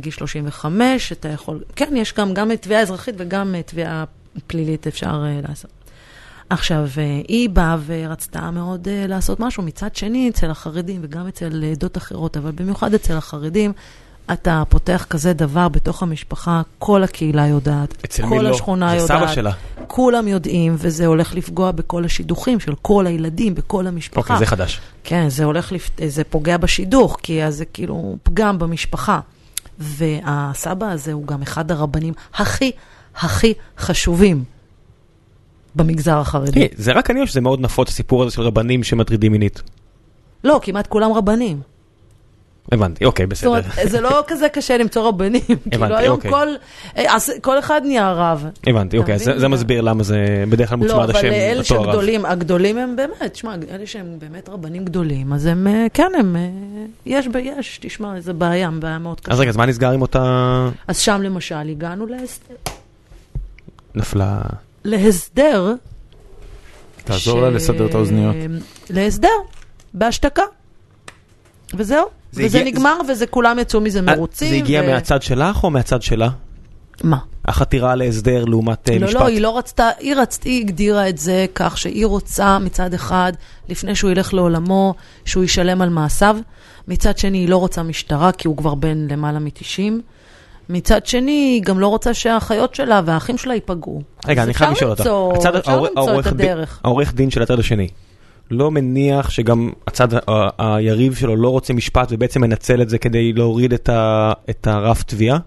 Speaker 3: גיל 35, אתה יכול, כן, יש גם, גם תביעה אזרחית וגם תביעה פלילית אפשר uh, לעשות. עכשיו, uh, היא באה ורצתה מאוד uh, לעשות משהו, מצד שני, אצל החרדים וגם אצל עדות אחרות, אבל במיוחד אצל החרדים, אתה פותח כזה דבר בתוך המשפחה, כל הקהילה יודעת, כל
Speaker 2: לא?
Speaker 3: השכונה יודעת.
Speaker 2: סבא שלה.
Speaker 3: כולם יודעים, וזה הולך לפגוע בכל השידוכים של כל הילדים, בכל המשפחה.
Speaker 2: אוקיי, זה חדש.
Speaker 3: כן, זה הולך, לפ... זה פוגע בשידוך, כי אז זה כאילו פגם במשפחה. והסבא הזה הוא גם אחד הרבנים הכי הכי חשובים במגזר החרדי.
Speaker 2: זה רק אני או שזה מאוד נפוץ הסיפור הזה של רבנים שמטרידים מינית?
Speaker 3: לא, כמעט כולם רבנים.
Speaker 2: הבנתי, אוקיי,
Speaker 3: זאת
Speaker 2: בסדר.
Speaker 3: אומרת, זה לא כזה קשה למצוא רבנים. כאילו היום
Speaker 2: אוקיי.
Speaker 3: כל, אה, כל אחד נהיה רב.
Speaker 2: הבנתי, אוקיי, זה מסביר למה זה בדרך כלל
Speaker 3: לא,
Speaker 2: מוצמד
Speaker 3: אבל
Speaker 2: השם
Speaker 3: אלה שהם
Speaker 2: לתואר רב.
Speaker 3: גדולים, הגדולים הם באמת, תשמע, אלה שהם באמת רבנים גדולים, אז הם, אה, כן, הם, אה, יש, ב- יש, תשמע, זה בעיה, בעיה מאוד קשה.
Speaker 2: אז רגע, אז מה נסגר עם אותה
Speaker 3: אז שם למשל הגענו להסדר,
Speaker 2: נפלה?
Speaker 3: להסדר.
Speaker 1: תעזור לה לסדר את האוזניות.
Speaker 3: להסדר, בהשתקה. וזהו.
Speaker 2: זה
Speaker 3: וזה
Speaker 2: הגיע-
Speaker 3: נגמר, וזה כולם יצאו מזה מרוצים.
Speaker 2: זה הגיע
Speaker 3: ו-
Speaker 2: מהצד שלך או מהצד שלה?
Speaker 3: מה?
Speaker 2: החתירה להסדר לעומת אה,
Speaker 3: לא,
Speaker 2: משפט?
Speaker 3: לא, היא לא רצתה, היא רצתה, היא הגדירה את זה כך שהיא רוצה מצד אחד, לפני שהוא ילך לעולמו, שהוא ישלם על מעשיו. מצד שני, היא לא רוצה משטרה, כי הוא כבר בן למעלה מ-90. מצד שני, היא גם לא רוצה שהאחיות שלה והאחים שלה ייפגעו.
Speaker 2: רגע, אני חייב לשאול אותך.
Speaker 3: אפשר למצוא, אפשר למצוא את הדרך.
Speaker 2: העורך דין של הצד השני, לא מניח שגם הצד היריב שלו לא רוצה משפט ובעצם מנצל את זה כדי להוריד את את הרף תביעה?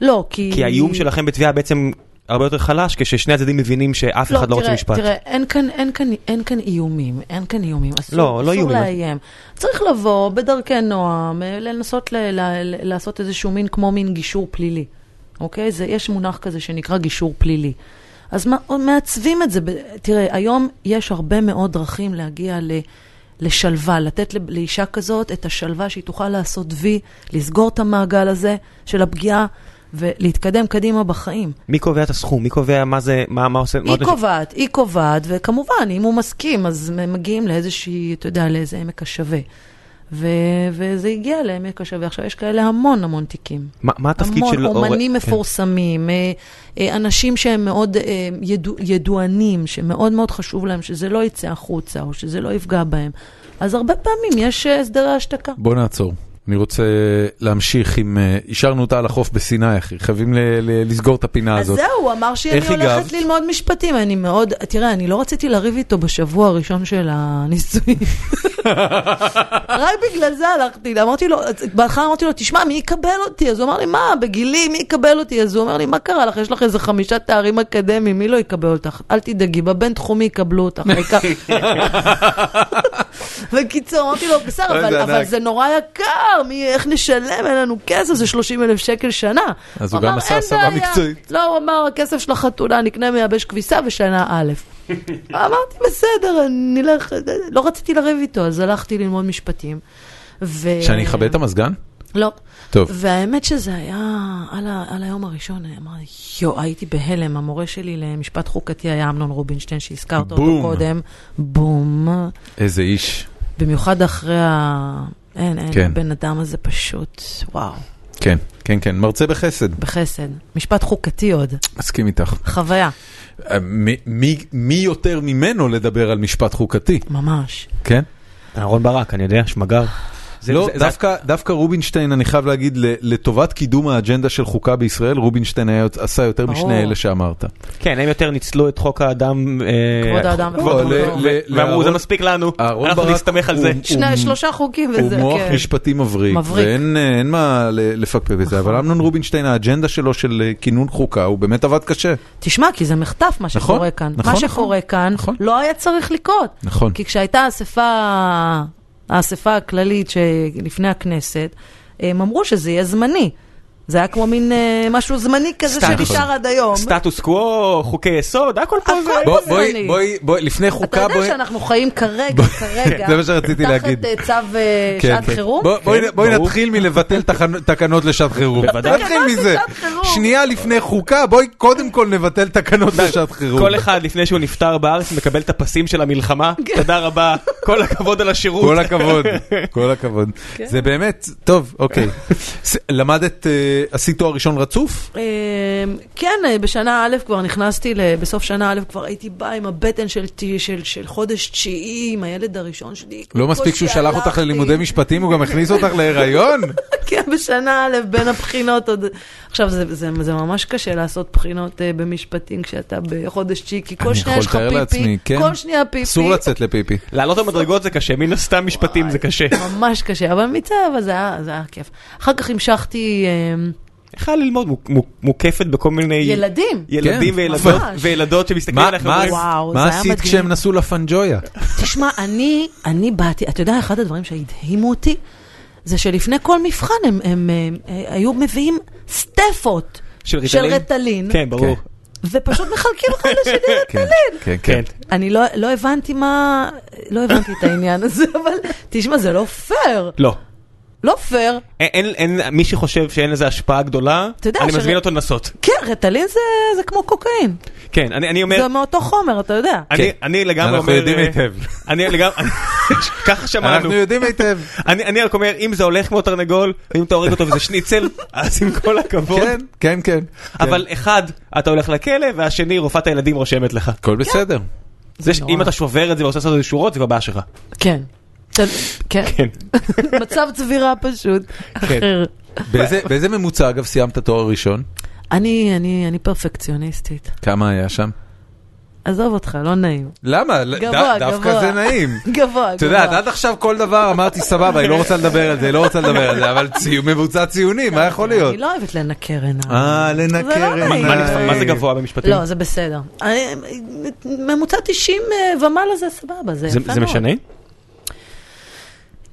Speaker 3: לא, כי...
Speaker 2: כי האיום שלכם בתביעה בעצם הרבה יותר חלש כששני הצדדים מבינים שאף אחד לא רוצה
Speaker 3: תראה,
Speaker 2: משפט.
Speaker 3: תראה, אין כאן, אין, כאן, אין כאן איומים, אין כאן איומים. אסור,
Speaker 2: לא, לא
Speaker 3: אסור
Speaker 2: איומים.
Speaker 3: לאיים. צריך לבוא בדרכי נועם, אה, לנסות ל, ל, ל, לעשות איזשהו מין, כמו מין גישור פלילי. אוקיי? זה, יש מונח כזה שנקרא גישור פלילי. אז מה, מעצבים את זה. תראה, היום יש הרבה מאוד דרכים להגיע ל... לשלווה, לתת ל- לאישה כזאת את השלווה שהיא תוכל לעשות וי, לסגור את המעגל הזה של הפגיעה ולהתקדם קדימה בחיים.
Speaker 2: מי קובע את הסכום? מי קובע מה זה, מה מה עושה? מה
Speaker 3: היא
Speaker 2: עוד-
Speaker 3: קובעת, היא קובעת, וכמובן, אם הוא מסכים, אז מגיעים לאיזושהי, אתה יודע, לאיזה עמק השווה. ו- וזה הגיע לעמק השווה. עכשיו, יש כאלה המון המון תיקים.
Speaker 2: מה מה התפקיד
Speaker 3: המון
Speaker 2: של... עורך-
Speaker 3: אומנים
Speaker 2: כן.
Speaker 3: מפורסמים, אה, אה, אנשים שהם מאוד אה, ידוע, ידוענים, שמאוד מאוד חשוב להם שזה לא יצא החוצה, או שזה לא יפגע בהם. אז הרבה פעמים יש הסדרי השתקה.
Speaker 1: בוא נעצור. אני רוצה להמשיך עם, אה, השארנו אותה על החוף בסיני, אחי, חייבים ל- ל- לסגור את הפינה
Speaker 3: אז
Speaker 1: הזאת.
Speaker 3: זהו, הוא אמר שאני הולכת? ללמוד משפטים, אני מאוד, תראה, אני לא רציתי לריב איתו בשבוע הראשון של הנישואים. רק בגלל זה הלכתי, אמרתי לו, בהתחלה אמרתי לו, תשמע, מי יקבל אותי? אז הוא אמר לי, מה, בגילי, מי יקבל אותי? אז הוא אומר לי, מה קרה לך? יש לך איזה חמישה תארים אקדמיים, מי לא יקבל אותך? אל תדאגי, בבין תחומי יקבלו אותך. בקיצור, אמרתי לו, בסדר, אבל-
Speaker 1: זה
Speaker 3: אבל
Speaker 1: ענק.
Speaker 3: זה נורא יקר, מי- איך נשלם? אין לנו כסף, זה 30 אלף שקל שנה.
Speaker 1: אז הוא גם עשה
Speaker 3: "אין
Speaker 1: הסבה
Speaker 3: בעיה."
Speaker 1: מקצועית.
Speaker 3: לא, הוא אמר, הכסף של החתונה, נקנה מייבש כביסה ושנה א'. אמרתי, בסדר, נלך, לא רציתי לריב איתו, אז הלכתי ללמוד משפטים.
Speaker 1: שאני אכבד את המזגן?
Speaker 3: לא.
Speaker 1: טוב.
Speaker 3: והאמת שזה היה, על, ה, על היום הראשון, אמרתי, יואו, הייתי בהלם, המורה שלי למשפט חוקתי היה אמנון רובינשטיין, שהזכרת אותו. קודם. בום.
Speaker 1: איזה איש.
Speaker 3: במיוחד אחרי ה... אין, אין,
Speaker 1: כן.
Speaker 3: הבן אדם הזה פשוט, וואו,
Speaker 1: כן, כן, כן, מרצה בחסד,
Speaker 3: בחסד. משפט חוקתי עוד,
Speaker 1: מסכים איתך.
Speaker 3: חוויה,
Speaker 1: אה, מי- מי- מי יותר ממנו לדבר על משפט חוקתי,
Speaker 3: ממש.
Speaker 1: כן?
Speaker 2: אהרון ברק, אני יודע, שמגר. זה-
Speaker 1: לא,
Speaker 2: זה- זה-
Speaker 1: דווקא, דווקא רובינשטיין, אני חייב להגיד, ל- לטובת קידום האג'נדה של חוקה בישראל, רובינשטיין היה, עשה יותר
Speaker 3: ברור.
Speaker 1: משני אלה שאמרת.
Speaker 2: כן, הם יותר ניצלו את חוק האדם. אה,
Speaker 3: כבוד האדם
Speaker 2: כבוד
Speaker 3: וחירותו.
Speaker 2: האדם,
Speaker 1: ל- ל-
Speaker 2: ואמרו, זה מספיק לנו, אנחנו
Speaker 1: ברק
Speaker 2: נסתמך על
Speaker 1: הוא-
Speaker 2: זה.
Speaker 3: שני,
Speaker 1: הוא-
Speaker 3: שלושה חוקים
Speaker 1: הוא
Speaker 3: וזה,
Speaker 1: מוח
Speaker 3: כן.
Speaker 1: משפטי מבריק,
Speaker 3: מבריק.
Speaker 1: ואין אה, אין מה ל- לפקפק בזה,
Speaker 3: נכון.
Speaker 1: אבל אמנון רובינשטיין, האג'נדה שלו של אה, כינון חוקה, הוא באמת עבד קשה.
Speaker 3: תשמע, כי זה מחטף מה
Speaker 1: נכון,
Speaker 3: שקורה כאן.
Speaker 1: נכון,
Speaker 3: מה שקורה כאן. לא היה צריך לקרות.
Speaker 1: נכון.
Speaker 3: כי כשהייתה האספה, האספה הכללית שלפני הכנסת, הם אמרו שזה יהיה זמני. זה היה כמו מין אה, משהו זמני כזה. שנשאר עד היום.
Speaker 2: סטטוס קוו, חוקי יסוד, הכל פה זה
Speaker 1: בואי,
Speaker 3: זמני.
Speaker 1: בואי, בואי, לפני
Speaker 3: אתה
Speaker 1: חוקה,
Speaker 3: יודע
Speaker 1: בואי...
Speaker 3: שאנחנו חיים כרגע, כרגע,
Speaker 1: זה מה שרציתי להגיד.
Speaker 3: תחת אה, צו אה,
Speaker 1: כן,
Speaker 3: שעת
Speaker 1: כן.
Speaker 3: חירום?
Speaker 1: בוא- בואי
Speaker 2: כן.
Speaker 1: נתחיל מלבטל תקנות לשעת חירום.
Speaker 2: בוודאי.
Speaker 1: נתחיל מזה. שנייה לפני חוקה, בואי קודם כל נבטל תקנות לשעת חירום.
Speaker 2: כל אחד לפני שהוא נפטר בארץ מקבל את הפסים של המלחמה, תודה רבה, כל הכבוד על השירות.
Speaker 1: כל הכבוד, כל הכבוד. זה באמת, טוב, אוקיי. למדת, עשית תואר ראשון רצוף?
Speaker 3: אה, כן, אה, בשנה א' כבר נכנסתי, ל- בסוף שנה א' כבר הייתי באה עם הבטן של, ת- של, של חודש תשיעי, עם הילד הראשון שלי.
Speaker 1: לא מספיק שהוא שלח אותך. ללימודי משפטים, הוא גם הכניס אותך להיריון?
Speaker 3: כן, בשנה א', בין הבחינות עוד... עכשיו, זה, זה, זה ממש קשה לעשות בחינות uh, במשפטים כשאתה בחודש תשיעי, כי כל שנייה
Speaker 1: יכול
Speaker 3: יש לך פיפי,
Speaker 1: לעצמי, כן.
Speaker 3: כל שנייה פיפי.
Speaker 1: אסור לצאת לפיפי.
Speaker 2: לעלות במדרגות זה קשה, מן הסתם משפטים זה קשה.
Speaker 3: ממש קשה, אבל מצד, אבל זה היה, זה היה כיף. אחר כך המשכתי אה,
Speaker 2: היה ללמוד? מו- מו- מוקפת בכל מיני...
Speaker 3: ילדים.
Speaker 2: ילדים
Speaker 1: כן,
Speaker 2: וילדות, שמסתכלים עליך
Speaker 1: מה-
Speaker 2: ואומרים,
Speaker 1: מה עשית. כשהם נסעו לפנג'ויה?
Speaker 3: תשמע, אני, אני באתי, אתה יודע, אחד הדברים שהדהימו אותי, זה שלפני כל מבחן הם, הם היו מביאים סטפות
Speaker 2: של?
Speaker 3: רטלין,
Speaker 2: כן, ברור.
Speaker 3: ופשוט מחלקים אחד לשני
Speaker 1: כן,
Speaker 3: רטלין.
Speaker 1: כן, כן.
Speaker 2: כן.
Speaker 3: אני לא, לא הבנתי מה, לא הבנתי את העניין הזה, אבל תשמע, זה לא פייר.
Speaker 2: לא.
Speaker 3: לא פייר.
Speaker 2: אין, אין, אין, מי שחושב שאין לזה השפעה גדולה, אני מזמין אותו לנסות.
Speaker 3: כן, רטלין זה, זה כמו קוקאין.
Speaker 2: כן, אני, אני אומר,
Speaker 3: זה מאותו חומר, אתה יודע.
Speaker 2: אני,
Speaker 1: כן.
Speaker 2: אני לגמרי
Speaker 1: אנחנו
Speaker 2: אומר,
Speaker 1: יודעים
Speaker 2: אה,
Speaker 1: היטב.
Speaker 2: אני לגמרי, ככה שמענו.
Speaker 1: אנחנו יודעים היטב.
Speaker 2: אני, אני רק אומר, אם זה הולך כמו תרנגול, ואם אתה הורג אותו וזה שניצל, אז עם כל הכבוד.
Speaker 1: כן, כן, כן.
Speaker 2: אבל אחד, אתה הולך לכלא, והשני, רופאת הילדים רושמת לך.
Speaker 1: הכל בסדר.
Speaker 2: זה. אם אתה שובר את זה ועושה את זה שורות, זה כבר בעיה שלך.
Speaker 3: כן. כן.
Speaker 2: כן.
Speaker 3: מצב צבירה פשוט. אחר.
Speaker 1: באיזה- ממוצע, אגב, סיימת תואר ראשון?
Speaker 3: אני, אני, אני פרפקציוניסטית.
Speaker 1: כמה היה שם?
Speaker 3: עזוב אותך, לא נעים.
Speaker 1: למה?
Speaker 3: גבוה,
Speaker 1: ד- דווקא
Speaker 3: גבוה.
Speaker 1: זה נעים.
Speaker 3: גבוה,
Speaker 1: אתה יודע,
Speaker 3: גבוה.
Speaker 1: עד עכשיו כל דבר אמרתי סבבה, היא לא רוצה לדבר על זה, לא רוצה לדבר על זה, אבל ציון ממוצע ציוני, מה יכול להיות?
Speaker 3: אני לא אוהבת לנקר עיניים.
Speaker 1: אה,
Speaker 3: זה
Speaker 1: לנקר
Speaker 3: לא.
Speaker 1: עיניים.
Speaker 2: מה זה גבוה במשפטים?
Speaker 3: לא, זה בסדר. אני- ממוצע 90 אה, ומעלה זה סבבה, זה
Speaker 2: זה
Speaker 3: יפה
Speaker 2: זה
Speaker 3: מאוד.
Speaker 2: משנה?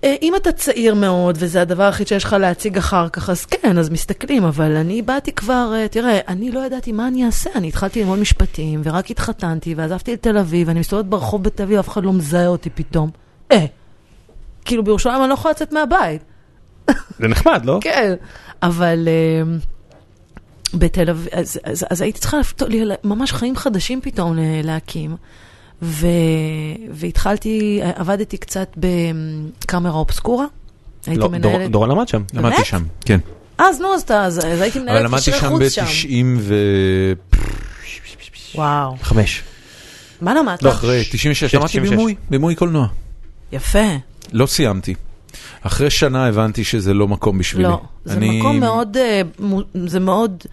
Speaker 3: אה, אם אתה צעיר מאוד, וזה הדבר היחיד שיש לך להציג אחר כך, אז כן, אז מסתכלים, אבל אני באתי כבר, אה, תראה, אני לא ידעתי מה אני אעשה, אני התחלתי ללמוד משפטים, ורק התחתנתי, ועזבתי לתל אביב, ואני מסתובבת ברחוב בתל אביב, אף אחד לא מזהה אותי פתאום. אה, כאילו בירושלים אני לא יכולה לצאת מהבית.
Speaker 2: זה נחמד, לא?
Speaker 3: כן, אבל אה, בתל אביב, אז, אז, אז הייתי צריכה ממש חיים חדשים פתאום להקים. ו, והתחלתי, עבדתי קצת בקאמרה אובסקורה. הייתי
Speaker 2: לא, דור-
Speaker 3: מנהלת...
Speaker 2: דורון למד שם.
Speaker 1: למדתי
Speaker 3: באמת?
Speaker 1: שם, כן.
Speaker 3: אז נו, אז, אז, אז הייתי
Speaker 1: אבל
Speaker 3: מנהלת
Speaker 1: למדתי
Speaker 3: קשרי
Speaker 1: שם
Speaker 3: חוץ שם.
Speaker 1: ב-90 ו...
Speaker 3: וואו.
Speaker 2: חמש.
Speaker 3: מה למדת?
Speaker 1: לא, אחרי 96, למדתי
Speaker 2: 96.
Speaker 1: בימוי, בימוי קולנוע.
Speaker 3: יפה.
Speaker 1: לא סיימתי. אחרי שנה הבנתי שזה לא מקום בשבילי.
Speaker 3: לא, זה
Speaker 1: אני-
Speaker 3: מקום מאוד, אה, זה מאוד,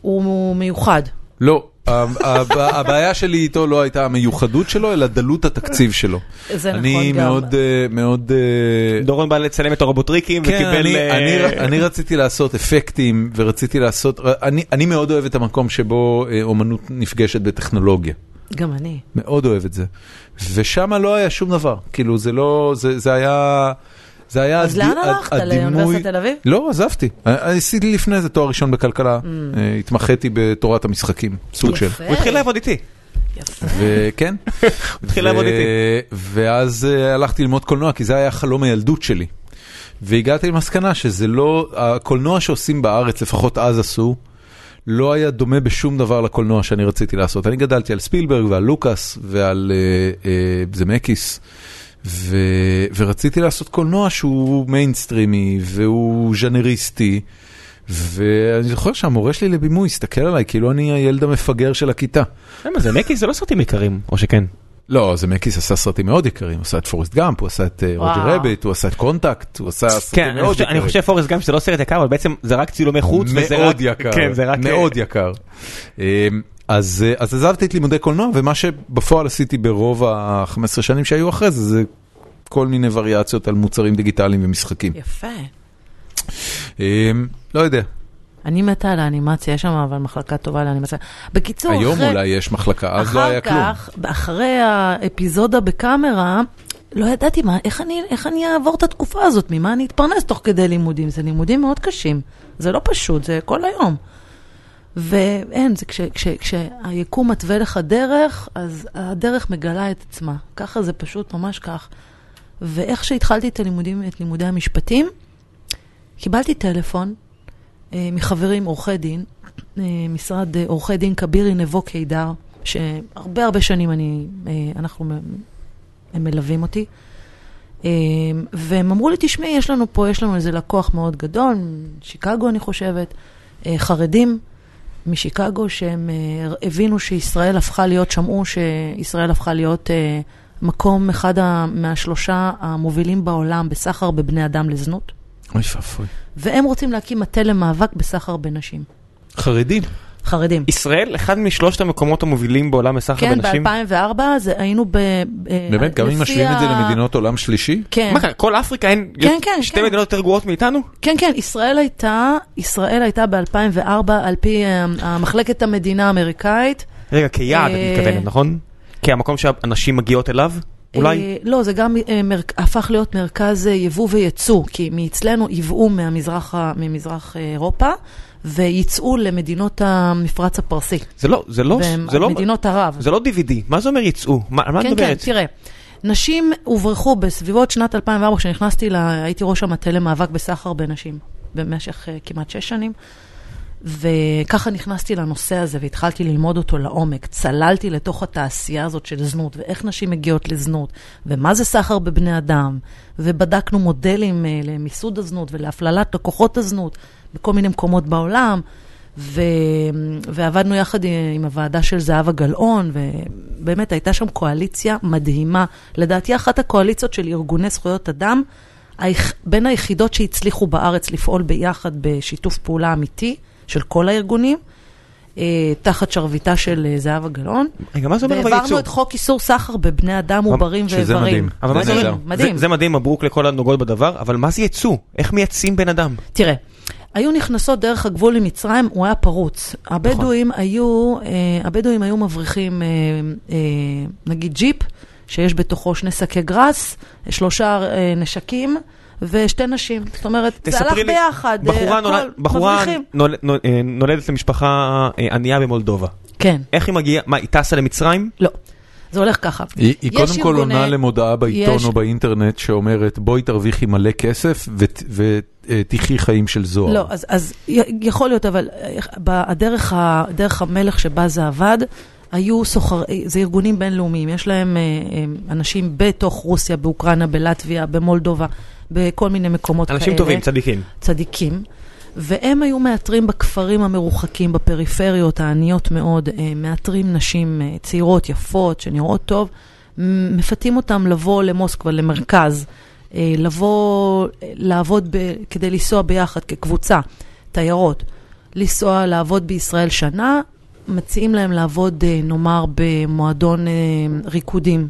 Speaker 3: הוא מיוחד.
Speaker 1: לא, הבעיה שלי איתו לא הייתה המיוחדות שלו, אלא דלות התקציב שלו.
Speaker 3: זה נכון
Speaker 1: אני
Speaker 3: גם.
Speaker 1: מאוד, אה, מאוד... אה,
Speaker 2: דורון בא לצלם את הרובוטריקים
Speaker 1: כן,
Speaker 2: וקיבל...
Speaker 1: אני,
Speaker 2: אה,
Speaker 1: אני, אני רציתי לעשות אפקטים ורציתי לעשות, אני, אני מאוד אוהב את המקום שבו אומנות נפגשת בטכנולוגיה.
Speaker 3: גם אני.
Speaker 1: מאוד אוהב את זה. ושם לא היה שום דבר, כאילו זה לא, זה, זה היה... זה היה
Speaker 3: אז
Speaker 1: הדי-
Speaker 3: לאן הלכת?
Speaker 1: הדימוי-
Speaker 3: לאוניברסיטת תל אביב?
Speaker 1: לא, עזבתי. אה, עשיתי לפני זה תואר ראשון בכלכלה, אה, התמחיתי בתורת המשחקים, סוג של.
Speaker 2: הוא התחיל לעבוד איתי.
Speaker 1: וכן.
Speaker 2: התחיל לעבוד איתי.
Speaker 1: ואז אה, הלכתי ללמוד קולנוע, כי זה היה חלום הילדות שלי. והגעתי למסקנה שזה לא, הקולנוע שעושים בארץ, לפחות אז עשו, לא היה דומה בשום דבר לקולנוע שאני רציתי לעשות. אני גדלתי על ספילברג ועל לוקאס ועל אה, אה, זמקיס, ורציתי לעשות קולנוע שהוא מיינסטרימי והוא ז'אנריסטי. ואני זוכר שהמורה שלי לבימוי הסתכל עליי כאילו אני הילד המפגר של הכיתה.
Speaker 2: למה זמקיס זה לא סרטים יקרים, או שכן?
Speaker 1: לא, זמקיס עשה סרטים מאוד יקרים, הוא עשה את פורסט גאמפ, הוא עשה את אה, רוג'ר. רביט, הוא עשה את קונטקט, הוא עשה
Speaker 2: כן,
Speaker 1: סרטים
Speaker 2: אני
Speaker 1: מאוד
Speaker 2: חושב- אני
Speaker 1: יקרים.
Speaker 2: חושב פורסט גם שזה לא סרט יקר, אבל בעצם זה רק צילומי חוץ,
Speaker 1: מאוד. יקר,
Speaker 2: כן, זה רק...
Speaker 1: מאוד יקר. אז אה, אז עזבתי את לימודי קולנוע, ומה שבפועל עשיתי ברוב ה-15 שנים שהיו אחרי זה, זה כל מיני וריאציות על מוצרים דיגיטליים ומשחקים.
Speaker 3: יפה.
Speaker 1: אמ, לא יודע,
Speaker 3: אני מתה על האנימציה, יש שם אבל מחלקה טובה לאנימציה. בקיצור,
Speaker 1: היום
Speaker 3: אחרי...
Speaker 1: אולי יש מחלקה, אז לא היה כלום.
Speaker 3: אחר כך, אחרי האפיזודה בקאמרה, לא ידעתי מה, איך אני, איך אני אעבור את התקופה הזאת, ממה אני אתפרנס תוך כדי לימודים. זה לימודים מאוד קשים, זה לא פשוט, זה כל היום. ואין, זה כש, כש, כשהיקום מתווה לך דרך, אז הדרך מגלה את עצמה. ככה זה פשוט ממש כך. ואיך שהתחלתי את הלימודים, את לימודי המשפטים, קיבלתי טלפון אה, מחברים עורכי דין, אה, משרד אה, עורכי דין כבירי נבו קידר, שהרבה הרבה שנים אני, אה, אנחנו, הם מלווים אותי. אה, והם אמרו לי, תשמעי, יש לנו פה, יש לנו איזה לקוח מאוד גדול, שיקגו אני חושבת, אה, חרדים משיקגו, שהם אה, הבינו שישראל הפכה להיות, שמעו שישראל הפכה להיות אה, מקום אחד מהשלושה המובילים בעולם בסחר בבני אדם לזנות,
Speaker 1: אוי ואבוי.
Speaker 3: והם רוצים להקים מטה למאבק בסחר בנשים.
Speaker 1: חרדים.
Speaker 3: חרדים.
Speaker 2: ישראל, אחד משלושת המקומות המובילים בעולם בסחר
Speaker 3: כן,
Speaker 2: בנשים.
Speaker 3: ב-2004 היינו ב... ב-
Speaker 1: באמת, גם אם משווים את זה
Speaker 3: ה-
Speaker 1: למדינות עולם שלישי?
Speaker 3: כן,
Speaker 2: מה קרה, כל אפריקה אין
Speaker 3: כן, כן,
Speaker 2: שתי
Speaker 3: כן.
Speaker 2: מדינות יותר גרועות מאיתנו?
Speaker 3: כן, כן, ישראל הייתה, ישראל הייתה ב-2004 על פי אה, המחלקת המדינה האמריקאית.
Speaker 2: רגע, כיעד את
Speaker 3: אה,
Speaker 2: מתכוונת, נכון? כהמקום שהנשים מגיעות אליו? אולי?
Speaker 3: אה, לא, זה גם אה, מר- הפך להיות מרכז אה, יבוא וייצוא, כי מאצלנו ייבאו מהמזרח, ה- ממזרח אה, אירופה, וייצאו למדינות המפרץ הפרסי,
Speaker 2: זה לא, זה לא, זה לא,
Speaker 3: ומדינות ערב.
Speaker 2: זה לא DVD, מה זה אומר יצאו? מה מה
Speaker 3: כן, כן,
Speaker 2: מדברת?
Speaker 3: תראה, נשים הוברחו בסביבות שנת 2004, כשנכנסתי, לה, הייתי ראש המטה למאבק בסחר בנשים במשך uh, כמעט שש שנים, וככה נכנסתי לנושא הזה והתחלתי ללמוד אותו לעומק. צללתי לתוך התעשייה הזאת של זנות, ואיך נשים מגיעות לזנות, ומה זה סחר בבני אדם, ובדקנו מודלים uh, למיסוד הזנות ולהפללת לקוחות הזנות בכל מיני מקומות בעולם. ו... ועבדנו יחד עם הוועדה של זהבה גלאון, ובאמת הייתה שם קואליציה מדהימה. לדעתי אחת הקואליציות של ארגוני זכויות אדם. בין היחידות שהצליחו בארץ לפעול ביחד בשיתוף פעולה אמיתי של כל הארגונים, אה, תחת שרביטה של אה, זהבה גלאון.
Speaker 2: רגע, מה זה אומר אבל
Speaker 3: והעברנו? את חוק איסור סחר בבני אדם עוברים
Speaker 1: שזה
Speaker 3: ואיברים.
Speaker 1: מדהים.
Speaker 2: אבל מה זה
Speaker 3: מדהים,
Speaker 2: אומר?
Speaker 3: מדהים.
Speaker 2: זה- זה מדהים, מברוק לכל הנוגעות בדבר, אבל מה זה יצוא? איך מייצאים בן אדם?
Speaker 3: תראה, היו נכנסות דרך הגבול עם מצרים, הוא היה פרוץ. הבדואים
Speaker 2: נכון.
Speaker 3: היו, אה, הבדואים היו מבריחים, אה, אה, נגיד ג'יפ, שיש בתוכו שני שקי גראס, שלושה אה, נשקים ושתי נשים. זאת אומרת, זה הלך
Speaker 2: לי,
Speaker 3: ביחד,
Speaker 2: בחורה
Speaker 3: הכל
Speaker 2: נולד- בחורה
Speaker 3: מבריחים.
Speaker 2: נול- נול- אה, נולדת למשפחה אה, ענייה במולדובה.
Speaker 3: כן,
Speaker 2: איך היא מגיעה? מה, היא טסה למצרים?
Speaker 3: לא. זה הולך ככה.
Speaker 1: היא היא קודם כל עונה למודעה בעיתון
Speaker 3: יש-
Speaker 1: או באינטרנט שאומרת בואי תרוויחי מלא כסף ותחי חיים של זוהר.
Speaker 3: לא, אז, אז יכול להיות, אבל אה, הדרך, ה- דרך המלך שבה זה עבד, היו סוחר, אה, זה ארגונים בינלאומיים, יש להם אה, אה, אנשים בתוך רוסיה, באוקראינה, בלטביה, במולדובה, בכל מיני מקומות כאלה.
Speaker 2: אנשים טובים, צדיקים.
Speaker 3: צדיקים. והם היו מאתרים בכפרים המרוחקים, בפריפריות העניות מאוד, אה, מאתרים נשים אה, צעירות, יפות, שנראות טוב, מפתים אותם לבוא למוסקבה, למרכז, אה, לבוא, אה, לעבוד, ב, כדי לנסוע ביחד כקבוצה, תיירות, לנסוע לעבוד בישראל שנה, מציעים להם לעבוד, אה, נאמר, במועדון אה, ריקודים.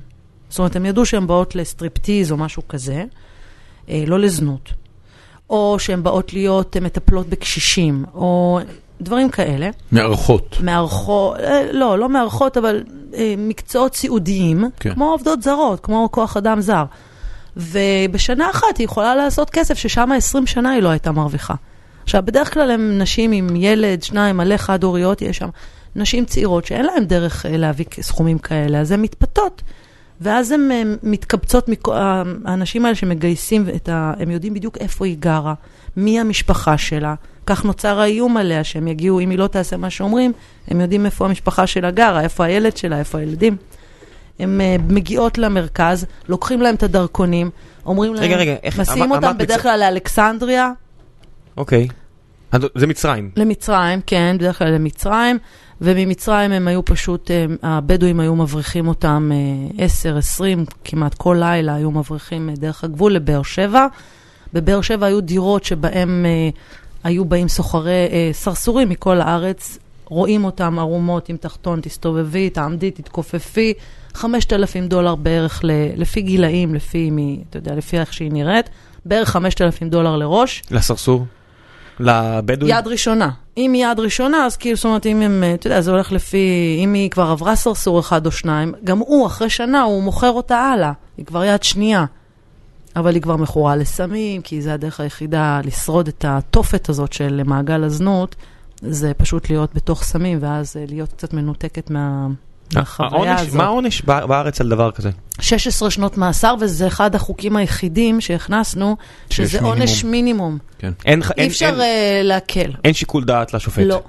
Speaker 3: זאת אומרת, הם ידעו שהן באות לסטריפטיז או משהו כזה, אה, לא לזנות. או שהן באות להיות אה, מטפלות בקשישים, או דברים כאלה.
Speaker 1: מארחות.
Speaker 3: מארחות, אה, לא, לא מארחות, אבל אה, מקצועות סיעודיים.
Speaker 1: כן.
Speaker 3: כמו עובדות זרות, כמו כוח אדם זר. ובשנה אחת היא יכולה לעשות כסף ששם 20 שנה היא לא הייתה מרוויחה. עכשיו, בדרך כלל הם נשים עם ילד, שניים, מלא חד-הוריות, יש שם נשים צעירות שאין להן דרך אה, להביא סכומים כאלה, אז הן מתפתות. ואז הן אה, מתקבצות, מכ- ה- האנשים האלה שמגייסים את ה... הם יודעים בדיוק איפה היא גרה, מי המשפחה שלה. כך נוצר האיום עליה, שהם יגיעו, אם היא לא תעשה מה שאומרים, הם יודעים איפה המשפחה שלה גרה, איפה הילד שלה, איפה הילדים. הן uh, מגיעות למרכז, לוקחים להם את הדרכונים, אומרים להם,
Speaker 2: רגע, רגע, איך-
Speaker 3: מסיעים אותם בדרך כלל לאלכסנדריה,
Speaker 2: אוקיי. זה מצרים.
Speaker 3: למצרים, כן, בדרך כלל למצרים, וממצרים הם היו פשוט, אה, הבדואים היו מבריחים אותם אה, 10, 20, כמעט כל לילה היו מבריחים אה, דרך הגבול לבאר שבע. בבאר שבע היו דירות שבהם אה, היו באים סוחרי, אה, סרסורים מכל הארץ, רואים אותם ערומות עם תחתון, תסתובבי, תעמדי, תתכופפי, 5,000 דולר בערך, ל, לפי גילאים, לפי, מי, אתה יודע, לפי איך שהיא נראית, בערך 5,000 דולר לראש.
Speaker 2: לסרסור? לבדואים?
Speaker 3: יד ראשונה. אם היא יד ראשונה, אז כאילו, זאת אומרת, אם הם, אתה יודע, זה הולך לפי, אם היא כבר עברה סרסור אחד או שניים, גם הוא, אחרי שנה, הוא מוכר אותה הלאה. היא כבר יד שנייה. אבל היא כבר מכורה לסמים, כי זה הדרך היחידה לשרוד את התופת הזאת של מעגל הזנות, זה פשוט להיות בתוך סמים, ואז אה, להיות קצת מנותקת מה...
Speaker 2: העונש-
Speaker 3: הזאת.
Speaker 2: מה העונש בא- בארץ על דבר כזה?
Speaker 3: 16 שנות מאסר, וזה אחד החוקים היחידים שהכנסנו, שזה עונש מינימום.
Speaker 1: כן.
Speaker 3: אי
Speaker 2: אין-
Speaker 3: אפשר
Speaker 2: אין-
Speaker 3: אה, להקל.
Speaker 2: אין שיקול דעת לשופט.
Speaker 3: לא.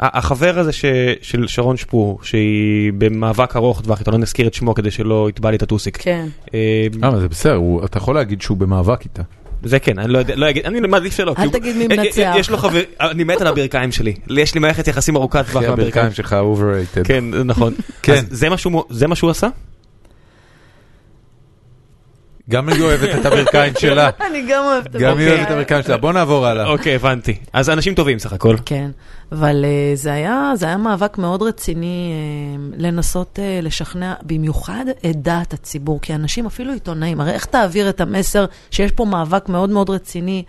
Speaker 2: החבר הזה ש- של שרון שפור, שהיא במאבק ארוך טווח, אתה לא נזכיר את שמו כדי שלא יתבע לי את הטוסיק.
Speaker 3: כן.
Speaker 2: אה,
Speaker 1: אה, אבל זה בסדר, הוא- אתה יכול להגיד שהוא במאבק איתה.
Speaker 2: זה כן, אני לא יודע, לא אגיד, אני מעדיף שלא. הוא-
Speaker 3: תגיד מי
Speaker 2: אה, אה,
Speaker 3: מנצח.
Speaker 2: יש לו חבר, אני מת על הברכיים שלי. יש לי מערכת יחסים ארוכת טווח עם הברכיים.
Speaker 1: הברכיים שלך overrated.
Speaker 2: כן, נכון.
Speaker 1: כן.
Speaker 2: זה מה שהוא עשה?
Speaker 1: גם היא אוהבת את הברכיים שלה.
Speaker 3: אני גם אוהבת את
Speaker 1: גם היא
Speaker 3: הברכיים.
Speaker 1: אוהבת את הברכיים שלה. בוא נעבור הלאה.
Speaker 2: אוקיי, הבנתי. אז אנשים טובים סך הכל.
Speaker 3: כן, אבל uh, זה, היה, זה היה מאבק מאוד רציני uh, לנסות uh, לשכנע במיוחד את דעת הציבור, כי אנשים, אפילו עיתונאים, הרי איך תעביר את המסר שיש פה מאבק מאוד מאוד רציני,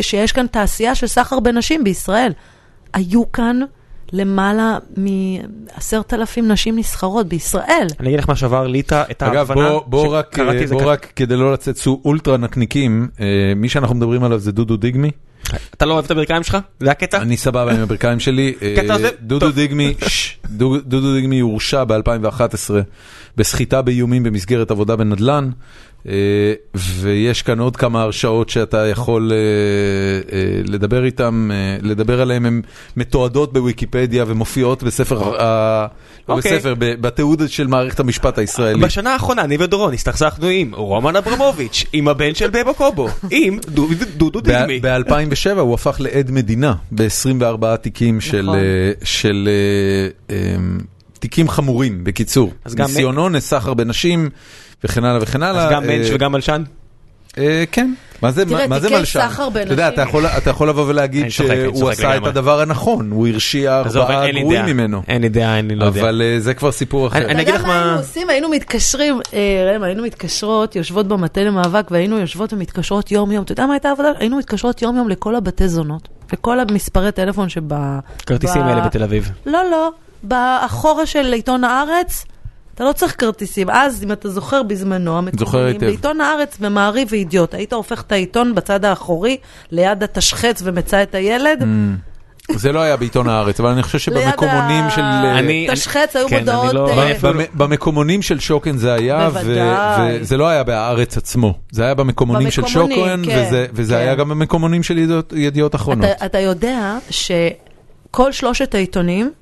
Speaker 3: שיש כאן תעשייה של סחר בנשים בישראל. היו כאן למעלה מעשרת אלפים נשים נסחרות בישראל.
Speaker 2: אני אגיד לך מה שעבר לי את ה- את
Speaker 1: אגב,
Speaker 2: ההבנה.
Speaker 1: בוא, רק,
Speaker 2: זה
Speaker 1: בוא
Speaker 2: כ-
Speaker 1: רק כדי לא לצאת אולטרה נקניקים, אה, מי שאנחנו מדברים עליו זה דודו דיגמי.
Speaker 2: אתה לא אוהב את הברכיים שלך? זה הקטע?
Speaker 1: אני סבבה עם הברכיים שלי. אה,
Speaker 2: קטע זה-
Speaker 1: דודו. דיגמי, דודו דיגמי הורשע ב-2011 בסחיטה באיומים במסגרת עבודה בנדל"ן, אה, ויש כאן עוד כמה הרשעות שאתה יכול אה, אה, לדבר איתם, אה, לדבר עליהם, הן מתועדות בוויקיפדיה ומופיעות בספר, לא
Speaker 2: אוקיי.
Speaker 1: בספר, בתיעוד של מערכת המשפט הישראלית.
Speaker 2: בשנה האחרונה אני ודורון הסתכסכנו עם רומן אברמוביץ', עם הבן של בבו קובו, עם דו- דודו דיגמי.
Speaker 1: ב-2007 הוא הפך לעד מדינה ב-24 תיקים של,
Speaker 3: נכון.
Speaker 1: אה, של אה, אה, תיקים חמורים, בקיצור. ניסיון אונס, סחר בנשים וכן הלאה וכן הלאה.
Speaker 2: אז גם
Speaker 1: אה,
Speaker 2: מענץ' וגם מלשן?
Speaker 1: אה, כן. מה זה,
Speaker 3: תראה,
Speaker 1: מה זה
Speaker 3: תיקי
Speaker 1: מלשן?
Speaker 3: סחר
Speaker 1: אתה יודע,
Speaker 3: בנשים-
Speaker 1: אתה יכול, אתה יכול לבוא ולהגיד שהוא עשה את. הדבר הנכון, הוא הרשיע ארבעה
Speaker 2: אין לי
Speaker 1: גרועים. ממנו.
Speaker 2: אין לי דעה, אני לא יודע.
Speaker 1: אבל אה, זה כבר סיפור אחר.
Speaker 2: אני
Speaker 3: אתה
Speaker 2: אגיד
Speaker 3: יודע
Speaker 2: לך
Speaker 3: מה
Speaker 2: מה-
Speaker 3: היינו עושים? היינו מתקשרים, אה, ראם, היינו מתקשרות, יושבות במטה למאבק, והיינו יושבות ומתקשרות יום-יום. אתה יודע מה הייתה העבודה? היינו מתקשרות יום-יום לכל הבתי זונות, לכל המספרי טלפון שב...
Speaker 2: כרטיסים האלה בתל אביב.
Speaker 3: לא, לא, באחורה של עיתון הארץ. אתה לא צריך כרטיסים. אז, אם אתה זוכר בזמנו,
Speaker 1: היטב.
Speaker 3: בעיתון הארץ, במעריב וידיעות, היית הופך את העיתון בצד האחורי, ליד התשחץ ומצא את הילד,
Speaker 1: זה לא היה בעיתון הארץ, אבל אני חושב
Speaker 3: ליד
Speaker 1: שבמקומונים של... אה,
Speaker 2: אני-
Speaker 3: תשחץ, היו
Speaker 2: כן,
Speaker 3: מודעות...
Speaker 2: לא-
Speaker 3: אה,
Speaker 1: במקומונים של שוקן זה היה. וזה לא היה בהארץ עצמו, זה היה במקומונים של שוקן,
Speaker 3: כן,
Speaker 1: וזה- וזה
Speaker 3: כן.
Speaker 1: היה גם במקומונים של ידיעות- אחרונות.
Speaker 3: אתה, יודע שכל שלושת העיתונים, אה,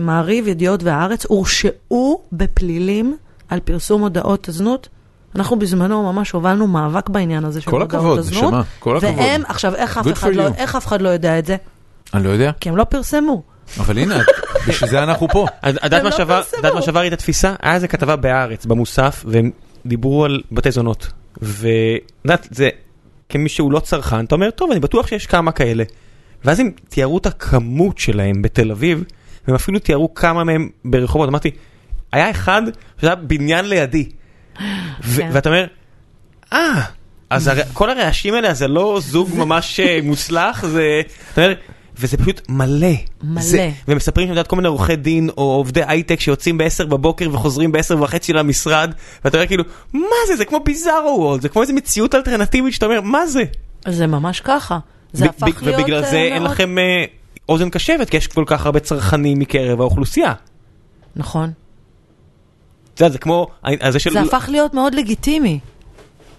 Speaker 3: מעריב, ידיעות והארץ, הורשעו בפלילים על פרסום הודעות הזנות. אנחנו בזמנו ממש הובלנו מאבק בעניין הזה של
Speaker 1: כל
Speaker 3: הודעות
Speaker 1: הכבוד,
Speaker 3: הזנות.
Speaker 1: נשמה, כל הכבוד.
Speaker 3: והם, עכשיו, איך אף, אחד לא. איך אף אחד לא יודע את זה?
Speaker 1: אני לא יודע,
Speaker 3: כי הם לא פרסמו.
Speaker 1: אבל הנה, בשביל זה אנחנו פה.
Speaker 2: את יודעת מה
Speaker 3: לא
Speaker 2: שעבר לי את התפיסה? היה איזה כתבה בהארץ, במוסף, והם דיברו על בתי זונות, ואת זה, כמי שהוא לא צרכן, אתה אומר, טוב, אני בטוח שיש כמה כאלה. ואז הם תיארו את הכמות שלהם בתל אביב, והם אפילו תיארו כמה מהם ברחובות. אמרתי, היה אחד שזה היה בניין לידי.
Speaker 3: כן.
Speaker 2: ואתה אומר, אה, אז כל הרעשים האלה זה לא זוג ממש אה, מוצלח, זה... אתה אומר, וזה פשוט מלא.
Speaker 3: מלא.
Speaker 2: זה, ומספרים שם, כל מיני עורכי דין או עובדי הייטק שיוצאים ב-10 בבוקר וחוזרים ב-10 וחצי למשרד, ואתה אומר כאילו, מה זה? זה כמו ביזארו וולד, זה כמו איזה מציאות אלטרנטיבית שאתה אומר, מה זה?
Speaker 3: זה ממש ככה. זה הפך להיות...
Speaker 2: ובגלל
Speaker 3: אה,
Speaker 2: זה אין לכם אה, אוזן קשבת, כי יש כל כך הרבה צרכנים מקרב האוכלוסייה.
Speaker 3: נכון.
Speaker 2: אתה יודע, זה כמו, זה של...
Speaker 3: זה הפך להיות מאוד לגיטימי.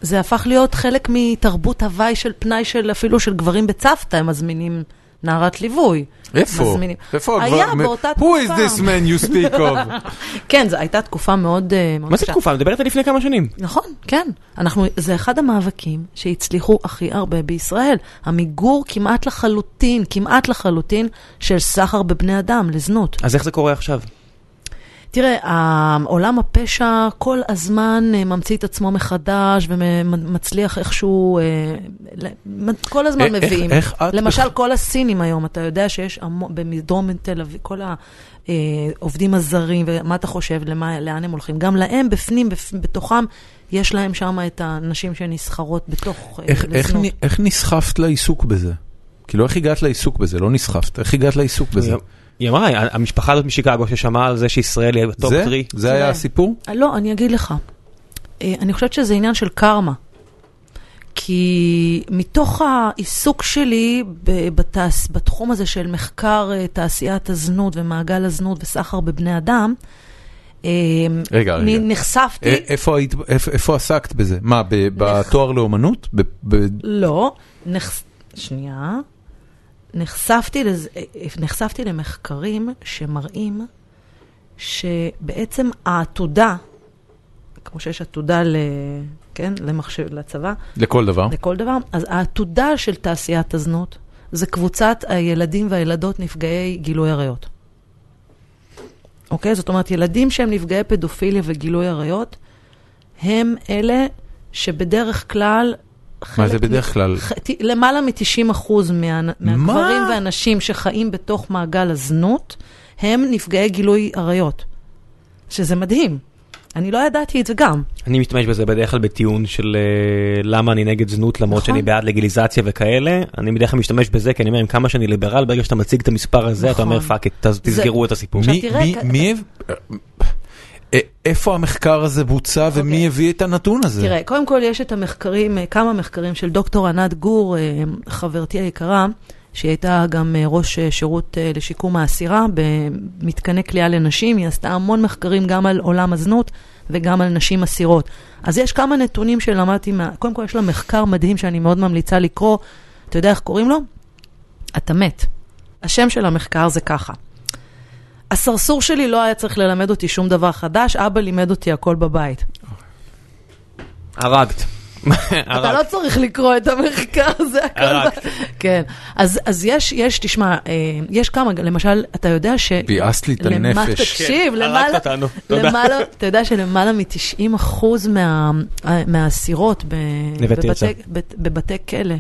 Speaker 3: זה הפך להיות חלק מתרבות הוואי של פנאי של אפילו של גברים בצוותא, הם מזמינים נערת ליווי.
Speaker 1: איפה?
Speaker 3: מזמינים.
Speaker 1: איפה
Speaker 3: היה
Speaker 1: הדבר-
Speaker 3: באותה
Speaker 1: Who is
Speaker 3: תקופה.
Speaker 1: this man you speak of?
Speaker 3: כן, זו הייתה תקופה מאוד... מאוד
Speaker 2: מה זה. תקופה? מדברת על לפני כמה שנים.
Speaker 3: נכון, כן. אנחנו, זה אחד המאבקים שהצליחו הכי הרבה בישראל. המיגור כמעט לחלוטין, כמעט לחלוטין, של סחר בבני אדם לזנות.
Speaker 2: אז איך זה קורה עכשיו?
Speaker 3: תראה, עולם הפשע כל הזמן אה, ממציא את עצמו מחדש ומצליח איכשהו, אה, כל הזמן
Speaker 1: איך-
Speaker 3: מביאים.
Speaker 1: איך את
Speaker 3: למשל, כל הסינים היום, אתה יודע שיש המון, במדרום תל אביב, כל העובדים הזרים, ומה אתה חושב, למה, לאן הם הולכים? גם להם, בפנים, בפ- בתוכם, יש להם שם את הנשים שנסחרות בתוך, אה,
Speaker 1: איך- איך איך נסחפת לעיסוק בזה? כאילו, איך הגעת לעיסוק בזה? לא נסחפת, איך הגעת לעיסוק בזה?
Speaker 2: היא אמרה, המשפחה הזאת משיקגו ששמעה על זה שישראל היא בטופ
Speaker 1: זה?
Speaker 2: 3.
Speaker 1: זה היה
Speaker 3: תראה.
Speaker 1: הסיפור?
Speaker 3: אה, לא, אני אגיד לך. אה, אני חושבת שזה עניין של קרמה. כי מתוך העיסוק שלי ב- בתעש, בתחום הזה של מחקר אה, תעשיית הזנות ומעגל הזנות וסחר בבני אדם,
Speaker 1: רגע, רגע.
Speaker 3: נחשפתי,
Speaker 1: א- איפה היית, איפה- איפה עסקת בזה? מה, ב- בתואר לאומנות? ב- ב-
Speaker 3: לא, נחש... שנייה, נחשפתי, לז... אה, נחשפתי למחקרים שמראים שבעצם העתודה, כמו שיש עתודה ל... כן, למחשב, לצבא,
Speaker 1: לכל דבר?
Speaker 3: לכל דבר, אז העתודה של תעשיית הזנות זה קבוצת הילדים והילדות נפגעי גילוי עריות. אוקיי? זאת אומרת, ילדים שהם נפגעי פדופיליה וגילוי עריות, הם אלה שבדרך כלל...
Speaker 1: מה זה בדרך כלל?
Speaker 3: למעלה מ-90 אחוז מה, מהגברים והנשים שחיים בתוך מעגל הזנות, הם נפגעי גילוי עריות. שזה מדהים. אני לא ידעתי את זה גם.
Speaker 2: אני משתמש בזה בדרך כלל בטיעון של אה, למה אני נגד זנות למרות
Speaker 3: נכון.
Speaker 2: שאני בעד לגיליזציה וכאלה. אני בדרך כלל משתמש בזה כי אני אומר עם כמה שאני ליברל ברגע שאתה מציג את המספר הזה אתה
Speaker 3: נכון.
Speaker 2: אומר fuck it, תסגרו את הסיפור.
Speaker 1: מי- מי-
Speaker 3: כ-
Speaker 1: מי איפה המחקר הזה בוצע ומי
Speaker 3: אוקיי.
Speaker 1: הביא את הנתון הזה?
Speaker 3: תראה, קודם כל יש את המחקרים, אה, כמה מחקרים של דוקטור ענת גור, אה, חברתי היקרה, שהיא הייתה גם אה, ראש אה, שירות אה, לשיקום האסירה במתקני כליאה לנשים, היא עשתה המון מחקרים גם על עולם הזנות וגם על נשים אסירות. אז יש כמה נתונים שלמדתי, מה... קודם כל יש לה מחקר מדהים שאני מאוד ממליצה לקרוא, אתה יודע איך קוראים לו? אתה מת. השם של המחקר זה ככה. הסרסור שלי לא היה צריך ללמד אותי שום דבר חדש, אבא לימד אותי הכל בבית.
Speaker 2: הרגת.
Speaker 3: אתה לא צריך לקרוא את המחקר, זה הכל. כן. אז אז יש, יש, תשמע, אה, יש כמה, למשל, אתה יודע ש...
Speaker 1: ביאסת לי את
Speaker 3: למה-
Speaker 1: הנפש.
Speaker 3: תקשיב,
Speaker 2: כן,
Speaker 3: למעלה,
Speaker 2: הרגת אותנו, תודה.
Speaker 3: למעלה, אתה יודע שלמעלה מ-90 אחוז מה, מהאסירות. בבתי, בת- בבתי כלא,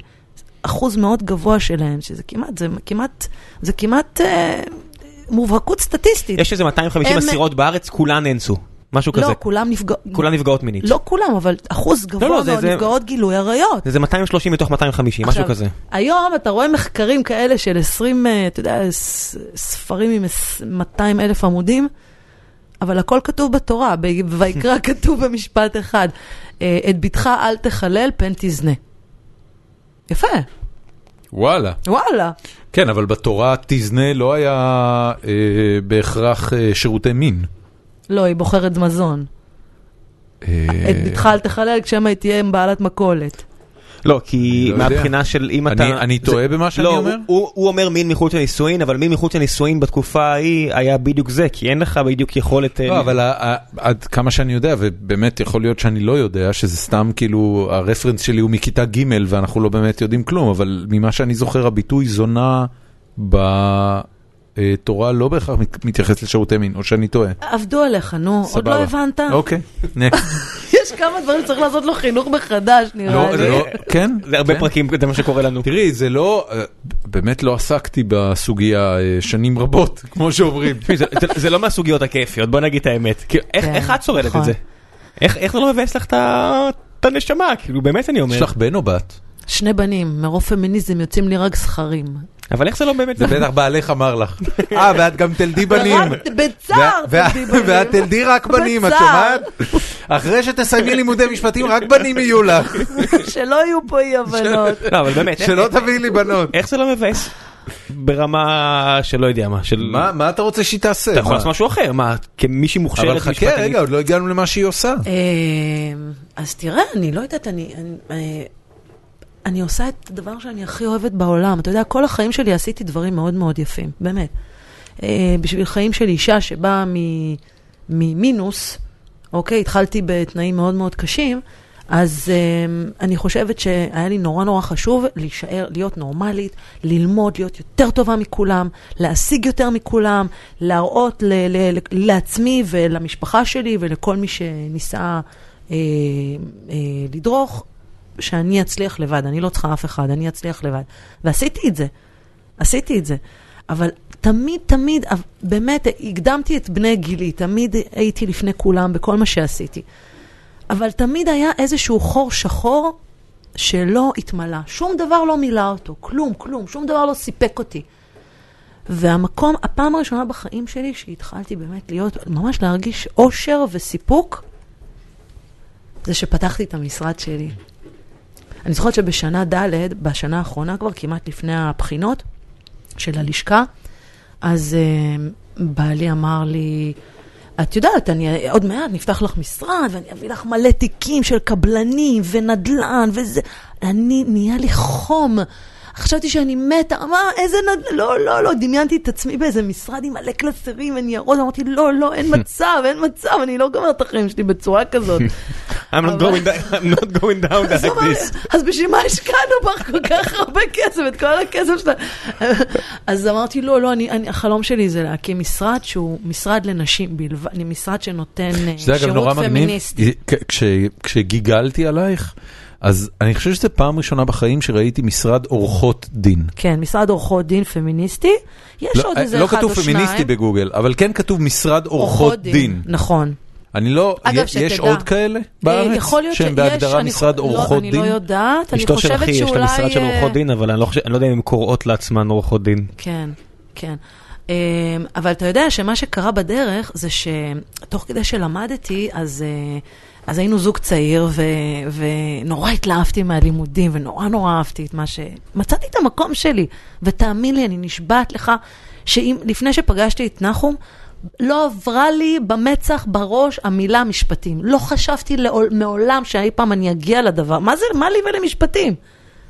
Speaker 3: אחוז מאוד גבוה שלהם, שזה כמעט, זה כמעט, זה כמעט אה, מובהקות סטטיסטית.
Speaker 2: יש איזה 250
Speaker 3: הם-
Speaker 2: אסירות בארץ כולן נאנסו. משהו כזה.
Speaker 3: לא, כולם נפגעות,
Speaker 2: כולן נפגעות מינית.
Speaker 3: לא כולם, אבל אחוז גבוה
Speaker 2: לא, זה-
Speaker 3: מאוד
Speaker 2: זה-
Speaker 3: נפגעות גילוי עריות.
Speaker 2: זה 230 מתוך 250, משהו
Speaker 3: עכשיו,
Speaker 2: כזה.
Speaker 3: היום אתה רואה מחקרים כאלה של 20, אה, אתה יודע, ספרים עם עש- 200 אלף עמודים, אבל הכל כתוב בתורה, ויקרא כתוב במשפט אחד, אה, את בתך אל תחלל, פן תזנה. יפה,
Speaker 1: וואלה.
Speaker 3: וואלה.
Speaker 1: כן, אבל בתורה תזנה לא היה אה, בהכרח אה, שירותי מין.
Speaker 3: לא, היא בוחרת מזון.
Speaker 1: אה,
Speaker 3: את בתך אל תחלל, כשמא היא תהיה עם בעלת מכולת.
Speaker 2: לא, כי
Speaker 1: לא.
Speaker 2: מהבחינה של אם אתה...
Speaker 1: אני- טועה במה שאני
Speaker 2: לא,
Speaker 1: אומר?
Speaker 2: הוא- אומר מין מחוץ לנישואין, אבל מין מחוץ לנישואין בתקופה ההיא היה בדיוק זה, כי אין לך בדיוק יכולת... אה,
Speaker 1: לא, אבל עד כמה שאני יודע, ובאמת יכול להיות שאני לא יודע, שזה סתם כאילו, הרפרנס שלי הוא מכיתה ג' ואנחנו לא באמת יודעים כלום, אבל ממה שאני זוכר, הביטוי זונה ב... תורה לא בהכרח מת- מתייחס לשירותי מין, או שאני טועה.
Speaker 3: עבדו עליך, נו, עוד. לא הבנת?
Speaker 1: אוקיי, נקסט.
Speaker 3: יש כמה דברים שצריך לעשות לו חינוך מחדש, נראה
Speaker 1: לא,
Speaker 3: לי.
Speaker 1: לא, כן?
Speaker 2: זה הרבה
Speaker 1: כן.
Speaker 2: פרקים, זה מה שקורה לנו.
Speaker 1: תראי, זה לא, אה, באמת לא עסקתי בסוגיה אה, שנים רבות, כמו שאומרים.
Speaker 2: זה- לא מהסוגיות הכיפיות, בוא נגיד את האמת. איך-
Speaker 3: כן,
Speaker 2: איך את שורדת
Speaker 3: נכון.
Speaker 2: את זה? איך איך זה לא מבאס לך את הנשמה? כאילו, באמת אני אומר.
Speaker 1: יש לך בן או בת?
Speaker 3: שני בנים, מרוב פמיניזם יוצאים לי רק זכרים.
Speaker 2: אבל איך זה לא באמת...
Speaker 1: זה בטח בעלך אמר לך. אה, ואת גם תלדי בנים.
Speaker 3: בצער תלדי בנים.
Speaker 1: ואת תלדי רק בנים, את. שומעת? אחרי שתסיימי לימודי משפטים, רק בנים יהיו לך.
Speaker 3: שלא יהיו פה אי הבנות.
Speaker 2: לא, אבל באמת,
Speaker 1: שלא תביאי לי בנות.
Speaker 2: איך זה לא מבאס? ברמה שלא יודע מה, של...
Speaker 1: מה מה אתה רוצה שהיא תעשה?
Speaker 2: אתה יכול? לעשות משהו אחר, מה, כמישהי מוכשרת
Speaker 1: אבל חכה,
Speaker 2: משפטנית?
Speaker 1: רגע, עוד לא הגענו למה שהיא עושה.
Speaker 3: אה, אז תראה, אני לא יודעת, אני... אני, עושה את הדבר שאני הכי אוהבת בעולם. אתה יודע, כל החיים שלי עשיתי דברים מאוד מאוד יפים, באמת. אה, בשביל חיים של אישה שבאה ממינוס, אוקיי, התחלתי בתנאים מאוד מאוד קשים, אז אה, אני חושבת שהיה לי נורא נורא חשוב להישאר, להיות נורמלית, ללמוד, להיות יותר טובה מכולם, להשיג יותר מכולם, להראות ל- ל- לעצמי ולמשפחה שלי ולכל מי שניסה אה, אה, לדרוך, שאני אצליח לבד, אני לא צריכה אף אחד, אני אצליח לבד. ועשיתי את זה, עשיתי את זה. אבל תמיד, תמיד, באמת, הקדמתי את בני גילי, תמיד הייתי לפני כולם בכל מה שעשיתי. אבל תמיד היה איזשהו חור שחור שלא התמלא. שום דבר לא מילא אותו, כלום, כלום, שום דבר לא סיפק אותי. והמקום, הפעם הראשונה בחיים שלי שהתחלתי באמת להיות, ממש להרגיש אושר וסיפוק, זה שפתחתי את המשרד שלי. אני זוכרת שבשנה ד', בשנה האחרונה כבר, כמעט לפני הבחינות של הלשכה, אז uh, בעלי אמר לי, את יודעת, אני עוד מעט נפתח לך משרד, ואני אביא לך מלא תיקים של קבלנים ונדל"ן וזה. אני, נהיה לי חום. חשבתי שאני מתה, מה, איזה נד... לא, לא, לא, דמיינתי את עצמי באיזה משרד עם מלא קלסרים וניירות, אמרתי, לא, לא, אין מצב, אין מצב, אני לא גומרת את החיים שלי בצורה כזאת.
Speaker 2: I'm not going down- I'm not going down like this.
Speaker 3: אז בשביל מה השקענו בך כל כך הרבה כסף, את כל הכסף שלה? אז אמרתי, לא, לא, אני, אני, החלום שלי זה להקים משרד שהוא משרד לנשים בלבד, אני משרד שנותן אה, שירות פמיניסטי.
Speaker 1: כש- כש- כשגיגלתי עלייך, אז אני חושב שזו פעם ראשונה בחיים שראיתי משרד עורכות דין.
Speaker 3: כן, משרד עורכות דין פמיניסטי, יש
Speaker 1: לא,
Speaker 3: עוד איזה
Speaker 1: לא
Speaker 3: אחד או
Speaker 1: כתוב
Speaker 3: שניים.
Speaker 1: פמיניסטי בגוגל, אבל כן כתוב משרד עורכות דין.
Speaker 3: נכון.
Speaker 1: אני לא,
Speaker 3: אגב,
Speaker 1: יש- יש
Speaker 3: שתדע.
Speaker 1: עוד כאלה
Speaker 3: אה,
Speaker 1: בארץ?
Speaker 3: יכול להיות
Speaker 1: שהם בהגדרה
Speaker 3: אני
Speaker 1: משרד
Speaker 3: חו-
Speaker 1: עורכות
Speaker 3: לא, אני
Speaker 1: דין?
Speaker 3: לא יודעת, אני
Speaker 2: אשתו של
Speaker 3: חושבת
Speaker 2: אחי יש לה
Speaker 3: שאולי...
Speaker 2: משרד של
Speaker 3: אה,
Speaker 2: עורכות דין, אבל אני לא חושב- אני לא יודע אם הן קוראות לעצמן עורכות דין.
Speaker 3: כן, כן. אמ, אבל אתה יודע שמה שקרה בדרך זה שתוך כדי שלמדתי, אז, אה, אז היינו זוג צעיר, ו, ונורא התלהבתי מהלימודים, ונורא נורא אהבתי את מה ש... מצאתי את המקום שלי, ותאמין לי, אני נשבעת לך, שלפני שפגשתי את נחום, לא עברה לי במצח, בראש, המילה משפטים. לא חשבתי לעול, מעולם שאי פעם אני אגיע לדבר. מה זה, מה לי ולמשפטים?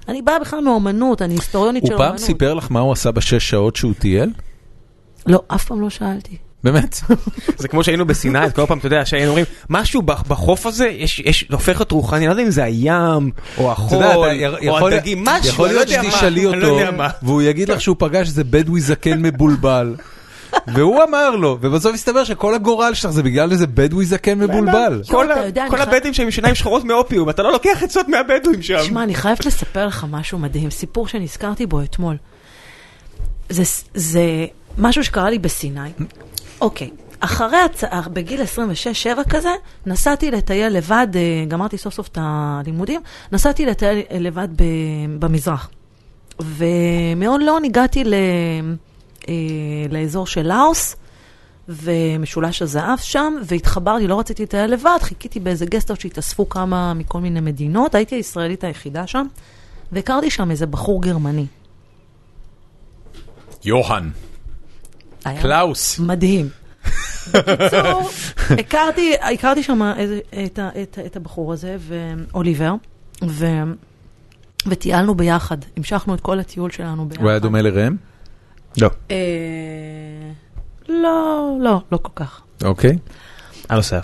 Speaker 3: אני באה בכלל מאומנות, אני היסטוריונית של
Speaker 1: הוא
Speaker 3: אומנות.
Speaker 1: פעם סיפר לך מה הוא עשה בשש שעות שהוא טייל?
Speaker 3: לא, אף פעם לא שאלתי.
Speaker 1: באמת?
Speaker 2: זה כמו שהיינו בסיני, כל פעם, אתה יודע, שהיינו אומרים, משהו בחוף הזה, יש, הופך להיות רוחני, אני לא יודע אם זה הים, או החול, או
Speaker 1: יכול-
Speaker 2: הדגים, משהו,
Speaker 1: יכול
Speaker 2: לא
Speaker 1: להיות
Speaker 2: מה,
Speaker 1: שתשאלי
Speaker 2: לא
Speaker 1: אותו,
Speaker 2: מה.
Speaker 1: והוא יגיד לך שהוא פגש איזה בדואי זקן מבולבל. והוא אמר לו, ובסוף הסתבר שכל הגורל שלך זה בגלל איזה בדואי זקן מבולבל.
Speaker 2: כל הבדואים שהם עם שיניים שחורות מאופיום, אתה לא לוקח עצות מהבדואים שם.
Speaker 3: תשמע, אני חייבת לספר לך משהו מדהים, סיפור שנזכרתי בו אתמול. זה, זה משהו שקרה לי בסיני. אוקיי, אחרי הצעה, בגיל 26-7 כזה, נסעתי לטייל לבד, אה, גמרתי סוף סוף את הלימודים, נסעתי לטייל אה, לבד ב, במזרח. ומהון לאון הגעתי ל, אה, לאזור של לאוס, ומשולש הזהב שם, והתחברתי, לא רציתי לטייל לבד, חיכיתי באיזה גסטות שהתאספו כמה מכל מיני מדינות, הייתי הישראלית היחידה שם, והכרתי שם איזה בחור גרמני.
Speaker 1: יוהאן.
Speaker 3: היה
Speaker 1: קלאוס.
Speaker 3: מדהים. בקיצור, הכרתי, הכרתי שם את, את, את הבחור הזה, ואוליבר, ו, וטיילנו ביחד, המשכנו את כל הטיול שלנו ביחד.
Speaker 1: הוא היה דומה לראם?
Speaker 2: לא.
Speaker 3: אה, לא, לא, לא כל כך.
Speaker 1: אוקיי.
Speaker 2: היה לו שיער.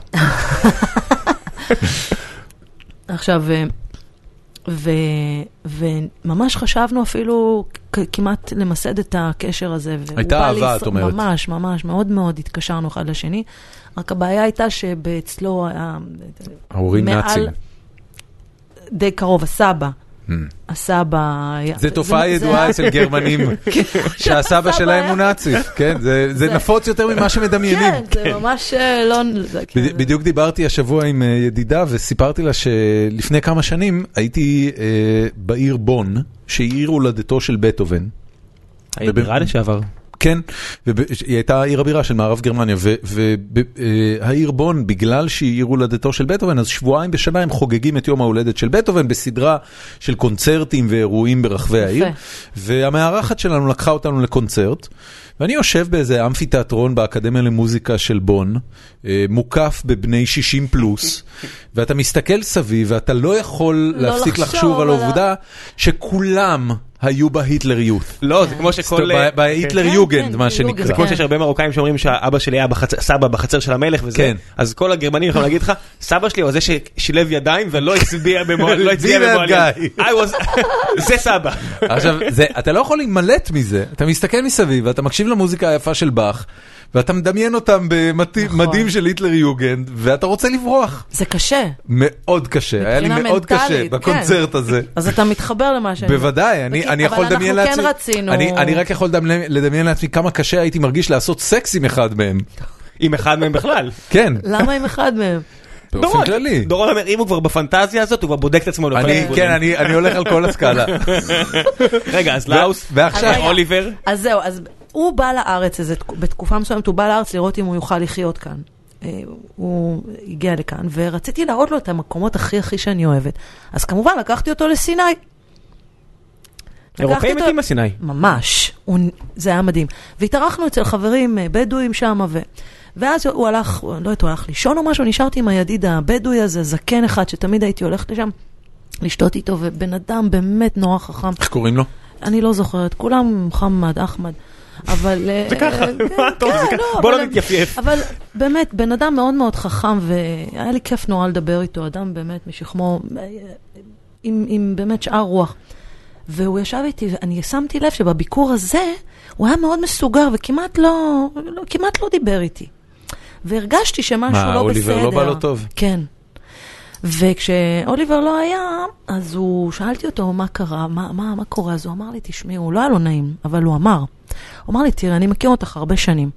Speaker 3: עכשיו, אה, ו, וממש חשבנו אפילו כמעט למסד את הקשר הזה.
Speaker 1: הייתה אהבה, את אומרת.
Speaker 3: ממש, ממש, מאוד מאוד התקשרנו אחד לשני. רק הבעיה הייתה שאצלו היה...
Speaker 1: ההורים נאצים.
Speaker 3: די קרוב, הסבא. הסבא.
Speaker 1: זה תופעה
Speaker 3: זה-
Speaker 1: ידועה אצל גרמנים, שהסבא שלהם הוא נאצי, כן, זה- נפוץ יותר ממה שמדמיינים.
Speaker 3: כן, זה ממש אה, לא... כן,
Speaker 1: בד- בדיוק דיברתי השבוע עם אה, ידידה וסיפרתי לה שלפני כמה שנים הייתי אה, בעיר בון, שהיא עיר הולדתו של בטהובן.
Speaker 2: העיר בירה לשעבר.
Speaker 1: כן, והיא הייתה עיר הבירה של מערב גרמניה, והעיר בון, בגלל שהיא עיר הולדתו של בטהובן, אז שבועיים בשנה הם חוגגים את יום ההולדת של בטהובן בסדרה של קונצרטים ואירועים ברחבי העיר, והמארחת שלנו לקחה אותנו לקונצרט, ואני יושב באיזה אמפי תיאטרון באקדמיה למוזיקה של בון, אה, מוקף בבני 60 פלוס, ואתה מסתכל סביב ואתה לא יכול
Speaker 3: לא
Speaker 1: להפסיק
Speaker 3: לחשוב
Speaker 1: על העובדה שכולם היו בהיטלריות.
Speaker 2: לא, זה כמו שכל...
Speaker 1: ב- בהיטלר
Speaker 3: כן,
Speaker 1: יוגנד,
Speaker 3: כן,
Speaker 1: מה
Speaker 3: יוגנד.
Speaker 1: שנקרא.
Speaker 2: זה כמו
Speaker 3: כן.
Speaker 2: שיש הרבה מרוקאים שאומרים שהאבא שלי היה סבא בחצר של המלך וזה,
Speaker 1: כן.
Speaker 2: אז כל הגרמנים יכולים להגיד לך, סבא שלי הוא זה ששילב ידיים ולא הצביע לא במועלים. was- זה סבא.
Speaker 1: עכשיו, אתה לא יכול להימלט מזה, אתה מסתכל מסביב ואתה מקשיב למוזיקה היפה של באך, ואתה מדמיין אותם במדים
Speaker 3: נכון.
Speaker 1: של היטלר יוגנד, ואתה רוצה לברוח.
Speaker 3: זה קשה.
Speaker 1: מאוד קשה, היה לי
Speaker 3: מבחינה
Speaker 1: מאוד קשה
Speaker 3: מנטלית,
Speaker 1: בקונצרט הזה.
Speaker 3: אז אתה מתחבר למה שאני...
Speaker 1: בוודאי, אני, יכול
Speaker 3: אבל
Speaker 1: לדמיין
Speaker 3: אנחנו
Speaker 1: לעצמי,
Speaker 3: כן רצינו...
Speaker 1: אני, אני רק יכול לדמיין, לדמיין לעצמי כמה קשה הייתי מרגיש לעשות סקס עם אחד מהם.
Speaker 2: עם אחד מהם בכלל.
Speaker 1: כן,
Speaker 3: למה עם אחד מהם?
Speaker 1: באופן
Speaker 2: דורון,
Speaker 1: כללי.
Speaker 2: דורון אומר, אם הוא כבר בפנטזיה הזאת, הוא כבר בודק את עצמו. הכיוונים.
Speaker 1: כן, אני, אני הולך על כל הסקאלה.
Speaker 2: רגע, אז לאוס,
Speaker 1: ועכשיו.
Speaker 2: אוליבר,
Speaker 3: אז זהו, אז הוא בא לארץ, איזה, תק- בתקופה מסוימת הוא בא לארץ לראות אם הוא יוכל לחיות כאן. אה, הוא הגיע לכאן, ורציתי להראות לו את המקומות הכי הכי שאני אוהבת. אז כמובן לקחתי אותו לסיני.
Speaker 2: אירופאים מתים בסיני.
Speaker 3: ממש, הוא, זה היה מדהים. והתארחנו אצל חברים אה, בדואים שם, ו... ואז הוא הלך, לא יודעת, הוא הלך לישון או משהו, נשארתי עם הידיד הבדואי הזה, זקן אחד, שתמיד הייתי הולכת לשם לשתות איתו, ובן אדם באמת נורא חכם.
Speaker 1: איך קוראים לו?
Speaker 3: אני לא זוכרת, כולם מוחמד, אחמד. אבל... אה,
Speaker 2: זה ככה,
Speaker 3: כן,
Speaker 2: מה טוב, זה
Speaker 3: כן,
Speaker 2: ככה. בוא לא נתייפייף.
Speaker 3: אבל באמת, בן אדם מאוד מאוד חכם, והיה לי כיף נורא לדבר איתו, אדם באמת משכמו, אה, עם, באמת שאר רוח. והוא ישב איתי, ואני שמתי לב שבביקור הזה, הוא היה מאוד מסוגר, וכמעט לא, לא, כמעט לא דיבר איתי. והרגשתי שמשהו
Speaker 1: מה,
Speaker 3: לא
Speaker 1: אוליבר
Speaker 3: בסדר.
Speaker 1: לא בא לו טוב?
Speaker 3: כן. וכשאוליבר לא היה, אז הוא, שאלתי אותו מה קרה, מה, מה, מה קורה, אז הוא אמר לי, תשמעי, הוא לא היה לו נעים, אבל הוא אמר. הוא אמר לי, תראה, אני מכיר אותך הרבה שנים.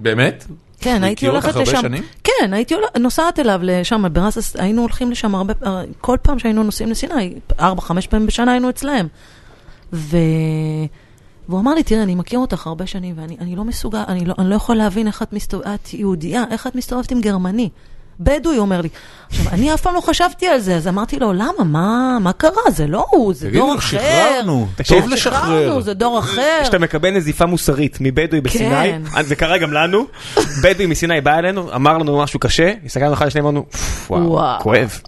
Speaker 1: באמת?
Speaker 3: כן, הייתי
Speaker 1: הכיר אותך
Speaker 3: הולכת
Speaker 1: הרבה
Speaker 3: לשם.
Speaker 1: שנים?
Speaker 3: כן, הייתי הולכת, נוסעת אליו לשם, ברסס, היינו הולכים לשם הרבה, כל פעם שהיינו נוסעים לסיני, ארבע, חמש פעמים בשנה היינו אצלהם. ו... והוא אמר לי, תראה, אני מכיר אותך הרבה שנים, ואני אני לא מסוגל, אני לא, אני לא יכול להבין איך את מסתובבת, את יהודייה, איך את מסתובבת עם גרמני. בדואי, הוא אומר לי. עכשיו, אני אף פעם לא חשבתי על זה, אז אמרתי לו, למה? מה, מה קרה? זה לא הוא, זה
Speaker 1: תגידו,
Speaker 3: דור אחר.
Speaker 1: שחררנו,
Speaker 2: תקשיב,
Speaker 1: טוב לשחרר.
Speaker 3: שחררנו, זה דור אחר.
Speaker 2: כשאתה מקבל נזיפה מוסרית מבדואי בסיני,
Speaker 3: כן.
Speaker 2: אז זה קרה גם לנו, בדואי מסיני בא אלינו, אמר לנו משהו קשה, הסתכלנו אחד לשני, אמרנו, "פפ, וואו. כואב.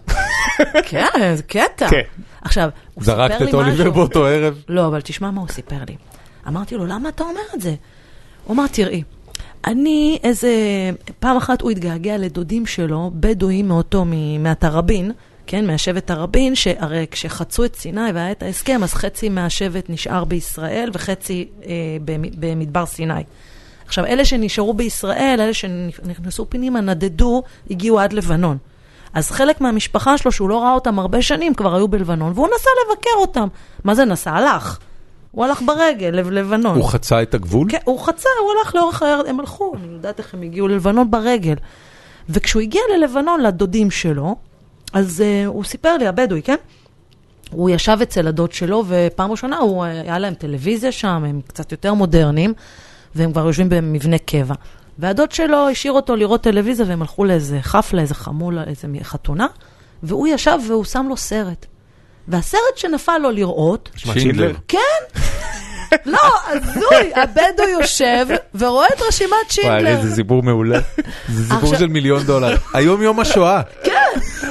Speaker 3: כן, זה קטע.
Speaker 2: כן.
Speaker 3: עכשיו, הוא סיפר לי
Speaker 1: זרקת
Speaker 3: משהו.
Speaker 1: את אוליבר באותו ערב?
Speaker 3: לא, אבל תשמע מה הוא סיפר לי. אמרתי לו, למה אתה אומר את זה? הוא אמר, תראי, אני איזה... פעם אחת הוא התגעגע לדודים שלו, בדואים מאותו, מהתראבין, כן, מהשבט תראבין, שהרי כשחצו את סיני והיה את ההסכם, אז חצי מהשבט נשאר בישראל וחצי אה, במ- במדבר סיני. עכשיו, אלה שנשארו בישראל, אלה שנכנסו פנימה, נדדו, הגיעו עד לבנון. אז חלק מהמשפחה שלו, שהוא לא ראה אותם הרבה שנים, כבר היו בלבנון, והוא נסע לבקר אותם. מה זה נסע? הלך. הוא הלך ברגל לבנון.
Speaker 1: הוא חצה את הגבול?
Speaker 3: כן, הוא חצה, הוא הלך לאורך הירד, הם הלכו, אני יודעת איך הם הגיעו ללבנון ברגל. וכשהוא הגיע ללבנון, לדודים שלו, אז uh, הוא סיפר לי, הבדואי, כן? הוא ישב אצל הדוד שלו, ופעם ראשונה הוא, אה, היה להם טלוויזיה שם, הם קצת יותר מודרניים, והם כבר יושבים במבנה קבע. והדוד שלו השאיר אותו לראות טלוויזיה, והם הלכו לאיזה חפלה, איזה חמולה, איזה חתונה, והוא ישב והוא שם לו סרט. והסרט שנפל לו לראות,
Speaker 1: שינדלר.
Speaker 3: כן. לא, הזוי, הבדואי יושב ורואה את רשימת
Speaker 1: וואי,
Speaker 3: שינדלר.
Speaker 1: איזה סיפור מעולה. זה סיפור
Speaker 3: עכשיו-
Speaker 1: של מיליון דולר. היום יום השואה.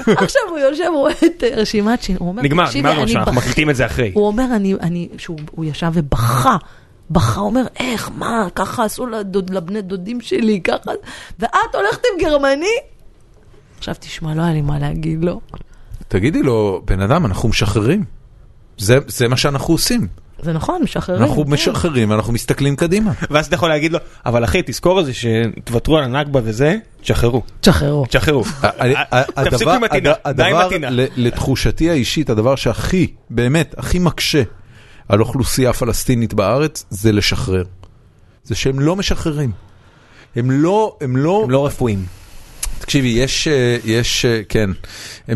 Speaker 3: עכשיו הוא יושב, רואה את אה, רשימת שינדלר.
Speaker 2: נגמר,
Speaker 3: "תקשיבי,
Speaker 2: נגמר
Speaker 3: אני
Speaker 2: אנחנו מקליטים את זה אחרי.
Speaker 3: הוא אומר, אני, אני, שהוא הוא ישב ובכה. בכה, אומר, איך, מה, ככה עשו לדוד, לבני דודים שלי, ככה, ואת הולכת עם גרמני? עכשיו תשמע, לא היה לי מה להגיד לו.
Speaker 1: תגידי לו, בן אדם, אנחנו משחררים. זה זה מה שאנחנו עושים.
Speaker 3: זה נכון, משחררים.
Speaker 1: אנחנו
Speaker 3: כן.
Speaker 1: משחררים, אנחנו מסתכלים קדימה.
Speaker 2: ואז אתה יכול להגיד לו, אבל אחי, תזכור את זה שתוותרו על הנכבה וזה, תשחררו,
Speaker 3: תשחררו.
Speaker 2: תשחררו. תפסיקו עם הטינה, די עם
Speaker 1: הדבר,
Speaker 2: הטינה.
Speaker 1: לתחושתי האישית, הדבר שהכי, באמת, הכי מקשה על אוכלוסייה פלסטינית בארץ, זה לשחרר. זה שהם לא משחררים. הם לא, הם לא,
Speaker 2: הם לא רפואיים.
Speaker 1: תקשיבי, יש, אה, יש, אה, כן,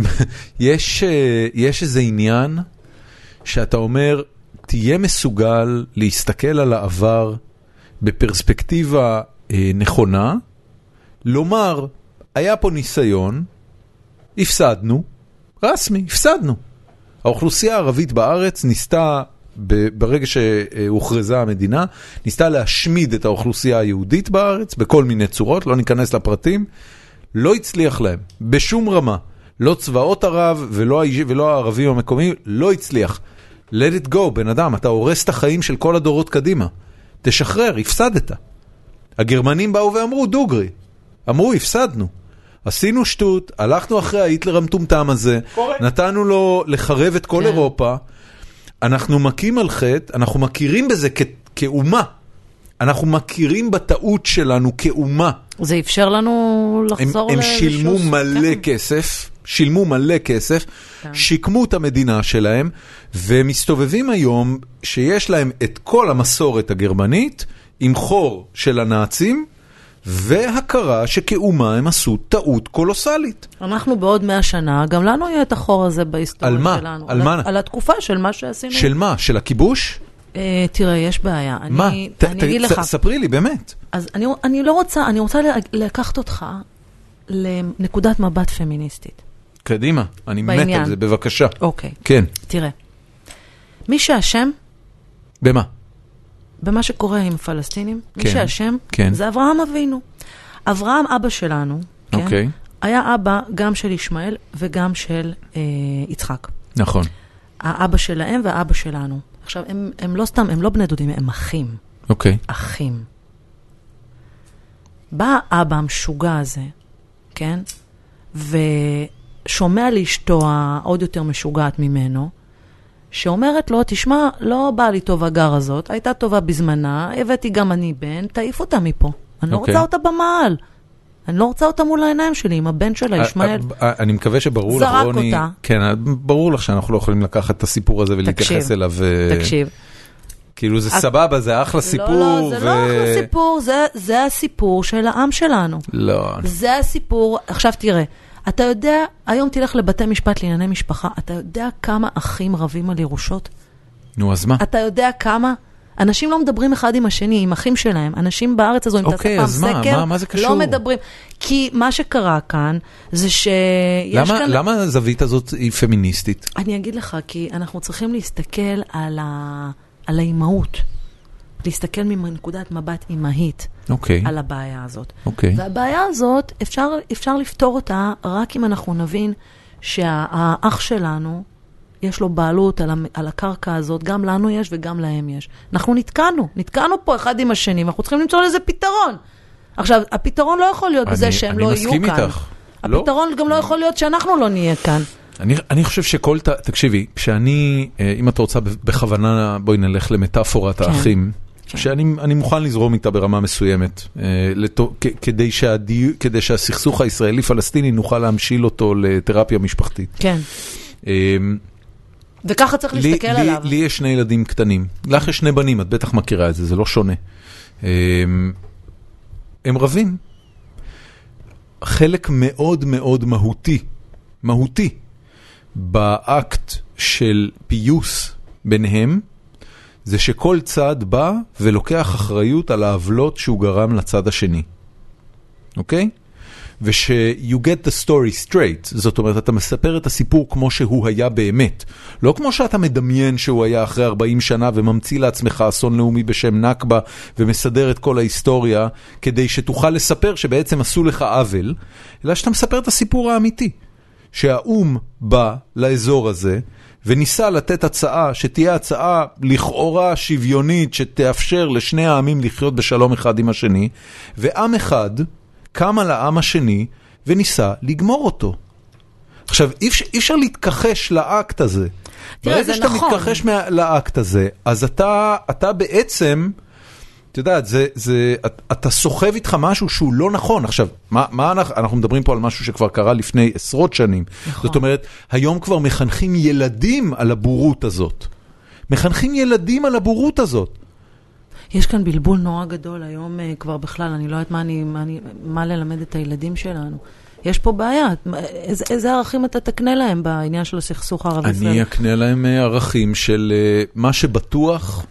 Speaker 1: יש, אה, יש איזה עניין שאתה אומר, תהיה מסוגל להסתכל על העבר בפרספקטיבה נכונה, לומר, היה פה ניסיון, הפסדנו, רסמי, הפסדנו. האוכלוסייה הערבית בארץ ניסתה, ברגע שהוכרזה המדינה, ניסתה להשמיד את האוכלוסייה היהודית בארץ בכל מיני צורות, לא ניכנס לפרטים, לא הצליח להם, בשום רמה. לא צבאות ערב ולא, ולא הערבים המקומיים, לא הצליח. let it go, בן אדם, אתה הורס את החיים של כל הדורות קדימה. תשחרר, הפסדת. הגרמנים באו ואמרו, דוגרי. אמרו, הפסדנו. עשינו שטות, הלכנו אחרי ההיטלר המטומטם הזה,
Speaker 2: קורה.
Speaker 1: נתנו לו לחרב את כל
Speaker 3: כן.
Speaker 1: אירופה, אנחנו מכים על חטא, אנחנו מכירים בזה כ- כאומה. אנחנו מכירים בטעות שלנו כאומה.
Speaker 3: זה אפשר לנו
Speaker 1: הם,
Speaker 3: לחזור
Speaker 1: הם
Speaker 3: ל-
Speaker 1: שילמו
Speaker 3: לשוס.
Speaker 1: מלא
Speaker 3: כן.
Speaker 1: כסף, שילמו מלא כסף,
Speaker 3: כן.
Speaker 1: שיקמו את המדינה שלהם, ומסתובבים היום שיש להם את כל המסורת הגרמנית, עם חור של הנאצים, והכרה שכאומה הם עשו טעות קולוסלית.
Speaker 3: אנחנו בעוד מאה שנה, גם לנו יהיה את החור הזה בהיסטוריה
Speaker 1: על מה?
Speaker 3: שלנו.
Speaker 1: על מה?
Speaker 3: על התקופה של מה שעשינו.
Speaker 1: של מה? של הכיבוש?
Speaker 3: אה, תראה, יש בעיה.
Speaker 1: מה?
Speaker 3: אני, אגיד לך.
Speaker 1: ספרי לי, באמת.
Speaker 3: אז אני, לא רוצה, אני רוצה לקחת אותך לנקודת מבט פמיניסטית.
Speaker 1: קדימה, אני מת. על זה, בבקשה.
Speaker 3: אוקיי,
Speaker 1: כן,
Speaker 3: תראה. מי שאשם
Speaker 1: במה?
Speaker 3: במה שקורה עם הפלסטינים, מי
Speaker 1: כן,
Speaker 3: שאשם
Speaker 1: כן.
Speaker 3: זה אברהם אבינו. אברהם, אבא שלנו, כן,
Speaker 1: אוקיי,
Speaker 3: היה אבא גם של ישמעאל וגם של אה, יצחק.
Speaker 1: נכון.
Speaker 3: האבא שלהם והאבא שלנו. עכשיו, הם, הם לא סתם, הם לא בני דודים, הם אחים.
Speaker 1: אוקיי,
Speaker 3: אחים. בא האבא המשוגע הזה, כן? ושומע לאשתו העוד יותר משוגעת ממנו, שאומרת לו, תשמע, לא באה לי טוב הגר הזאת, הייתה טובה בזמנה, הבאתי גם אני בן, תעיף אותה מפה. אני לא
Speaker 1: אוקיי.
Speaker 3: רוצה אותה במעל. אני לא רוצה אותה מול העיניים שלי, עם הבן שלה, ישמעאל.
Speaker 1: אה, אה, אני מקווה שברור לך,
Speaker 3: זרק
Speaker 1: רוני,
Speaker 3: אותה.
Speaker 1: כן, אה, ברור לך שאנחנו לא יכולים לקחת את הסיפור הזה ולהתייחס אליו, אה,
Speaker 3: תקשיב.
Speaker 1: כאילו זה סבבה, זה אחלה סיפור,
Speaker 3: לא, לא, זה
Speaker 1: ו-
Speaker 3: לא אחלה סיפור, זה, זה הסיפור של העם שלנו.
Speaker 1: לא,
Speaker 3: זה הסיפור. עכשיו תראה, אתה יודע, היום תלך לבתי משפט לענייני משפחה, אתה יודע כמה אחים רבים על ירושות?
Speaker 1: נו אז מה?
Speaker 3: אתה יודע כמה? אנשים לא מדברים אחד עם השני, עם אחים שלהם. אנשים בארץ הזו, אם תעשה
Speaker 1: אוקיי,
Speaker 3: פעם
Speaker 1: מה?
Speaker 3: סקר,
Speaker 1: מה- מה זה קשור?
Speaker 3: לא מדברים. כי מה שקרה כאן, זה שיש
Speaker 1: למה
Speaker 3: כאן...
Speaker 1: למה הזווית הזאת היא פמיניסטית?
Speaker 3: אני אגיד לך, כי אנחנו צריכים להסתכל על, ה... על האימהות. להסתכל מנקודת מבט אימהית
Speaker 1: אוקיי,
Speaker 3: על הבעיה הזאת.
Speaker 1: אוקיי.
Speaker 3: והבעיה הזאת, אפשר, אפשר לפתור אותה רק אם אנחנו נבין שהאח שלנו, יש לו בעלות על, המ- על הקרקע הזאת, גם לנו יש וגם להם יש. אנחנו נתקענו, נתקענו פה אחד עם השני, ואנחנו צריכים למצוא לזה פתרון. עכשיו, הפתרון לא יכול להיות בזה
Speaker 1: אני-
Speaker 3: שהם
Speaker 1: אני
Speaker 3: לא יהיו
Speaker 1: מסכים
Speaker 3: כאן.
Speaker 1: איתך. לא.
Speaker 3: הפתרון גם לא יכול להיות שאנחנו לא נהיה כאן.
Speaker 1: אני, אני חושב שכל, ת- תקשיבי, כשאני, אה, אם את רוצה בכוונה, בואי נלך למטאפורת
Speaker 3: כן.
Speaker 1: האחים,
Speaker 3: כן.
Speaker 1: שאני אני מוכן לזרום איתה ברמה מסוימת, אה, לתו, כ, כדי, שהדי, כדי שהסכסוך הישראלי-פלסטיני נוכל להמשיל אותו לתרפיה משפחתית.
Speaker 3: כן. וככה צריך
Speaker 1: לי,
Speaker 3: להסתכל
Speaker 1: לי,
Speaker 3: עליו.
Speaker 1: לי יש שני ילדים קטנים, לך יש שני בנים, את בטח מכירה את זה, זה לא שונה. אה, הם רבים. חלק מאוד מאוד מהותי, מהותי, באקט של פיוס ביניהם, זה שכל צד בא ולוקח אחריות על העוולות שהוא גרם לצד השני. אוקיי? וש-you get the story straight, זאת אומרת, אתה מספר את הסיפור כמו שהוא היה באמת. לא כמו שאתה מדמיין שהוא היה אחרי 40 שנה וממציא לעצמך אסון לאומי בשם נכבה ומסדר את כל ההיסטוריה כדי שתוכל לספר שבעצם עשו לך עוול, אלא שאתה מספר את הסיפור האמיתי. שהאו"ם בא לאזור הזה וניסה לתת הצעה שתהיה הצעה לכאורה שוויונית שתאפשר לשני העמים לחיות בשלום אחד עם השני, ועם אחד קם על העם השני וניסה לגמור אותו. עכשיו, אי אפשר, אי אפשר להתכחש לאקט הזה.
Speaker 3: תראה,
Speaker 1: ברגע
Speaker 3: זה
Speaker 1: שאתה
Speaker 3: נכון.
Speaker 1: מתכחש מה- לאקט הזה, אז אתה, אתה בעצם, את יודעת, זה, זה, את- אתה סוחב איתך משהו שהוא לא נכון. עכשיו, מה, מה אנחנו, אנחנו מדברים פה על משהו שכבר קרה לפני עשרות שנים.
Speaker 3: נכון.
Speaker 1: זאת אומרת, היום כבר מחנכים ילדים על הבורות הזאת. מחנכים ילדים על הבורות הזאת.
Speaker 3: יש כאן בלבול נורא גדול היום אה, כבר בכלל, אני לא יודעת מה, אני, מה, אני, מה ללמד את הילדים שלנו. יש פה בעיה, איזה, איזה ערכים אתה תקנה להם בעניין של הסכסוך
Speaker 1: אני
Speaker 3: הערבי-ישראלי?
Speaker 1: אקנה להם אה, ערכים של אה, מה שבטוח,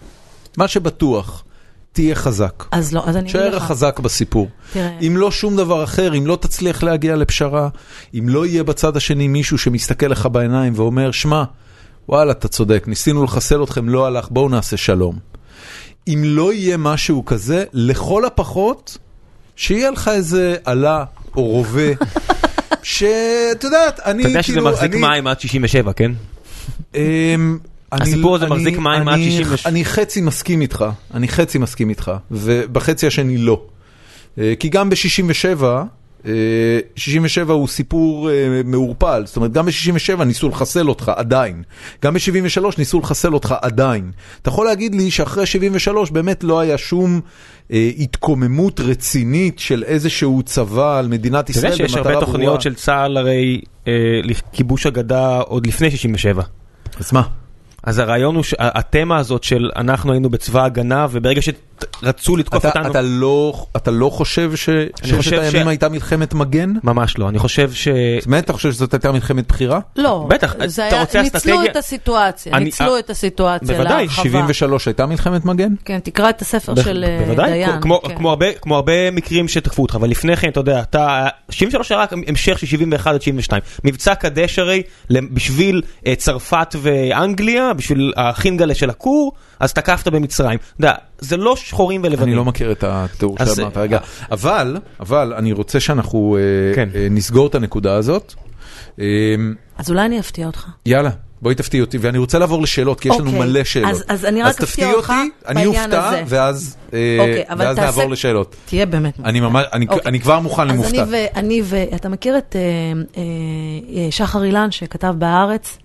Speaker 1: מה שבטוח, תהיה חזק.
Speaker 3: אז לא, אז אני אגיד
Speaker 1: תשאר
Speaker 3: לך,
Speaker 1: חזק בסיפור.
Speaker 3: תראה,
Speaker 1: אם לא שום דבר אחר, אם לא תצליח להגיע לפשרה, אם לא יהיה בצד השני מישהו שמסתכל לך בעיניים ואומר, שמע, וואלה, אתה צודק, ניסינו לחסל אתכם, לא הלך, בואו נעשה שלום. אם לא יהיה משהו כזה, לכל הפחות, שיהיה לך איזה עלה או רובה, שאת יודעת, אני
Speaker 2: אתה יודע שזה
Speaker 1: כאילו,
Speaker 2: מחזיק
Speaker 1: אני-
Speaker 2: מים עד 67, כן?
Speaker 1: אמ,
Speaker 2: הסיפור הזה מחזיק מים עד
Speaker 1: אני-
Speaker 2: 66.
Speaker 1: אני חצי מסכים איתך, אני חצי מסכים איתך, ובחצי השני לא. אה, כי גם ב-67, 67 הוא סיפור אה, מעורפל, זאת אומרת גם ב-67 ניסו לחסל אותך עדיין, גם ב-73 ניסו לחסל אותך עדיין. אתה יכול להגיד לי שאחרי 73 באמת לא היה שום אה, התקוממות רצינית של איזשהו צבא על מדינת
Speaker 2: אתה
Speaker 1: ישראל
Speaker 2: יודע שיש
Speaker 1: במטרה
Speaker 2: הרבה
Speaker 1: ברורה?
Speaker 2: תוכניות של צה"ל הרי אה, לכיבוש הגדה עוד לפני 67.
Speaker 1: אז מה?
Speaker 2: אז הרעיון הוא שהתמה הזאת של אנחנו היינו בצבא הגנה וברגע שרצו לתקוף
Speaker 1: אתה,
Speaker 2: אותנו,
Speaker 1: אתה, לא, אתה לא חושב שששת
Speaker 2: חושב
Speaker 1: הימים
Speaker 2: ש-
Speaker 1: הייתה מלחמת מגן?
Speaker 2: ממש לא, אני חושב ש...
Speaker 1: באמת אתה חושב שזאת הייתה מלחמת בחירה?
Speaker 3: לא,
Speaker 2: בטח, אתה
Speaker 3: היה,
Speaker 2: רוצה
Speaker 3: ניצלו
Speaker 2: אסטרטגיה?
Speaker 3: את הסיטואציה,
Speaker 2: אני-
Speaker 3: ניצלו
Speaker 2: אה,
Speaker 3: את הסיטואציה
Speaker 2: בוודאי,
Speaker 3: להרחבה.
Speaker 1: 73 הייתה מלחמת מגן?
Speaker 3: כן, תקרא את הספר
Speaker 2: ב-
Speaker 3: של אה,
Speaker 2: בוודאי,
Speaker 3: דיין.
Speaker 2: כמו,
Speaker 3: כן.
Speaker 2: כמו, הרבה, כמו הרבה מקרים שתקפו אותך, אבל לפני כן, אתה יודע, אתה, 73 היה רק המשך של 71 עד 72. מבצע קדש הרי, בשביל אה, צרפת ואנגליה, בשביל החינגלה של הכור, אז תקפת במצרים. אתה יודע, זה לא שחורים ולבנים.
Speaker 1: אני לא מכיר את התיאור
Speaker 2: אז-
Speaker 1: שאמרת רגע. אבל, אבל אני רוצה שאנחנו אה,
Speaker 2: כן.
Speaker 1: אה, נסגור את הנקודה הזאת. אה,
Speaker 3: אז אולי אני אפתיע אותך.
Speaker 1: יאללה, בואי תפתיעי אותי, ואני רוצה לעבור לשאלות, כי יש לנו
Speaker 3: אוקיי,
Speaker 1: מלא שאלות.
Speaker 3: אז- אז אני רק אפתיע
Speaker 1: תפתיעי
Speaker 3: אותך
Speaker 1: אותי, אני
Speaker 3: בעניין
Speaker 1: אופתע,
Speaker 3: הזה.
Speaker 1: ואז אה,
Speaker 3: אוקיי,
Speaker 1: ואז
Speaker 3: תעשה-
Speaker 1: נעבור לשאלות.
Speaker 3: תהיה באמת
Speaker 1: אני ממש, אני-
Speaker 3: אוקיי.
Speaker 1: אני כבר מוכן
Speaker 3: אז אני
Speaker 1: למופתע.
Speaker 3: ו... אני ו... אתה מכיר את אה, אה, שחר אילן שכתב בהארץ?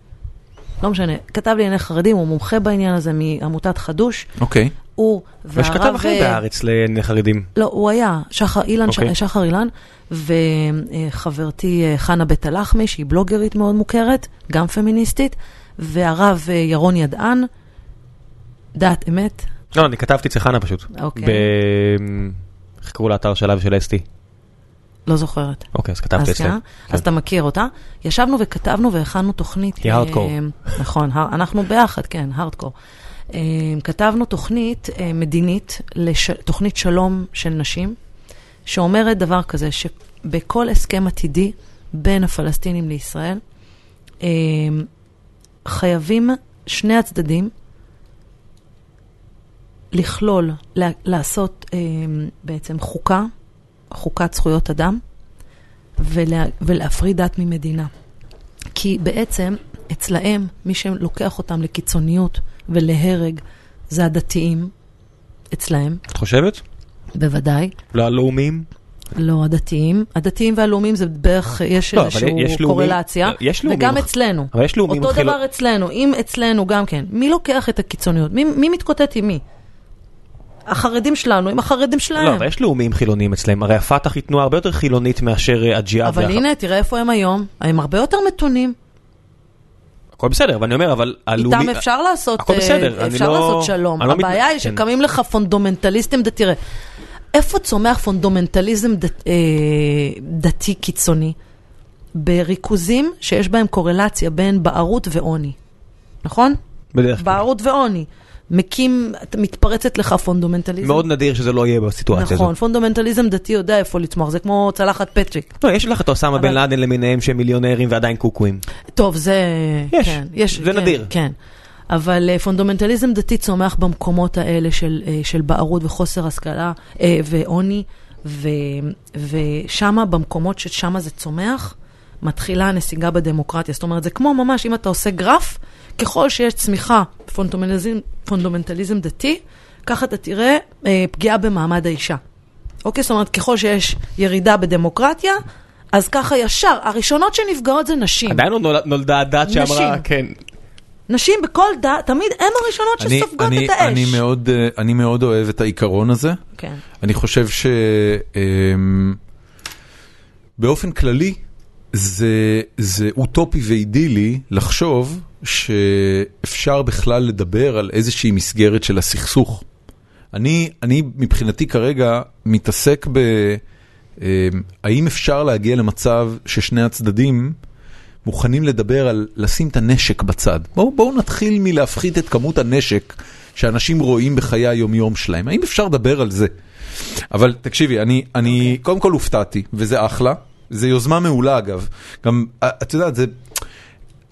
Speaker 3: לא משנה, כתב לענייני חרדים, הוא מומחה בעניין הזה מעמותת חדוש.
Speaker 1: אוקיי.
Speaker 3: הוא והרב...
Speaker 2: יש כתב אחר
Speaker 3: אה,
Speaker 2: בהארץ לחרדים.
Speaker 3: לא, הוא היה, שחר אילן,
Speaker 2: אוקיי.
Speaker 3: ש... שחר אילן, וחברתי אה, חנה בית הלחמי, שהיא בלוגרית מאוד מוכרת, גם פמיניסטית, והרב אה, ירון ידען, דעת אמת,
Speaker 2: לא, אני כתבתי אצל חנה פשוט.
Speaker 3: אוקיי.
Speaker 2: ב... איך קראו לאתר שלה ושל אסתי?
Speaker 3: לא זוכרת.
Speaker 2: אוקיי, אז כתבתי אצלם.
Speaker 3: כן, אז אתה מכיר אותה. ישבנו וכתבנו והכנו תוכנית.
Speaker 2: היא הארדקור.
Speaker 3: אה, נכון, הר- אנחנו ביחד, כן, הארדקור. אה, כתבנו תוכנית אה, מדינית, תוכנית שלום של נשים, שאומרת דבר כזה, שבכל הסכם עתידי בין הפלסטינים לישראל, חייבים שני הצדדים לכלול, לעשות בעצם חוקה, חוקת זכויות אדם, ולה, ולהפריד דת ממדינה. כי בעצם אצלהם, מי שלוקח אותם לקיצוניות ולהרג זה הדתיים, אצלהם,
Speaker 2: את חושבת?
Speaker 3: בוודאי.
Speaker 2: לא הלאומיים?
Speaker 3: לא הדתיים. הדתיים והלאומיים זה בערך, יש
Speaker 2: לא, יש לאומיים-
Speaker 3: קורלציה.
Speaker 2: יש לאומיים
Speaker 3: וגם אצלנו.
Speaker 2: אבל יש לאומיים
Speaker 3: אותו
Speaker 2: חילו-
Speaker 3: דבר אצלנו. אם אצלנו גם כן, מי לוקח את הקיצוניות? מי, מי מתקוטט עם מי? החרדים שלנו עם החרדים שלהם.
Speaker 2: לא, אבל יש לאומיים חילוניים אצלם, הרי הפת"ח היא תנועה הרבה יותר חילונית מאשר אה, הג'יהאד.
Speaker 3: אבל הנה, תראה איפה הם היום. הם הרבה יותר מתונים.
Speaker 2: הכל בסדר, אבל אני אומר, אבל הלאומי...
Speaker 3: איתם אפשר לעשות,
Speaker 2: הכל
Speaker 3: אה,
Speaker 2: בסדר, אני
Speaker 3: אפשר
Speaker 2: לא-
Speaker 3: לעשות שלום.
Speaker 2: אני לא מת-
Speaker 3: הבעיה היא
Speaker 2: כן.
Speaker 3: שקמים לך פונדומנטליסטים, תראה, איפה צומח פונדומנטליזם דת- אה, דתי קיצוני? בריכוזים שיש בהם קורלציה בין בערות ועוני, נכון?
Speaker 2: בדרך כלל.
Speaker 3: בערות ועוני. מקום, מתפרצת לך פונדומנטליזם.
Speaker 2: מאוד נדיר שזה לא יהיה בסיטואציה
Speaker 3: נכון,
Speaker 2: הזאת.
Speaker 3: פונדומנטליזם דתי יודע איפה לצמוח, זה כמו צלחת פטרי.
Speaker 2: לא, יש לך את אוסמה
Speaker 3: אבל-
Speaker 2: בן לאדן למיניהם שהם מיליונרים ועדיין קוקואים.
Speaker 3: טוב, זה...
Speaker 2: יש,
Speaker 3: כן, יש,
Speaker 2: זה
Speaker 3: כן,
Speaker 2: נדיר.
Speaker 3: כן. אבל אה, פונדומנטליזם דתי צומח במקומות האלה של, אה, של בערות וחוסר השכלה אה, ועוני, ו, ושמה, במקומות ששם זה צומח, מתחילה הנסיגה בדמוקרטיה. זאת אומרת, זה כמו ממש, אם אתה עושה גרף, ככל שיש צמיחה בפונדומנטליזם פונדומנטליזם דתי, ככה אתה תראה אה, פגיעה במעמד האישה. אוקיי? זאת אומרת, ככל שיש ירידה בדמוקרטיה, אז ככה ישר, הראשונות שנפגעות זה נשים.
Speaker 2: עדיין לא נול- נולדה הדת שאמרה,
Speaker 3: נשים.
Speaker 2: כן.
Speaker 3: נשים בכל דת, תמיד הן הראשונות
Speaker 1: אני-
Speaker 3: שסופגות
Speaker 1: אני-
Speaker 3: את האש.
Speaker 1: אני מאוד, אה, אני מאוד אוהב את העיקרון הזה.
Speaker 3: כן.
Speaker 1: אני חושב ש... אמ, באופן כללי, זה, זה אוטופי ואידילי לחשוב שאפשר בכלל לדבר על איזושהי מסגרת של הסכסוך. אני, אני מבחינתי כרגע מתעסק ב... אמ, האם אפשר להגיע למצב ששני הצדדים מוכנים לדבר על לשים את הנשק בצד. בואו בוא נתחיל מלהפחית את כמות הנשק שאנשים רואים בחיי היומיום שלהם. האם אפשר לדבר על זה? אבל תקשיבי, אני, אני קודם כל הופתעתי, וזה אחלה. זה יוזמה מעולה אגב. גם, את יודעת, זה...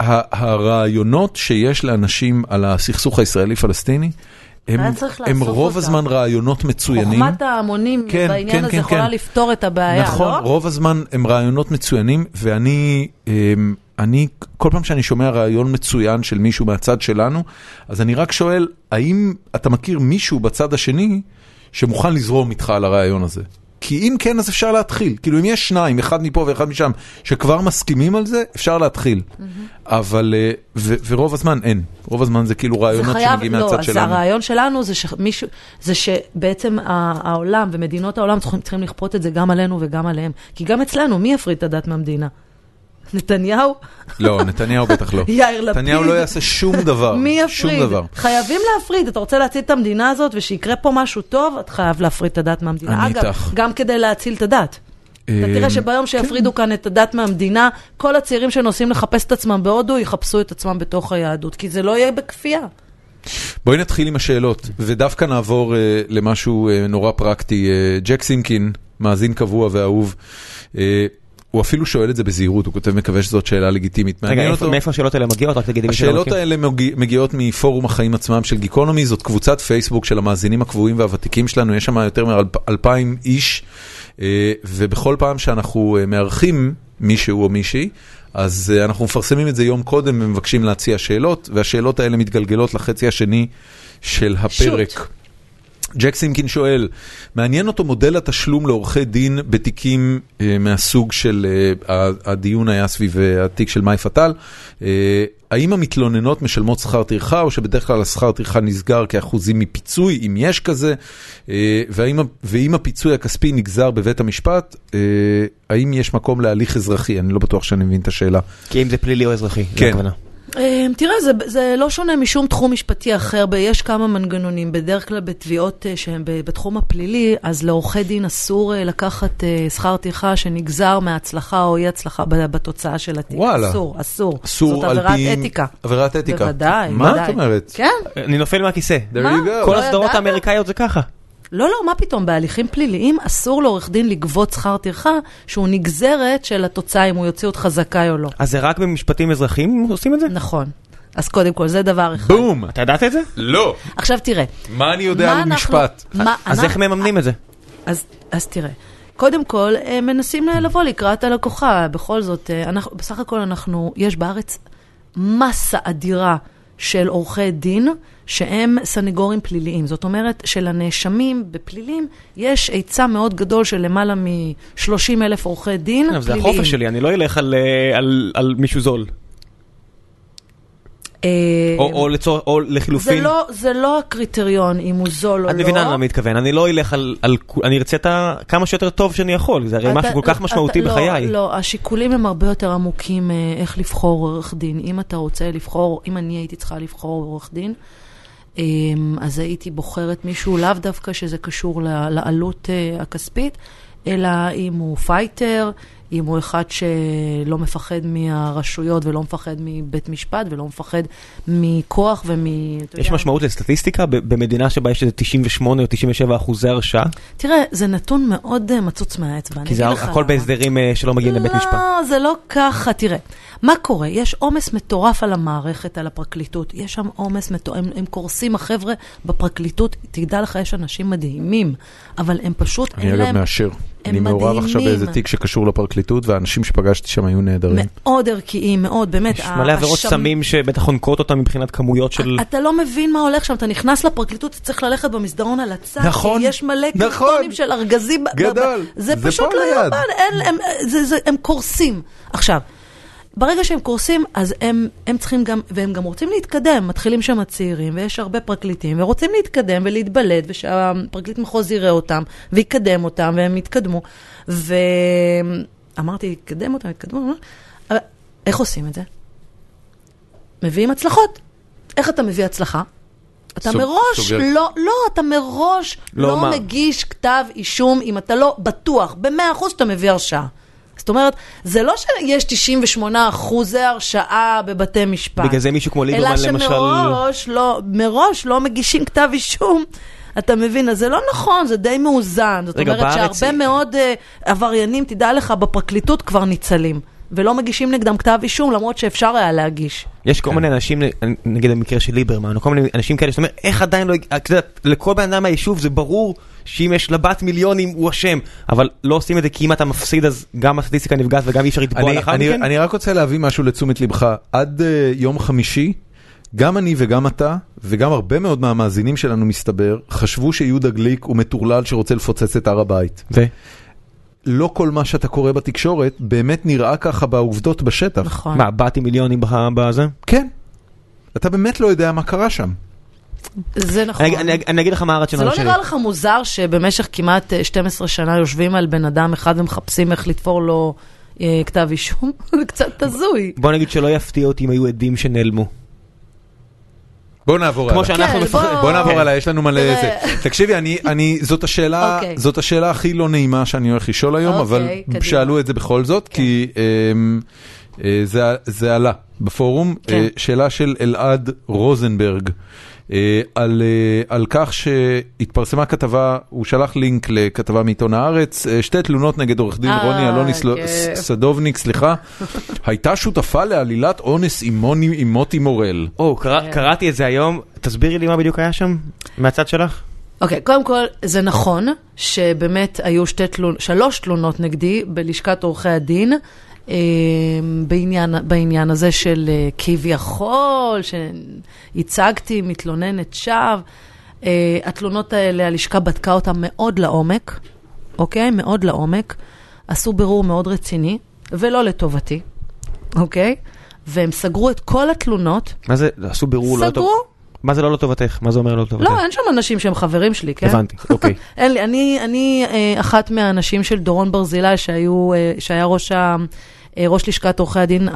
Speaker 1: הרעיונות שיש לאנשים על הסכסוך הישראלי-פלסטיני, הם, הם רוב
Speaker 3: אותם.
Speaker 1: הזמן רעיונות מצוינים.
Speaker 3: חוכמת ההמונים
Speaker 1: כן,
Speaker 3: בעניין
Speaker 1: כן,
Speaker 3: הזה
Speaker 1: כן,
Speaker 3: יכולה
Speaker 1: כן.
Speaker 3: לפתור את הבעיה,
Speaker 1: נכון,
Speaker 3: לא?
Speaker 1: רוב הזמן הם רעיונות מצוינים, ואני, אמ, אני, כל פעם שאני שומע רעיון מצוין של מישהו מהצד שלנו, אז אני רק שואל, האם אתה מכיר מישהו בצד השני שמוכן לזרום איתך על הרעיון הזה? כי אם כן, אז אפשר להתחיל. כאילו, אם יש שניים, אחד מפה ואחד משם, שכבר מסכימים על זה, אפשר להתחיל. אבל, אה, ו- ורוב הזמן אין. רוב הזמן זה כאילו
Speaker 3: זה
Speaker 1: רעיונות
Speaker 3: חייב,
Speaker 1: שמגיעים
Speaker 3: לא,
Speaker 1: מהצד שלנו.
Speaker 3: הרעיון שלנו זה שמישהו, זה שבעצם העולם ומדינות העולם צריכים לכפות את זה גם עלינו וגם עליהם. כי גם אצלנו, מי יפריד את הדת מהמדינה? נתניהו?
Speaker 1: לא, נתניהו בטח לא.
Speaker 3: יאיר לפיד?
Speaker 1: נתניהו לא יעשה שום דבר.
Speaker 3: מי
Speaker 1: שום
Speaker 3: יפריד?
Speaker 1: דבר.
Speaker 3: חייבים להפריד. אתה רוצה להציל את המדינה הזאת ושיקרה פה משהו טוב, אתה חייב להפריד את הדת מהמדינה.
Speaker 1: אני
Speaker 3: אגב,
Speaker 1: איתך.
Speaker 3: גם כדי להציל את הדת. אתה
Speaker 1: אמ,
Speaker 3: תראה שביום שיפרידו כאן את הדת מהמדינה, כל הצעירים שנוסעים לחפש את עצמם בהודו, יחפשו את עצמם בתוך היהדות, כי זה לא יהיה בכפייה.
Speaker 1: בואי נתחיל עם השאלות, ודווקא נעבור uh, למשהו uh, נורא פרקטי. Uh, ג'ק סימקין, מאזין קבוע ואהוב, uh, הוא אפילו שואל את זה בזהירות, הוא כותב, מקווה שזאת שאלה לגיטימית.
Speaker 2: רגע, מאיפה השאלות האלה מגיעות? רק תגידי
Speaker 1: השאלות. האלה מגיע- מגיעות מפורום החיים עצמם של גיקונומי, זאת קבוצת פייסבוק של המאזינים הקבועים והוותיקים שלנו, יש שם יותר מאלפיים איש, אה, ובכל פעם שאנחנו אה, מארחים מישהו או מישהי, אז אה, אנחנו מפרסמים את זה יום קודם ומבקשים להציע שאלות, והשאלות האלה מתגלגלות לחצי השני של הפרק.
Speaker 3: שוט.
Speaker 1: ג'ק סימקין שואל, מעניין אותו מודל התשלום לעורכי דין בתיקים אה, מהסוג של, אה, הדיון היה סביב אה, התיק של מאי פטל, אה, האם המתלוננות משלמות שכר טרחה או שבדרך כלל השכר טרחה נסגר כאחוזים מפיצוי, אם יש כזה, אה, והאם, ואם הפיצוי הכספי נגזר בבית המשפט, אה, האם יש מקום להליך אזרחי? אני לא בטוח שאני מבין את השאלה.
Speaker 2: כי אם זה פלילי או אזרחי, זה
Speaker 1: כן.
Speaker 2: הכוונה.
Speaker 3: אה, תראה, זה, זה לא שונה משום תחום משפטי אחר, יש כמה מנגנונים. בדרך כלל בתביעות אה, שהן בתחום הפלילי, אז לעורכי דין אסור אה, לקחת אה, שכר טרחה שנגזר מההצלחה או אי הצלחה בתוצאה של התיק.
Speaker 1: וואלה.
Speaker 3: אסור, אסור.
Speaker 1: אסור
Speaker 3: זאת
Speaker 1: על
Speaker 3: עבירת
Speaker 1: פי...
Speaker 3: אתיקה.
Speaker 1: עבירת אתיקה.
Speaker 3: בוודאי,
Speaker 1: מה
Speaker 3: בוודאי.
Speaker 1: את אומרת?
Speaker 3: כן.
Speaker 2: אני נופל מהכיסא.
Speaker 1: There
Speaker 3: מה?
Speaker 1: you go.
Speaker 2: כל
Speaker 3: לא
Speaker 2: הסדרות? האמריקאיות זה ככה.
Speaker 3: לא, לא, מה פתאום, בהליכים פליליים אסור לעורך דין לגבות שכר טרחה שהוא נגזרת של התוצאה אם הוא יוציא אותך זכאי או לא.
Speaker 2: אז זה רק במשפטים אזרחיים עושים את זה?
Speaker 3: נכון. אז קודם כל, זה דבר אחד.
Speaker 1: בום!
Speaker 2: אתה ידעת את זה?
Speaker 1: לא!
Speaker 3: עכשיו תראה,
Speaker 1: מה אני יודע
Speaker 3: מה
Speaker 1: על
Speaker 3: אנחנו-
Speaker 1: משפט?
Speaker 3: מה
Speaker 2: אז
Speaker 3: אנחנו-
Speaker 2: איך מממנים את זה?
Speaker 3: אז, אז תראה, קודם כל, הם מנסים לבוא לקראת הלקוחה. בכל זאת, אה, אנחנו, בסך הכל אנחנו, יש בארץ מסה אדירה של עורכי דין שהם סנגורים פליליים. זאת אומרת שלנאשמים בפלילים יש היצע מאוד גדול של למעלה מ-30 אלף עורכי דין
Speaker 2: אבל זה
Speaker 3: פליליים.
Speaker 2: החופש שלי, אני לא אלך על, אה, על, על מישהו זול.
Speaker 3: אה,
Speaker 2: או, או, לצור, או
Speaker 3: זה
Speaker 2: לחילופין.
Speaker 3: לא, זה לא הקריטריון אם הוא זול או
Speaker 2: את
Speaker 3: לא.
Speaker 2: מבינה למה אני מתכוון, אני לא אלך על, על, אני ארצה את ה... כמה שיותר טוב שאני יכול, זה הרי
Speaker 3: אתה-
Speaker 2: משהו כל כך
Speaker 3: אתה-
Speaker 2: משמעותי
Speaker 3: לא,
Speaker 2: בחיי.
Speaker 3: לא, השיקולים הם הרבה יותר עמוקים אה, איך לבחור עורך דין. אם אתה רוצה לבחור, אם אני הייתי צריכה לבחור עורך דין, אז הייתי בוחרת מישהו לאו דווקא שזה קשור לעלות אה, הכספית, אלא אם הוא פייטר, אם הוא אחד שלא מפחד מהרשויות ולא מפחד מבית משפט ולא מפחד מכוח ומ...
Speaker 2: יש
Speaker 3: יודע,
Speaker 2: משמעות לסטטיסטיקה במדינה שבה יש איזה 98 או 97 אחוזי הרשעה?
Speaker 3: תראה, זה נתון מאוד אה, מצוץ מהאצבע. אני
Speaker 2: כי זה הכל
Speaker 3: למה.
Speaker 2: בהסדרים אה, שלא מגיעים לבית משפט.
Speaker 3: לא, זה לא ככה. תראה, מה קורה? יש עומס מטורף על המערכת, על הפרקליטות. יש שם עומס מטורף, הם, הם קורסים, החבר'ה בפרקליטות. תדע לך, יש אנשים מדהימים, אבל הם פשוט,
Speaker 1: אני אגב
Speaker 3: להם...
Speaker 1: מאשר. אני מעורב עכשיו. באיזה תיק שקשור לפרקליטות, והאנשים שפגשתי שם היו נהדרים.
Speaker 3: מאוד ערכיים, מאוד, באמת.
Speaker 2: יש מלא עבירות
Speaker 3: השם-
Speaker 2: סמים שבטח חונקות אותם מבחינת כמויות של...
Speaker 3: אתה לא מבין מה הולך שם, אתה נכנס לפרקליטות, אתה צריך ללכת במסדרון על הצד,
Speaker 1: נכון,
Speaker 3: כי יש מלא
Speaker 1: נכון.
Speaker 3: קרטונים של ארגזים.
Speaker 1: גדול.
Speaker 3: זה
Speaker 1: זה
Speaker 3: פשוט לא. יאמן, הם קורסים. עכשיו, ברגע שהם קורסים, אז הם, הם צריכים גם, והם גם רוצים להתקדם, מתחילים שם הצעירים, ויש הרבה פרקליטים, ורוצים להתקדם ולהתבלט, ושהפרקליט מחוז יראה אותם, ויקדם אותם, והם יתקדמו. ואמרתי, יקדם אותם, יתקדמו, אבל איך עושים את זה? מביאים הצלחות. איך אתה מביא הצלחה? אתה
Speaker 1: סוג-
Speaker 3: מראש
Speaker 1: סוגר.
Speaker 3: לא, לא, אתה מראש
Speaker 2: לא
Speaker 3: לא,
Speaker 2: מה?
Speaker 3: מגיש כתב אישום אם אתה לא בטוח, במאה אחוז שאתה מביא הרשעה. זאת אומרת, זה לא שיש 98 אחוזי הרשעה בבתי משפט.
Speaker 2: בגלל זה מישהו כמו ליברמן
Speaker 3: אלא
Speaker 2: למשל...
Speaker 3: שמראש לא, מראש לא מגישים כתב אישום. אתה מבין, אז זה לא נכון, זה די מאוזן. זאת
Speaker 2: רגע,
Speaker 3: אומרת
Speaker 2: בארץ-
Speaker 3: שהרבה מאוד uh, עבריינים, תדע לך, בפרקליטות כבר ניצלים. ולא מגישים נגדם כתב אישום, למרות שאפשר היה להגיש.
Speaker 2: יש כל מיני אנשים, נגיד במקרה של ליברמן, או כל מיני אנשים כאלה, שאתה אומר, איך עדיין לא, את יודעת, לכל בן אדם מהיישוב זה ברור שאם יש לבת מיליונים הוא אשם, אבל לא עושים את זה כי אם אתה מפסיד אז גם הסטטיסטיקה נפגעת וגם אי אפשר לתבוע
Speaker 1: אני,
Speaker 2: לאחר
Speaker 1: אני,
Speaker 2: מכן?
Speaker 1: אני רק רוצה להביא משהו לתשומת לבך. עד uh, יום חמישי, גם אני וגם אתה, וגם הרבה מאוד מהמאזינים שלנו מסתבר, חשבו שיהודה גליק הוא מטורלל שרוצה לפוצץ את הר הבית.
Speaker 2: ו?
Speaker 1: לא כל מה שאתה קורא בתקשורת באמת נראה ככה בעובדות בשטח.
Speaker 3: נכון.
Speaker 2: מה, באתי מיליונים בזה?
Speaker 1: כן. אתה באמת לא יודע מה קרה שם.
Speaker 3: זה נכון.
Speaker 2: אני, אני, אני אגיד לך מה
Speaker 3: זה
Speaker 2: הרציונל
Speaker 3: לא
Speaker 2: שלי.
Speaker 3: נראה לך מוזר שבמשך כמעט אה, 12 שנה יושבים על בן אדם אחד ומחפשים איך לתפור לו אה, כתב אישום? זה קצת הזוי.
Speaker 2: בוא נגיד שלא יפתיע אותי אם היו עדים שנעלמו.
Speaker 1: בוא נעבור
Speaker 2: כמו
Speaker 1: הלאה.
Speaker 2: שאנחנו
Speaker 3: כן,
Speaker 2: מפחדים.
Speaker 3: בוא-
Speaker 1: בוא נעבור
Speaker 3: כן.
Speaker 1: הלאה, יש לנו מלא
Speaker 3: תראה.
Speaker 1: זה. תקשיבי, אני, אני, זאת השאלה,
Speaker 3: אוקיי.
Speaker 1: זאת השאלה הכי לא נעימה שאני הולך לשאול היום,
Speaker 3: אוקיי,
Speaker 1: אבל
Speaker 3: קדימה.
Speaker 1: שאלו את זה בכל זאת, כי אמ, אה, זה, זה עלה בפורום.
Speaker 3: כן.
Speaker 1: אה, שאלה של אלעד רוזנברג. אה, על, אה, על כך שהתפרסמה כתבה, הוא שלח לינק לכתבה מעיתון הארץ, אה, שתי תלונות נגד עורך דין
Speaker 3: אה,
Speaker 1: רוני אלוני
Speaker 3: כיף.
Speaker 1: סדובניק, סליחה, הייתה שותפה לעלילת אונס עם מוני- עם מוטי מורל.
Speaker 2: או, קרא-
Speaker 3: כן.
Speaker 2: קראתי את זה היום, תסבירי לי מה בדיוק היה שם, מהצד שלך.
Speaker 3: אוקיי, קודם כל, זה נכון שבאמת היו שתי תלונ... שלוש תלונות נגדי בלשכת עורכי הדין. אה, בעניין, בעניין הזה של אה, כביכול, שהצגתי מתלוננת שווא. אה, התלונות האלה, הלשכה בדקה אותן מאוד לעומק, אוקיי? מאוד לעומק. עשו בירור מאוד רציני, ולא לטובתי, אוקיי? והם סגרו את כל התלונות.
Speaker 2: מה זה, עשו בירור לא טוב.
Speaker 3: סגרו?
Speaker 2: מה זה לא לטובתך? מה זה אומר לא לטובתך?
Speaker 3: לא, אין שם אנשים שהם חברים שלי, כן?
Speaker 2: הבנתי, אוקיי.
Speaker 3: אין לי, אני, אני אה, אחת מהאנשים של דורון ברזילי, שהיו, אה, שהיה ראש, ה, אה, ראש לשכת עורכי הדין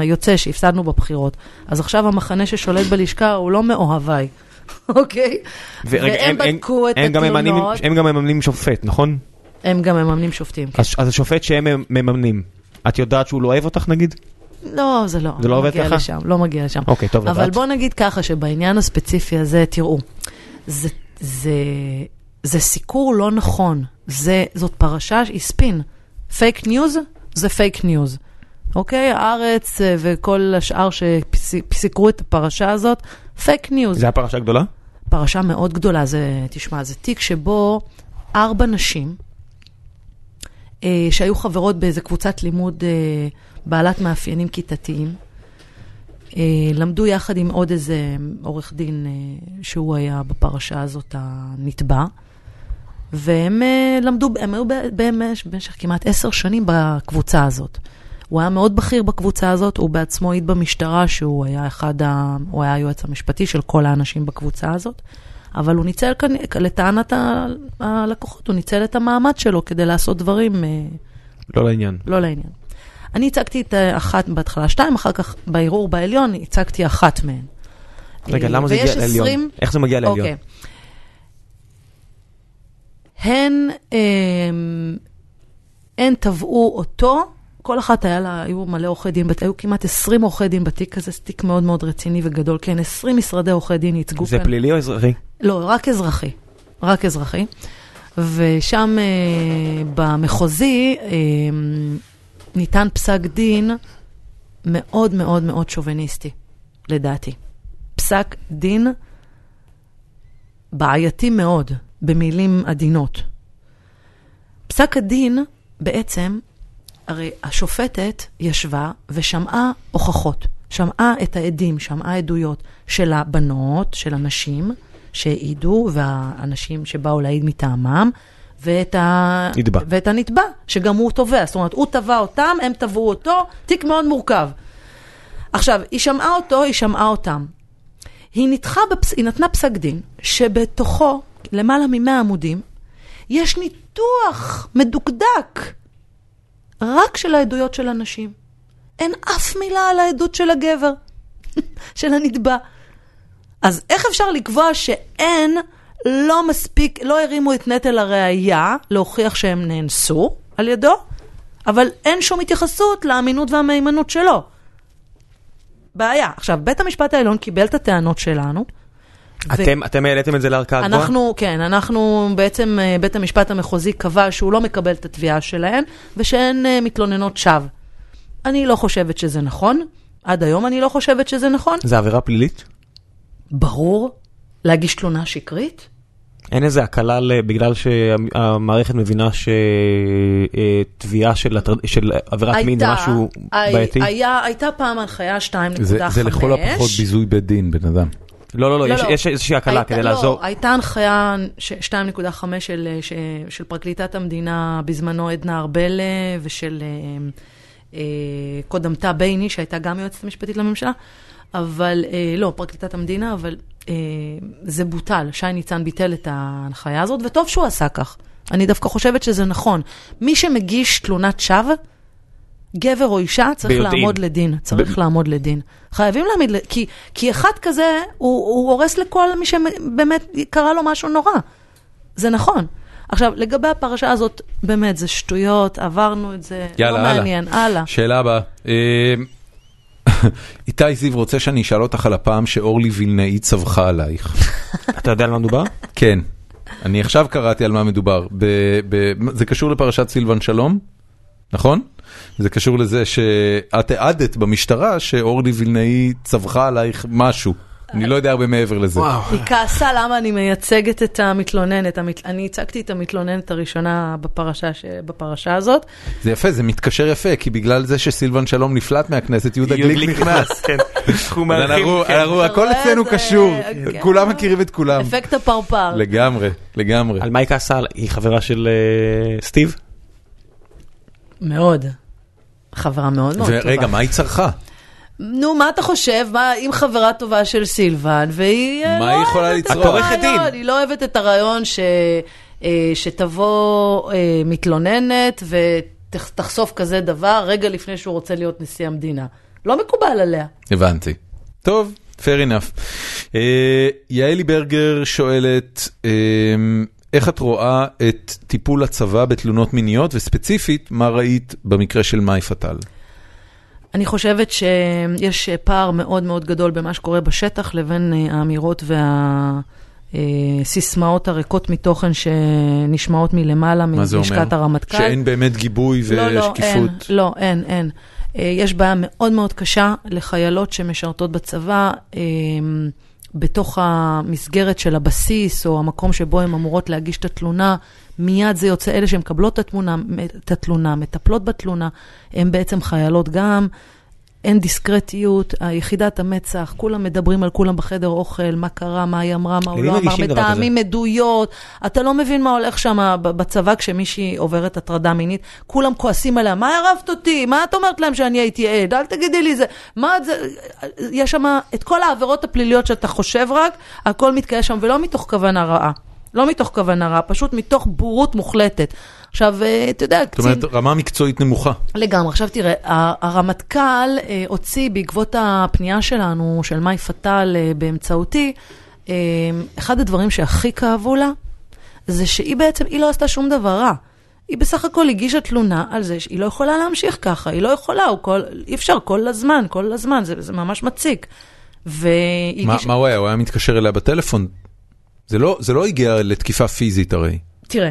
Speaker 3: היוצא, שהפסדנו בבחירות. אז עכשיו המחנה ששולט בלשכה הוא לא מאוהביי, אוקיי?
Speaker 2: ורגע,
Speaker 3: והם
Speaker 2: הם-
Speaker 3: בדקו את
Speaker 2: הם גם ממנים-
Speaker 3: התלונות,
Speaker 2: הם גם מממנים שופט, נכון?
Speaker 3: הם גם מממנים שופטים. כן.
Speaker 2: אז אז השופט שהם מממנים, את יודעת שהוא לא אוהב אותך נגיד?
Speaker 3: לא, זה לא,
Speaker 2: זה לא עובד
Speaker 3: מגיע
Speaker 2: ככה?
Speaker 3: לשם, לא מגיע לשם.
Speaker 2: אוקיי, טוב
Speaker 3: אבל
Speaker 2: לדעת.
Speaker 3: בוא נגיד ככה, שבעניין הספציפי הזה, תראו, זה, זה, זה סיקור לא נכון. זה, זאת פרשה, היא ספין. fake news זה fake news. אוקיי? הארץ אה, וכל השאר שסיקרו את הפרשה הזאת, fake news.
Speaker 2: זה הפרשה גדולה?
Speaker 3: פרשה מאוד גדולה, זה, תשמע, זה תיק שבו ארבע נשים, אה, שהיו חברות באיזה קבוצת לימוד אה, בעלת מאפיינים כיתתיים, אה, למדו יחד עם עוד איזה עורך דין אה, שהוא היה בפרשה הזאת הנתבע, והם אה, למדו, הם היו במשך, כמעט עשר שנים בקבוצה הזאת. הוא היה מאוד בכיר בקבוצה הזאת, הוא בעצמו העיד במשטרה שהוא היה אחד ה... הוא היה היועץ המשפטי של כל האנשים בקבוצה הזאת, אבל הוא ניצל כאן, לטענת הלקוחות, הוא ניצל את המעמד שלו כדי לעשות דברים
Speaker 2: לא לעניין.
Speaker 3: לא לעניין. אני הצגתי את אה, אחת בהתחלה, שתיים, אחר כך בערעור בעליון הצגתי אחת מהן.
Speaker 2: רגע,
Speaker 3: אה,
Speaker 2: למה זה הגיע לעליון?
Speaker 3: 20
Speaker 2: איך זה מגיע לעליון?
Speaker 3: אוקיי. הן, אה, הן תבעו אותו, כל אחת היה לה, היו מלא עורכי דין, היו כמעט 20 עורכי דין בתיק הזה, זה תיק מאוד מאוד רציני וגדול, כן, 20 משרדי עורכי דין ייצגו
Speaker 2: זה
Speaker 3: כאן.
Speaker 2: פלילי או אזרחי?
Speaker 3: לא, רק אזרחי. רק אזרחי. ושם אה, במחוזי אה, ניתן פסק דין מאוד מאוד מאוד שוביניסטי, לדעתי. פסק דין בעייתי מאוד, במילים עדינות. פסק הדין, בעצם, הרי השופטת ישבה ושמעה הוכחות. שמעה את העדים, שמעה עדויות של הבנות, של הנשים שהעידו, והאנשים שבאו להעיד מטעמם, ואת, ה...
Speaker 2: נתבע.
Speaker 3: ואת הנתבע, שגם הוא תובע. זאת אומרת, הוא תבע אותם, הם תבעו אותו, תיק מאוד מורכב. עכשיו, היא שמעה אותו, היא שמעה אותם. היא, ניתחה בפס... היא נתנה פסק דין, שבתוכו, למעלה מ-100 עמודים, יש ניתוח מדוקדק רק של העדויות של הנשים. אין אף מילה על העדות של הגבר, של הנתבע. אז איך אפשר לקבוע שאין, לא מספיק, לא הרימו את נטל הראייה להוכיח שהם נאנסו על ידו, אבל אין שום התייחסות לאמינות והמהימנות שלו. בעיה. עכשיו, בית המשפט העליון קיבל את הטענות שלנו. ו-
Speaker 2: אתם, אתם העליתם את זה לערכאה גבוהה?
Speaker 3: אנחנו, כן, אנחנו בעצם, אה, בית המשפט המחוזי קבע שהוא לא מקבל את התביעה שלהן, ושהן אה, מתלוננות שווא. אני לא חושבת שזה נכון, עד היום אני לא חושבת שזה נכון.
Speaker 2: זה עבירה פלילית?
Speaker 3: ברור, להגיש תלונה שקרית?
Speaker 2: אין איזה הקלה בגלל שהמערכת מבינה שתביעה של של עבירת מין זה משהו
Speaker 3: הי-
Speaker 2: בעייתי?
Speaker 3: היה, הייתה פעם הנחיה 2.5.
Speaker 1: זה זה לכל הפחות ביזוי בית דין, בן אדם.
Speaker 2: לא, לא, לא,
Speaker 3: לא,
Speaker 2: יש-
Speaker 3: לא.
Speaker 2: יש איזושהי הקלה
Speaker 3: הייתה-
Speaker 2: כדי
Speaker 3: לא,
Speaker 2: לעזור.
Speaker 3: הייתה הנחיה ש- 2.5 של, ש- של פרקליטת המדינה בזמנו עדנה ארבל אה, ושל אה, אה, קודמתה בייני, שהייתה גם יועצת המשפטית לממשלה, אבל, אה, לא, פרקליטת המדינה, אבל זה בוטל. שי ניצן ביטל את ההנחיה הזאת, וטוב שהוא עשה כך. אני דווקא חושבת שזה נכון. מי שמגיש תלונת שווא, גבר או אישה, צריך
Speaker 2: ביודעין.
Speaker 3: לעמוד לדין. צריך לעמוד לדין. חייבים להעמיד, כי, כי אחד כזה, הוא, הוא הורס לכל מי שבאמת קרה לו משהו נורא. זה נכון. עכשיו, לגבי הפרשה הזאת, באמת, זה שטויות, עברנו את זה,
Speaker 1: יאללה,
Speaker 3: לא. מעניין, הלאה.
Speaker 1: שאלה הבאה. איתי זיו רוצה שאני אשאל אותך על הפעם שאורלי וילנאי צווחה עלייך.
Speaker 2: אתה יודע על מה מדובר?
Speaker 1: כן, אני עכשיו קראתי על מה מדובר. ב- ב- זה קשור לפרשת סילבן שלום, נכון? זה קשור לזה שאת העדת במשטרה שאורלי וילנאי צווחה עלייך משהו. אני לא יודע הרבה מעבר לזה.
Speaker 3: היא כעסה למה אני מייצגת את המתלוננת. המת... אני ייצגתי את המתלוננת הראשונה בפרשה, הזאת.
Speaker 1: זה יפה, זה מתקשר יפה, כי בגלל זה שסילבן שלום נפלט מהכנסת, יהודה גליק נכנס.
Speaker 2: כן. כן.
Speaker 1: הכל אצלנו קשור,
Speaker 3: כן.
Speaker 1: כולם מכירים את כולם.
Speaker 3: אפקט הפרפר.
Speaker 1: לגמרי, לגמרי.
Speaker 2: על מה היא כעסה? היא חברה של אה, סטיב?
Speaker 3: מאוד. חברה מאוד מאוד טובה.
Speaker 1: ורגע, מה היא צרכה?
Speaker 3: נו, מה אתה חושב? מה, אם חברה טובה של סילבן, והיא... אה,
Speaker 1: מה
Speaker 3: לא
Speaker 1: היא יכולה
Speaker 3: אוהבת
Speaker 1: לצרוך?
Speaker 3: את
Speaker 2: עורכת
Speaker 3: הרעיון,
Speaker 2: דין.
Speaker 3: היא לא אוהבת את הרעיון ש, אה, שתבוא אה, מתלוננת ותחשוף כזה דבר רגע לפני שהוא רוצה להיות נשיא המדינה. לא מקובל עליה.
Speaker 1: הבנתי. טוב, fair enough. יעלי ברגר שואלת, איך את רואה את טיפול הצבא בתלונות מיניות, וספציפית, מה ראית במקרה של מאי פטל?
Speaker 3: אני חושבת שיש פער מאוד מאוד גדול במה שקורה בשטח לבין אה, האמירות והסיסמאות הריקות מתוכן שנשמעות מלמעלה? מלשכת הרמטכ"ל.
Speaker 1: שאין באמת גיבוי
Speaker 3: לא, לא,
Speaker 1: ושקיפות.
Speaker 3: אין, לא, אין, אין. אה, יש בעיה מאוד מאוד קשה לחיילות שמשרתות בצבא, אה, בתוך המסגרת של הבסיס, או המקום שבו הן אמורות להגיש את התלונה, מיד זה יוצא אלה שמקבלות את התמונה, את התלונה, מטפלות בתלונה, הן בעצם חיילות גם. אין דיסקרטיות, היחידת המצח, כולם מדברים על כולם בחדר אוכל, מה קרה, מה היא אמרה, מה הוא לא אמר? מתאמים עדויות, אתה לא מבין מה הולך שם בצבא כשמישהי עוברת הטרדה מינית, כולם כועסים עליה, מה ערבת אותי? מה את אומרת להם שאני הייתי עד? אל תגידי לי זה. מה זה? יש שם את כל העבירות הפליליות שאתה חושב רק, הכל מתקיים שם, ולא מתוך כוונה רעה. לא מתוך כוונה רעה, פשוט מתוך בורות מוחלטת. עכשיו, אה, אתה יודע,
Speaker 1: זאת אומרת, רמה מקצועית נמוכה.
Speaker 3: לגמרי. עכשיו תראה, הרמטכ"ל אה, הוציא בעקבות הפנייה שלנו, של מאי פטל אה, באמצעותי, אחד הדברים שהכי כאבו לה, זה שהיא בעצם, היא לא עשתה שום דבר רע. היא בסך הכל הגישה תלונה על זה שהיא לא יכולה להמשיך ככה, היא לא יכולה, כל, אי אפשר כל הזמן, כל הזמן, זה, זה ממש מציק. והיא
Speaker 1: מה. מה הוא היה? הוא היה מתקשר אליה בטלפון? זה לא- זה לא הגיע לתקיפה פיזית הרי.
Speaker 3: תראה,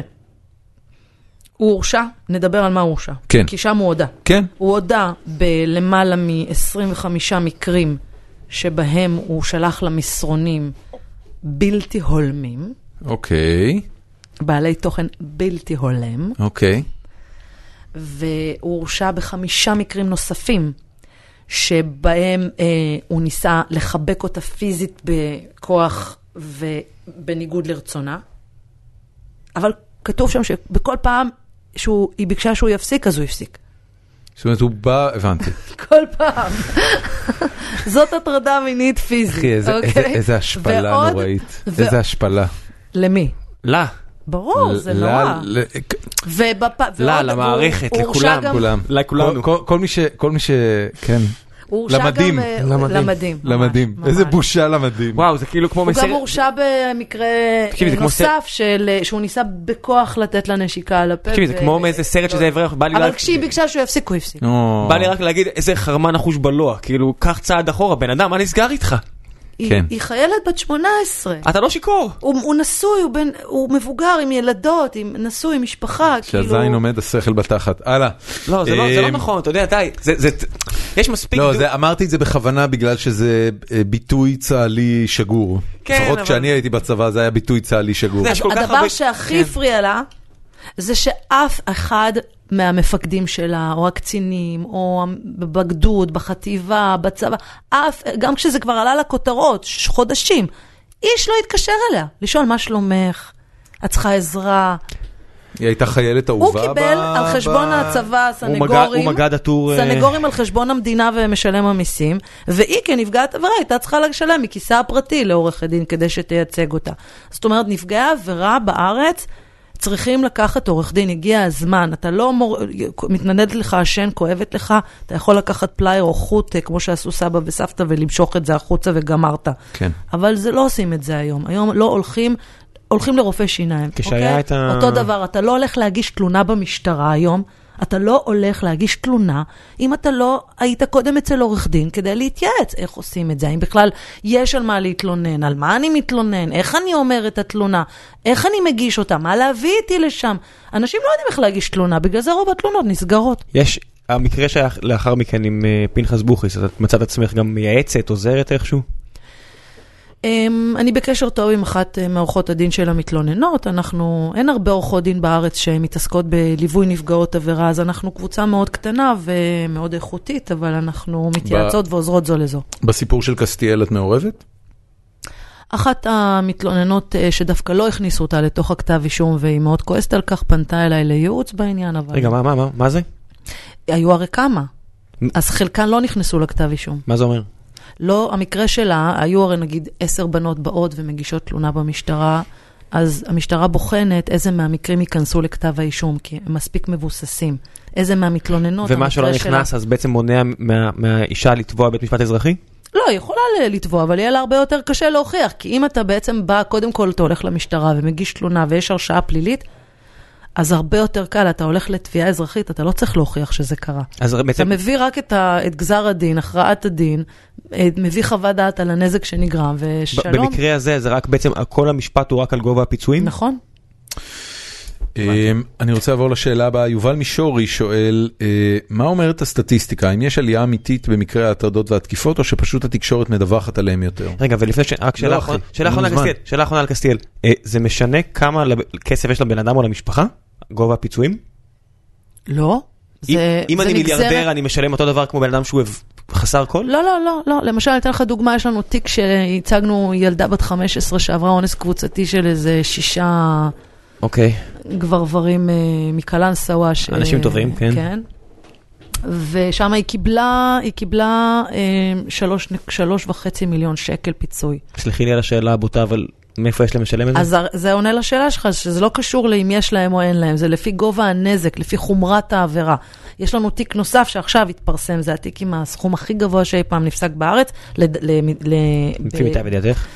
Speaker 3: הוא הורשע, נדבר על מה הוא הורשע.
Speaker 1: כן.
Speaker 3: כי שם הוא הודה.
Speaker 1: כן?
Speaker 3: הוא הודה בלמעלה מ-25 מקרים שבהם הוא שלח למסרונים בלתי הולמים,
Speaker 1: אוקיי,
Speaker 3: בעלי תוכן בלתי הולם,
Speaker 1: אוקיי.
Speaker 3: והוא הורשע בחמישה מקרים נוספים, שבהם אה, הוא ניסה לחבק אותה פיזית בכוח ובניגוד לרצונה. אבל כתוב שם שבכל פעם שהיא ביקשה שהוא יפסיק, אז הוא הפסיק.
Speaker 1: זאת אומרת, הוא בא, הבנתי.
Speaker 3: כל פעם. זאת הטרדה מינית פיזית,
Speaker 1: אחי, איזה-
Speaker 3: אוקיי?
Speaker 1: איזה- איזה השפלה
Speaker 3: ועוד-
Speaker 1: נוראית.
Speaker 3: ו-
Speaker 1: איזה השפלה.
Speaker 3: למי?
Speaker 2: לא.
Speaker 3: ברור, זה
Speaker 1: ל-
Speaker 3: נורא.
Speaker 1: ל-
Speaker 3: ובפ...
Speaker 2: לא,
Speaker 3: ועוד-
Speaker 2: למערכת, לכולם,
Speaker 1: כולם.
Speaker 2: לכולנו.
Speaker 1: כל- כל- כל מי ש... כל מי ש... כן.
Speaker 3: הוא הורשע
Speaker 1: למדים.
Speaker 3: גם... אה,
Speaker 2: למדים.
Speaker 3: למדים. ממש,
Speaker 1: למדים.
Speaker 3: ממש.
Speaker 1: איזה בושה למדים.
Speaker 2: וואו, זה כאילו כמו
Speaker 3: הוא גם. הורשע במקרה
Speaker 2: כמו
Speaker 3: נוסף של... שהוא ניסה בכוח לתת לה נשיקה על הפה.
Speaker 2: תקשיבי, זה כמו מאיזה סרט שזה אברך, בא לי
Speaker 3: אבל
Speaker 2: רק-
Speaker 3: כשהיא ביקשה שהוא יפסיק, הוא הפסיק.
Speaker 1: או.
Speaker 2: בא לי רק להגיד איזה חרמן אחוש בלוע, כאילו, קח צעד אחורה, בן אדם, מה נסגר איתך?
Speaker 3: היא-
Speaker 1: כן.
Speaker 3: היא חיילת בת 18.
Speaker 2: אתה לא שיכור.
Speaker 3: הוא הוא נשוי, הוא בן- הוא מבוגר עם ילדות, עם- נשוי, עם משפחה, כאילו...
Speaker 1: שהזין עומד השכל בתחת. הלאה.
Speaker 2: לא, זה לא זה לא
Speaker 1: אה,
Speaker 2: נכון, אתה יודע, די, זה- זה... יש מספיק...
Speaker 1: לא,
Speaker 2: דו-
Speaker 1: זה, אמרתי את זה בכוונה בגלל שזה אה, ביטוי צה"לי שגור.
Speaker 2: כן,
Speaker 1: לפחות
Speaker 2: אבל-
Speaker 1: כשאני הייתי בצבא זה היה ביטוי צה"לי שגור.
Speaker 3: הדבר
Speaker 2: הרבה-
Speaker 3: שהכי
Speaker 2: כן.
Speaker 3: הפריע לה, זה שאף אחד מהמפקדים שלה, או הקצינים, או בגדוד, בחטיבה, בצבא, אף, גם כשזה כבר עלה לכותרות, חודשים, איש לא התקשר אליה, לשאול מה שלומך, את צריכה עזרה.
Speaker 1: היא הייתה חיילת
Speaker 3: הוא
Speaker 1: אהובה.
Speaker 3: קיבל
Speaker 1: ב-
Speaker 3: על חשבון
Speaker 1: ב-
Speaker 3: הצבא
Speaker 2: הוא
Speaker 3: סנגורים,
Speaker 2: הוא מג"ד עטור... אה,
Speaker 3: סנגורים על חשבון המדינה ומשלם המיסים, והיא כנפגעת עבירה הייתה צריכה לשלם מכיסה הפרטי לעורכת דין כדי שתייצג אותה. זאת אומרת, נפגעי עבירה בארץ צריכים לקחת עורך דין, הגיע הזמן, אתה לא מור... מתנדנד לך השן, כואבת לך, אתה יכול לקחת פלייר או חוט, אה, כמו שעשו סבא וסבתא, ולמשוך את זה החוצה וגמרת.
Speaker 1: כן.
Speaker 3: אבל זה לא עושים את זה היום. היום לא הולכים, הולכים לרופא שיניים.
Speaker 2: כשהיה
Speaker 3: אוקיי?
Speaker 2: את ה-
Speaker 3: אותו דבר, אתה לא הולך להגיש תלונה במשטרה היום, אתה לא הולך להגיש תלונה אם אתה לא היית קודם אצל עורך דין כדי להתייעץ איך עושים את זה, האם בכלל יש על מה להתלונן, על מה אני מתלונן, איך אני אומר את התלונה, איך אני מגיש אותה, מה להביא איתי לשם. אנשים לא יודעים איך להגיש תלונה, בגלל זה רוב התלונות נסגרות.
Speaker 2: יש, המקרה שהיה לאחר מכן עם אה, פנחס בוכריס, את מצאת עצמך גם מייעצת, עוזרת איכשהו?
Speaker 3: Um, אני בקשר טוב עם אחת uh, מעורכות הדין של המתלוננות, אנחנו, אין הרבה עורכות דין בארץ שמתעסקות בליווי נפגעות עבירה, אז אנחנו קבוצה מאוד קטנה ומאוד איכותית, אבל אנחנו מתייעצות ועוזרות זו לזו.
Speaker 1: בסיפור של קסטיאל את מעורבת?
Speaker 3: אחת המתלוננות uh, שדווקא לא הכניסו אותה לתוך הכתב אישום והיא מאוד כועסת על כך, פנתה אליי לייעוץ בעניין, אבל
Speaker 2: רגע, מה, מה, מה, מה זה?
Speaker 3: היו הרי כמה. אז חלקן לא נכנסו לכתב אישום.
Speaker 2: מה זה אומר?
Speaker 3: לא, המקרה שלה, היו הרי נגיד עשר בנות באות ומגישות תלונה במשטרה, אז המשטרה בוחנת איזה מהמקרים ייכנסו לכתב האישום, כי הם מספיק מבוססים. איזה מהמתלוננות,
Speaker 2: ומה שלא
Speaker 3: המקרה
Speaker 2: נכנס,
Speaker 3: שלה-
Speaker 2: אז בעצם מונע מה- מהאישה לתבוע בית משפט אזרחי?
Speaker 3: לא, היא יכולה לתבוע, אבל יהיה לה הרבה יותר קשה להוכיח, כי אם אתה בעצם בא, קודם כל אתה הולך למשטרה ומגיש תלונה ויש הרשעה פלילית, אז הרבה יותר קל, אתה הולך לתביעה אזרחית, אתה לא צריך להוכיח שזה קרה.
Speaker 2: אז
Speaker 3: אתה
Speaker 2: בעצם,
Speaker 3: מביא רק את, ה, את גזר הדין, הכרעת הדין, אה, מביא חוות דעת על הנזק שנגרם, ושלום.
Speaker 2: במקרה הזה, זה רק בעצם, כל המשפט הוא רק על גובה הפיצויים?
Speaker 3: נכון.
Speaker 1: אמ, אני רוצה לעבור לשאלה הבאה, יובל מישורי שואל, אה, מה אומרת הסטטיסטיקה, האם יש עלייה אמיתית במקרי ההטרדות והתקיפות, או שפשוט התקשורת מדווחת עליהם יותר?
Speaker 2: רגע, ולפני ש... רק שאלה
Speaker 1: לא,
Speaker 2: אחרונה, על. קסטיאל, שאלה אחרונה על קסטיאל. אה, זה משנה כמה כסף יש לבן אדם או למשפחה? גובה הפיצויים?
Speaker 3: לא.
Speaker 2: אם-
Speaker 3: זה,
Speaker 2: אם
Speaker 3: זה
Speaker 2: אני
Speaker 3: נגזרת-
Speaker 2: מיליארדר, אני משלם אותו דבר כמו בן אדם שהוא חסר כל?
Speaker 3: לא, לא, לא, לא. למשל, אני אתן לך דוגמה, יש לנו תיק שהצגנו ילדה בת 15 שעברה אונס קבוצתי של איזה שישה
Speaker 2: אוקיי.
Speaker 3: גברברים אה, מקלנסווה. ש-
Speaker 2: אנשים טובים, כן.
Speaker 3: כן. ושם היא קיבלה, היא קיבלה אה, שלוש, שלוש וחצי מיליון שקל פיצוי.
Speaker 2: סלחי לי על השאלה הבוטה, אבל מאיפה יש להם לשלם את זה?
Speaker 3: אז זה- עונה לשאלה שלך, שזה לא קשור לאם יש להם או אין להם, זה לפי גובה הנזק, לפי חומרת העבירה. יש לנו תיק נוסף שעכשיו התפרסם, זה התיק עם הסכום הכי גבוה שאי פעם נפסק בארץ. לד- ל- ל-
Speaker 2: לפי מיטב ידיעתך?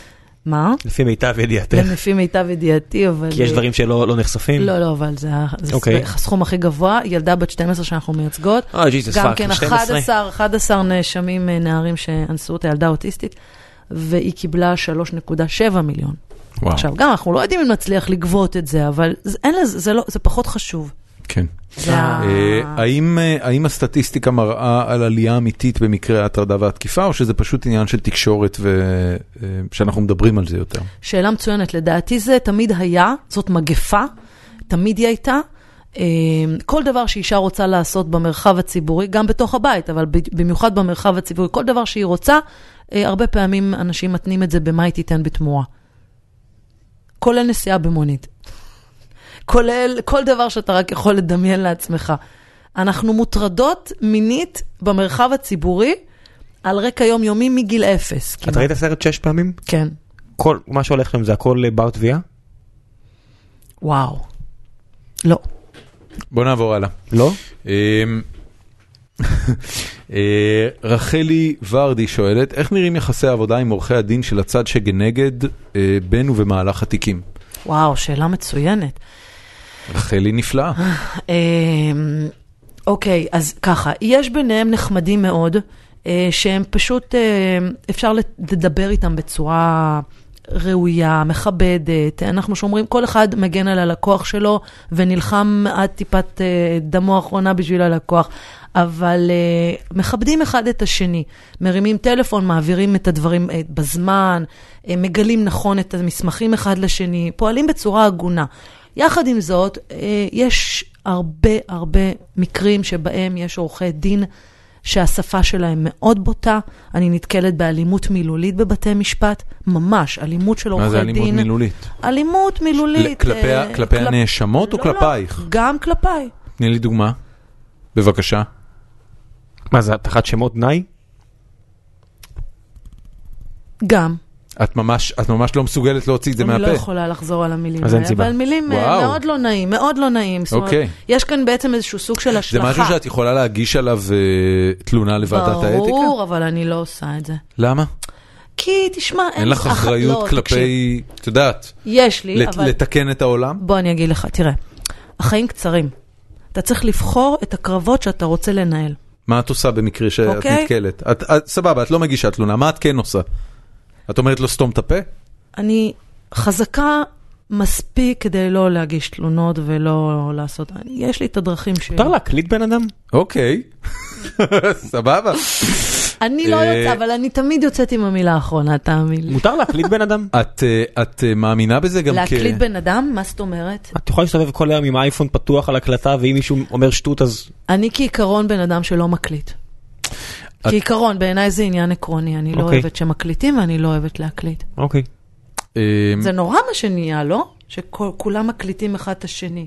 Speaker 3: מה?
Speaker 2: לפי מיטב ידיעתך.
Speaker 3: לפי מיטב ידיעתי, אבל...
Speaker 2: כי יש דברים שלא לא נחשפים?
Speaker 3: לא, לא, אבל זה
Speaker 2: אוקיי.
Speaker 3: הסכום הכי גבוה, ילדה בת 12 שאנחנו מייצגות.
Speaker 2: אה, Jesus
Speaker 3: damn
Speaker 2: fuck,
Speaker 3: כן
Speaker 2: 12.
Speaker 3: 11, 11 נאשמים, אה, נערים שאנסו אותה, ילדה אוטיסטית, והיא קיבלה 3.7 מיליון.
Speaker 1: וואו,
Speaker 3: עכשיו, גם אנחנו לא יודעים אם נצליח לגבות את זה, אבל זה, אין לזה, זה, לא, זה פחות חשוב.
Speaker 1: כן.
Speaker 3: זה ה...
Speaker 1: אה, האם, אה, האם הסטטיסטיקה מראה על עלייה אמיתית במקרי ההטרדה והתקיפה, או שזה פשוט עניין של תקשורת ושאנחנו מדברים על זה יותר?
Speaker 3: שאלה מצוינת, לדעתי זה תמיד היה, זאת מגפה, תמיד היא הייתה. אה, כל דבר שאישה רוצה לעשות במרחב הציבורי, גם בתוך הבית, אבל ב- במיוחד במרחב הציבורי, כל דבר שהיא רוצה, אה, הרבה פעמים אנשים מתנים את זה במה היא תיתן בתמורה. כולל נסיעה במונית. כולל כל דבר שאתה רק יכול לדמיין לעצמך. אנחנו מוטרדות מינית במרחב הציבורי על רקע יומיומי מגיל אפס.
Speaker 2: את. ראית הסרט שש פעמים?
Speaker 3: כן.
Speaker 2: כל מה שהולך שם זה הכל אה, בר תביעה?
Speaker 3: וואו. לא.
Speaker 1: בוא נעבור הלאה.
Speaker 2: לא?
Speaker 1: אה, רחלי ורדי שואלת, איך נראים יחסי העבודה עם עורכי הדין של הצד שכנגד אה, בין ובמהלך התיקים?
Speaker 3: וואו, שאלה מצוינת.
Speaker 1: רחלי נפלאה.
Speaker 3: אמ, אוקיי, אז ככה, יש ביניהם נחמדים מאוד, אה, שהם פשוט, אה, אפשר לדבר איתם בצורה ראויה, מכבדת. אנחנו שומרים, כל אחד מגן על הלקוח שלו ונלחם עד טיפת אה, דמו האחרונה בשביל הלקוח. אבל uh, מכבדים אחד את השני, מרימים טלפון, מעבירים את הדברים uh, בזמן, מגלים נכון את המסמכים אחד לשני, פועלים בצורה הגונה. יחד עם זאת, יש הרבה הרבה מקרים שבהם יש עורכי דין שהשפה שלהם מאוד בוטה. אני נתקלת באלימות מילולית בבתי משפט, ממש, אלימות של עורכי
Speaker 1: מה
Speaker 3: דין.
Speaker 1: זה אלימות מילולית?
Speaker 3: אלימות מילולית.
Speaker 1: כלפי ה-
Speaker 3: אה,
Speaker 1: כלפי
Speaker 3: כלפ-
Speaker 1: הנאשמות או
Speaker 3: לא, לא,
Speaker 1: כלפייך?
Speaker 3: גם כלפיי.
Speaker 1: תני לי דוגמה. בבקשה.
Speaker 2: מה זה תחת שמות גנאי?
Speaker 3: גם.
Speaker 1: את ממש, את ממש לא מסוגלת להוציא את זה
Speaker 3: אני
Speaker 1: מהפה.
Speaker 3: לא יכולה לחזור על המילים
Speaker 2: אז אין
Speaker 3: האלה,
Speaker 2: סיבה.
Speaker 3: אבל מילים אה,
Speaker 1: וואו.
Speaker 3: מאוד לא נעים, מאוד לא נעים. זאת אומרת,
Speaker 1: אוקיי.
Speaker 3: יש כאן בעצם איזשהו סוג של
Speaker 1: זה
Speaker 3: השלכה.
Speaker 1: משהו שאת יכולה להגיש עליו אה, תלונה לוועדת האתיקה?
Speaker 3: ברור, אבל אני לא עושה את זה.
Speaker 1: למה?
Speaker 3: כי תשמע, אין
Speaker 1: אין לך
Speaker 3: אח-
Speaker 1: אחריות
Speaker 3: לא,
Speaker 1: כלפי, את יודעת,
Speaker 3: יש לי,
Speaker 1: לת-
Speaker 3: אבל
Speaker 1: לתקן את העולם?
Speaker 3: בוא אני אגיד לך, תראה, החיים קצרים. אתה צריך לבחור את הקרבות שאתה רוצה לנהל.
Speaker 1: מה את עושה במקרה שאת
Speaker 3: אוקיי.
Speaker 1: נתקלת? את, את, סבבה, את לא מגישה תלונה, מה את כן עושה? את אומרת לו סתום את הפה?
Speaker 3: אני חזקה מספיק כדי לא להגיש תלונות ולא לעשות... יש לי את הדרכים ש...
Speaker 2: מותר להקליט בן אדם?
Speaker 1: אוקיי, סבבה.
Speaker 3: אני לא
Speaker 1: אה,
Speaker 3: יוצאת, אבל אני תמיד יוצאת עם המילה האחרונה, תאמין לי.
Speaker 2: מותר להקליט בן אדם?
Speaker 1: את, אה, את אה, מאמינה בזה גם כ...
Speaker 3: להקליט בן אדם? מה זאת אומרת?
Speaker 2: את יכולה להסתובב כל היום עם אייפון פתוח על הקלטה ואם מישהו אומר שטות אז
Speaker 3: אני כעיקרון בן אדם שלא מקליט.
Speaker 1: את-
Speaker 3: כעיקרון, בעיניי זה עניין עקרוני, אני לא
Speaker 2: אוקיי.
Speaker 3: אוהבת שמקליטים ואני לא אוהבת להקליט.
Speaker 2: אוקיי.
Speaker 1: אה,
Speaker 3: זה נורא מה שנהיה, לא? שכולם מקליטים אחד את השני.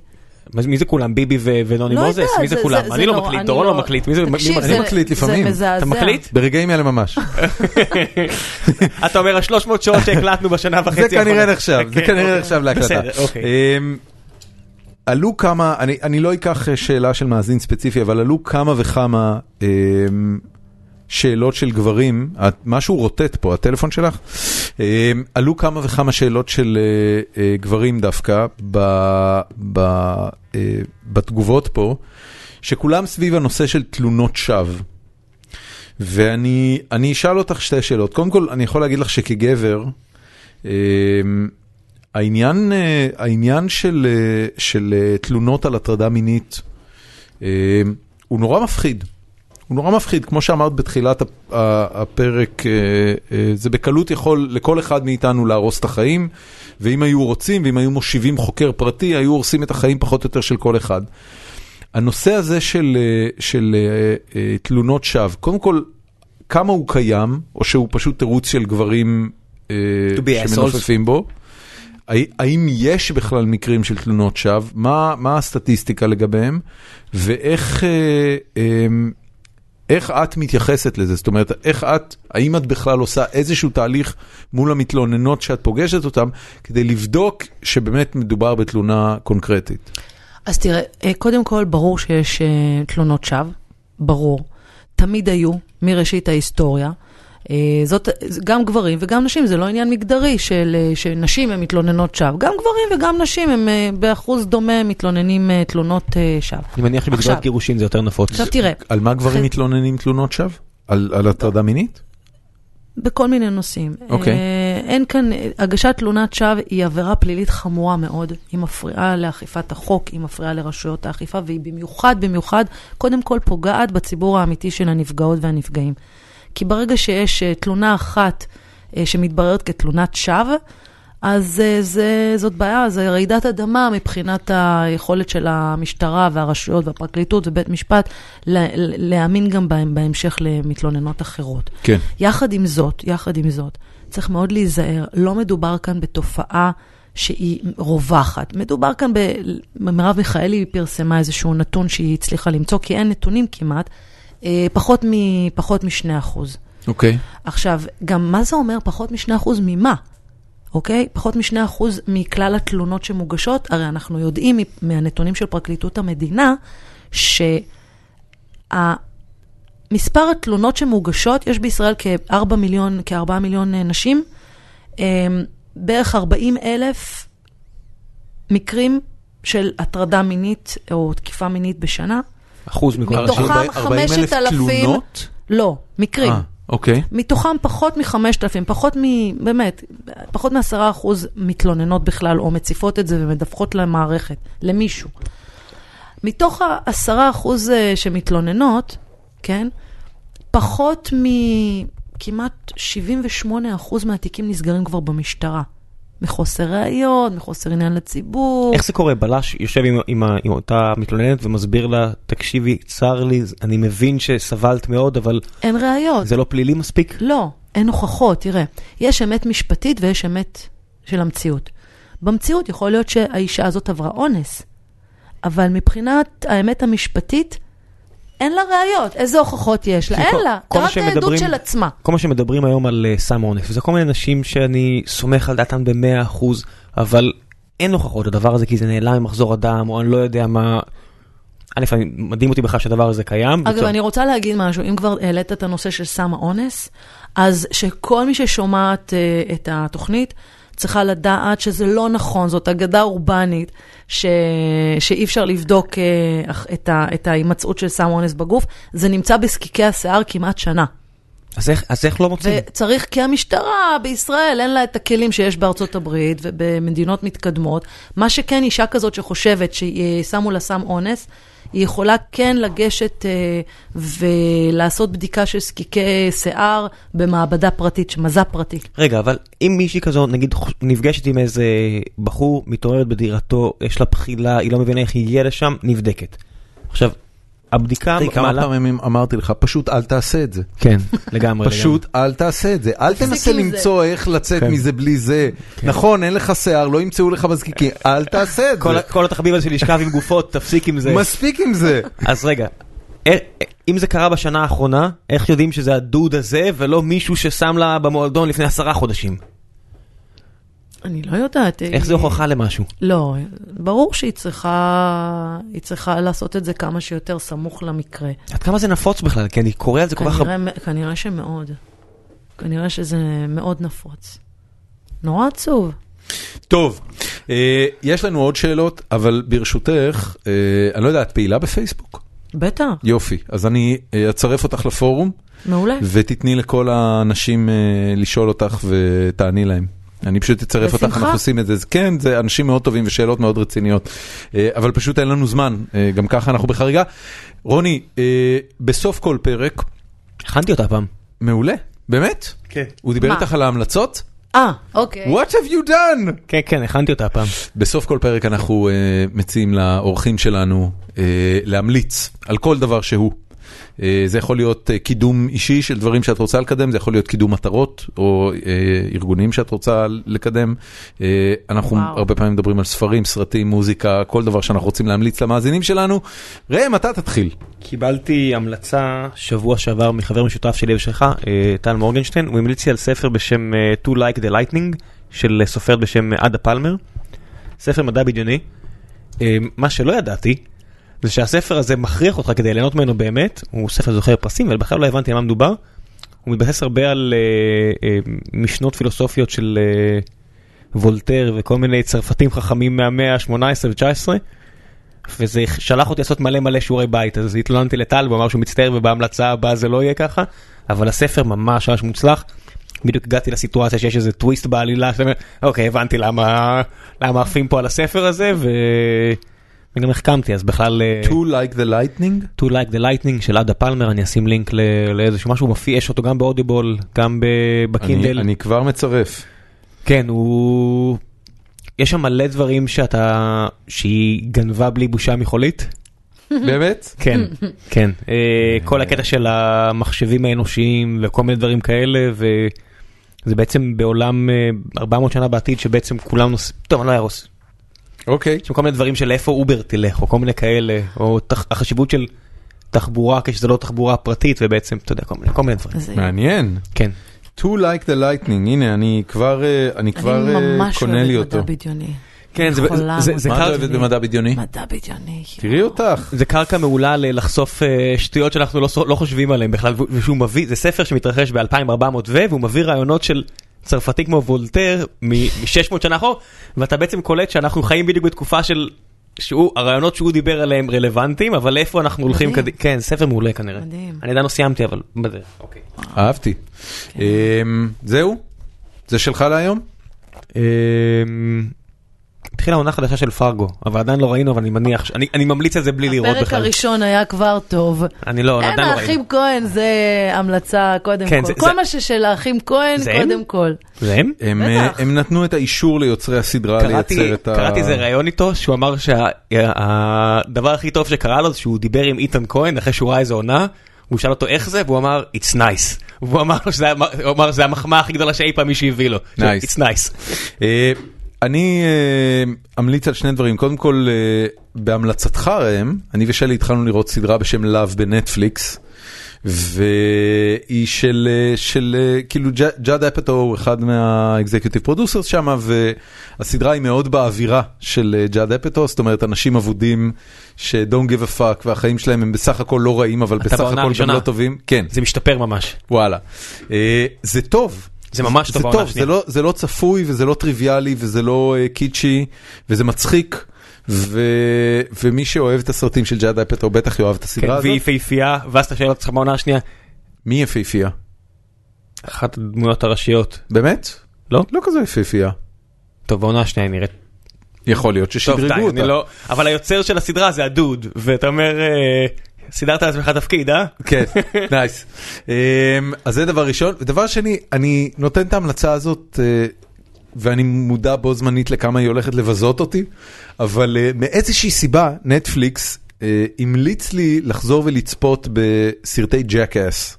Speaker 2: מי זה כולם? ביבי ונוני
Speaker 3: לא
Speaker 2: מוזס? מי זה כולם? אני לא מקליט, דורון
Speaker 3: לא-
Speaker 2: לא מקליט. מי זה?
Speaker 1: אני מקליט לפעמים.
Speaker 2: אתה מקליט?
Speaker 1: ברגעים אלה ממש.
Speaker 2: אתה אומר ה-300 שעות שהקלטנו בשנה וחצי
Speaker 1: זה כנראה. נחשב, זה
Speaker 2: כן,
Speaker 1: כנראה
Speaker 2: אוקיי.
Speaker 1: נחשב להקלטה.
Speaker 2: אוקיי.
Speaker 1: אמ, עלו כמה, אני, אני לא אקח אה, שאלה של מאזין ספציפי, אבל עלו כמה וכמה אמ, שאלות של גברים, משהו רוטט פה, הטלפון שלך? אמ, עלו כמה וכמה שאלות של אה, אה, גברים דווקא ב, ב, אה, בתגובות פה, שכולם סביב הנושא של תלונות שווא. ואני אני אשאל אותך שתי שאלות. קודם כל, אני יכול להגיד לך שכגבר, אמ, העניין, העניין של, של תלונות על הטרדה מינית אה, הוא נורא מפחיד. הוא נורא מפחיד, כמו שאמרת בתחילת הפרק, אה, אה, זה בקלות יכול לכל אחד מאיתנו להרוס את החיים, ואם היו רוצים ואם היו מושיבים חוקר פרטי, היו הורסים את החיים פחות או יותר של כל אחד. הנושא הזה של, אה, של תלונות שווא, קודם כל, כמה הוא קיים, או שהוא פשוט תירוץ של גברים. שמנופפים בו? הא- האם יש בכלל מקרים של תלונות שווא? מה, מה הסטטיסטיקה לגביהם? ואיך אה, אה, איך את מתייחסת לזה? זאת אומרת, איך את, האם את בכלל עושה איזשהו תהליך מול המתלוננות שאת פוגשת אותן, כדי לבדוק שבאמת מדובר בתלונה קונקרטית?
Speaker 3: אז תראה, אה, קודם כל, ברור שיש אה, תלונות שווא, ברור. תמיד היו, מראשית ההיסטוריה. אה, זאת, גם גברים וגם נשים, זה לא עניין מגדרי של, אה, שנשים הן מתלוננות שווא. גם גברים וגם נשים הם אה, באחוז דומה מתלוננים תלונות שווא.
Speaker 2: אני מניח שבתגובת גירושין זה יותר נפוץ.
Speaker 3: עכשיו תראה,
Speaker 1: על מה גברים מתלוננים תלונות שווא? על, על הטרדה מינית?
Speaker 3: בכל מיני נושאים.
Speaker 1: אוקיי.
Speaker 3: אה, אין כאן, הגשת תלונת שווא היא עבירה פלילית חמורה מאוד. היא מפריעה לאכיפת החוק, היא מפריעה לרשויות האכיפה, והיא במיוחד, במיוחד, קודם כל פוגעת בציבור האמיתי של הנפגעות והנפגעים. כי ברגע שיש אה, תלונה אחת אה, שמתבררת כתלונת שווא, אז אה, זה, זאת בעיה, זה רעידת אדמה מבחינת היכולת של המשטרה והרשויות והפרקליטות ובית משפט לה- להאמין גם בהם בהמשך למתלוננות אחרות.
Speaker 1: כן.
Speaker 3: יחד עם זאת, יחד עם זאת, צריך מאוד להיזהר, לא מדובר כאן בתופעה שהיא רווחת. מדובר כאן, ב... מרב מיכאלי פרסמה איזשהו נתון שהיא הצליחה למצוא, כי אין נתונים כמעט, פחות, מ... פחות מ-2 אחוז.
Speaker 1: אוקיי.
Speaker 3: עכשיו, גם מה זה אומר פחות מ-2 אחוז ממה? אוקיי? פחות מ-2 אחוז מכלל התלונות שמוגשות, הרי אנחנו יודעים מהנתונים של פרקליטות המדינה, שמספר התלונות שמוגשות, יש בישראל כ-4 מיליון, כ-4 מיליון אה, נשים, אה, בערך 40 אלף מקרים של הטרדה מינית או תקיפה מינית בשנה.
Speaker 2: אחוז מכל
Speaker 3: מתוכם
Speaker 2: האנשים.
Speaker 3: 5,000...
Speaker 1: תלונות?
Speaker 3: לא, מקרים.
Speaker 1: אה, אוקיי.
Speaker 3: מתוכם פחות מ-5,000, פחות מ... באמת, פחות מ-10% מתלוננות בכלל, או מציפות את זה ומדווחות למערכת, למישהו. מתוך ה-10% שמתלוננות, כן, פחות מ... כמעט 78% מהתיקים נסגרים כבר במשטרה. מחוסר ראיות, מחוסר עניין לציבור.
Speaker 2: איך זה קורה? בלש יושב עם, עם, עם אותה מתלוננת ומסביר לה, תקשיבי, צר לי, אני מבין שסבלת מאוד, אבל
Speaker 3: אין ראיות.
Speaker 2: זה לא פלילי מספיק?
Speaker 3: לא, אין הוכחות, תראה. יש אמת משפטית ויש אמת של המציאות. במציאות יכול להיות שהאישה הזאת עברה אונס, אבל מבחינת האמת המשפטית, אין לה ראיות. איזה הוכחות יש לה? אין לה. רק העדות של עצמה.
Speaker 2: כל מה שמדברים היום על אה, סם אונס, וזה כל מיני נשים שאני סומך על דעתן ב-100%, אבל אין הוכחות לדבר הזה כי זה נעלם ממחזור הדם, או אני לא יודע מה... א', מדהים אותי בכלל שהדבר הזה קיים.
Speaker 3: אגב, אני רוצה להגיד משהו, אם כבר העלית את הנושא של סם האונס, אז שכל מי ששומעת uh, את התוכנית צריכה לדעת שזה לא נכון, זאת אגדה אורבנית, ש... שאי אפשר לבדוק אח- את, ה... את ההימצאות של סם האונס בגוף, זה נמצא בזקיקי השיער כמעט שנה.
Speaker 2: אז איך- אז איך לא מוצאים?
Speaker 3: וצריך, כי המשטרה בישראל אין לה את הכלים שיש בארצות הברית ובמדינות מתקדמות. מה שכן, אישה כזאת שחושבת ששמו לה סם אונס, היא יכולה כן לגשת אה, ולעשות בדיקה של זקיקי שיער במעבדה פרטית, שמזה פרטי.
Speaker 2: רגע, אבל אם מישהי כזו, נגיד, נפגשת עם איזה בחור, מתעוררת בדירתו, יש לה בחילה, היא לא מבינה איך היא הגיעה לשם, נבדקת. עכשיו, הבדיקה
Speaker 1: אחי, כמה פעמים אמרתי לך, פשוט אל תעשה את זה.
Speaker 2: כן, לגמרי.
Speaker 1: פשוט אל תעשה את זה. אל תנסה. למצוא איך לצאת
Speaker 2: כן.
Speaker 1: מזה בלי זה. נכון, אין לך שיער, לא ימצאו לך בזקיקים, אל תעשה את
Speaker 2: כל
Speaker 1: זה.
Speaker 2: כל התחביב הזה של לשכב עם גופות, תפסיק עם זה.
Speaker 1: מספיק עם זה.
Speaker 2: אז רגע, אה, אה, אם זה קרה בשנה האחרונה, איך יודעים שזה הדוד הזה ולא מישהו ששם לה במועדון לפני עשרה חודשים?
Speaker 3: אני לא יודעת.
Speaker 2: איך זה הוכחה למשהו?
Speaker 3: לא, ברור שהיא צריכה, היא צריכה לעשות את זה כמה שיותר סמוך למקרה.
Speaker 2: עד כמה זה נפוץ בכלל? כי אני קורא על זה כל כך הרבה.
Speaker 3: כנראה, שמאוד. כנראה שזה מאוד נפוץ. נורא עצוב.
Speaker 1: טוב, אה, יש לנו עוד שאלות, אבל ברשותך, אה, אני לא יודע, את פעילה בפייסבוק?
Speaker 3: בטח,
Speaker 1: יופי, אז אני אה, אצרף אותך לפורום,
Speaker 3: מעולה.
Speaker 1: ותתני לכל האנשים אה, לשאול אותך ותעני להם. אני פשוט אצרף אותך,
Speaker 3: בשמחה.
Speaker 1: אנחנו עושים את זה. כן, זה אנשים מאוד טובים ושאלות מאוד רציניות, אה, אבל פשוט אין לנו זמן, אה, גם ככה אנחנו בחריגה. רוני, אה, בסוף כל פרק,
Speaker 2: הכנתי אותה פעם.
Speaker 1: מעולה, באמת?
Speaker 2: כן.
Speaker 1: הוא דיבר
Speaker 3: מה?
Speaker 1: איתך על ההמלצות?
Speaker 3: אה, אוקיי.
Speaker 1: What have you done?
Speaker 2: כן, כן, הכנתי אותה פעם.
Speaker 1: בסוף כל פרק אנחנו uh, מציעים לאורחים שלנו uh, להמליץ על כל דבר שהוא. Uh, זה יכול להיות uh, קידום אישי של דברים שאת רוצה לקדם, זה יכול להיות קידום מטרות או uh, ארגונים שאת רוצה לקדם. אנחנו
Speaker 3: וואו.
Speaker 1: הרבה פעמים מדברים על ספרים, סרטים, מוזיקה, כל דבר שאנחנו רוצים להמליץ למאזינים שלנו. ראם, אתה תתחיל.
Speaker 2: קיבלתי המלצה שבוע שעבר מחבר משותף שלי ושלך, אה, טל מורגנשטיין, הוא המליץ לי על ספר בשם אה, To Like the Lightning של אה, סופרת בשם עדה פלמר, ספר מדע בדיוני. אה, מה שלא ידעתי, זה שהספר הזה מכריח אותך כדי ליהנות ממנו באמת, הוא ספר זוכר פרסים, אבל בכלל לא הבנתי על מה מדובר. הוא מתבסס הרבה על אה, אה, משנות פילוסופיות של אה, וולטר וכל מיני צרפתים חכמים מהמאה ה-18 ו-19. וזה שלח אותי לעשות מלא מלא שיעורי בית, אז התלוננתי לטל, הוא אמר שהוא מצטער ובהמלצה הבאה זה לא יהיה ככה, אבל הספר ממש ממש מוצלח. בדיוק הגעתי לסיטואציה שיש איזה טוויסט בעלילה, שאתה אומר, אוקיי, הבנתי למה למה עפים פה על הספר הזה, ו... וגם החכמתי, אז בכלל... אה,
Speaker 1: To like the lightning?
Speaker 2: To Like the Lightning של עדה פלמר, אני אשים לינק לאיזשהו משהו, מופיע, יש אותו גם באודיבול, גם בקינדל.
Speaker 1: אני כבר מצרף.
Speaker 2: כן, הוא... יש שם מלא דברים שאתה... שהיא גנבה בלי בושה מחולית.
Speaker 1: באמת?
Speaker 2: כן, כן. אה, כל הקטע של המחשבים האנושיים וכל מיני דברים כאלה, זה בעצם בעולם אה, 400 שנה בעתיד שבעצם כולם נוסעים, טוב אני לא אהרוס,
Speaker 1: אוקיי.
Speaker 2: יש שם כל מיני דברים של איפה אובר תלך או כל מיני כאלה, או תח, החשיבות של תחבורה כשזה לא תחבורה פרטית ובעצם אתה יודע כל מיני, כל מיני דברים.
Speaker 3: זה-
Speaker 1: מעניין.
Speaker 2: כן.
Speaker 1: To like the lightning, הנה אני כבר אה, אני כבר
Speaker 3: אני
Speaker 1: אה,
Speaker 3: ממש
Speaker 1: קונה לי
Speaker 3: אוהבת
Speaker 1: אותו.
Speaker 3: מדע בדיוני.
Speaker 2: כן, זה, זה, זה,
Speaker 1: מה את. אוהבת במדע בדיוני?
Speaker 3: מדע בדיוני.
Speaker 1: תראי אותך.
Speaker 2: זה קרקע מעולה לחשוף אה, שטויות שאנחנו לא, לא חושבים עליהן בכלל, ושהוא מביא, זה ספר שמתרחש ב-2400 ו, והוא מביא רעיונות של צרפתי כמו וולטר מ-600 שנה אחורה, ואתה בעצם קולט שאנחנו חיים בדיוק בתקופה של, שהוא, הרעיונות שהוא דיבר עליהם רלוונטיים, אבל איפה אנחנו הולכים. קדימה, כן, ספר מעולה כנראה.
Speaker 3: מדהים.
Speaker 2: אני עדיין לא סיימתי, אבל בדרך, אוקיי.
Speaker 1: אהבתי. אמ, זהו? זה שלך להיום?
Speaker 2: התחילה עונה חדשה של פרגו, אבל עדיין לא ראינו, אבל אני מניח, אני, אני ממליץ על זה בלי לראות
Speaker 3: הפרק
Speaker 2: בכלל.
Speaker 3: הראשון היה כבר טוב.
Speaker 2: אני לא,
Speaker 3: אין
Speaker 2: עדיין לא ראינו.
Speaker 3: האחים כהן זה המלצה קודם
Speaker 2: כן,
Speaker 3: כל.
Speaker 2: זה-
Speaker 3: כל
Speaker 2: זה-
Speaker 3: מה ששל האחים כהן
Speaker 2: זה?
Speaker 3: קודם כל.
Speaker 2: זה הם?
Speaker 1: הם,
Speaker 3: בטח.
Speaker 1: אה, הם נתנו את האישור ליוצרי הסדרה
Speaker 2: קראתי,
Speaker 1: לייצר את ה...
Speaker 2: קראתי איזה ראיון איתו שהוא אמר שהדבר הכי טוב שקרה לו זה שהוא דיבר עם איתן כהן אחרי שהוא ראה איזה עונה. הוא שאל אותו איך זה והוא אמר it's nice. והוא אמר שזה "זה המחמאה הכי גדולה שאי פעם מישהו הביא לו.
Speaker 1: Nice.
Speaker 2: it's nice.
Speaker 1: אני אה, אמליץ על שני דברים. קודם כל, אה, בהמלצתך ראם, אני ושלי התחלנו לראות סדרה בשם Love בנטפליקס. והיא של, אה, של כאילו ג'אד אפטו הוא אחד מה executive producers שם והסדרה היא מאוד באווירה של ג'אד אפטו, זאת אומרת אנשים אבודים ש-don't give a fuck והחיים שלהם הם בסך הכל לא רעים אבל בסך הכל גם
Speaker 2: הראשונה.
Speaker 1: לא טובים. כן,
Speaker 2: זה משתפר ממש.
Speaker 1: וואלה. זה טוב.
Speaker 2: זה ממש טוב
Speaker 1: זה טוב,
Speaker 2: השנייה.
Speaker 1: זה לא, זה לא צפוי וזה לא טריוויאלי וזה לא uh, קיצ'י וזה מצחיק. ו... ומי שאוהב את הסרטים של ג'אד אפטו בטח יאהב את
Speaker 2: כן,
Speaker 1: הסדרה הזאת.
Speaker 2: והיא יפהפייה ואז אתה שואל אותך בעונה השנייה.
Speaker 1: מי יפהפייה?
Speaker 2: אחת הדמויות הראשיות.
Speaker 1: באמת?
Speaker 2: לא?
Speaker 1: לא כזה יפהפייה.
Speaker 2: טוב בעונה השנייה נראית.
Speaker 1: יכול להיות ששדרגו אותה.
Speaker 2: לא. אבל היוצר של הסדרה זה הדוד ואתה אומר אה, סידרת לעצמך תפקיד אה?
Speaker 1: כן, nice. אמ, אז זה דבר ראשון. ודבר שני, אני נותן את ההמלצה הזאת, אה, ואני מודע בו זמנית לכמה היא הולכת לבזות אותי, אבל אה, מאיזושהי סיבה, נטפליקס אה, המליץ לי לחזור ולצפות בסרטי Jackass.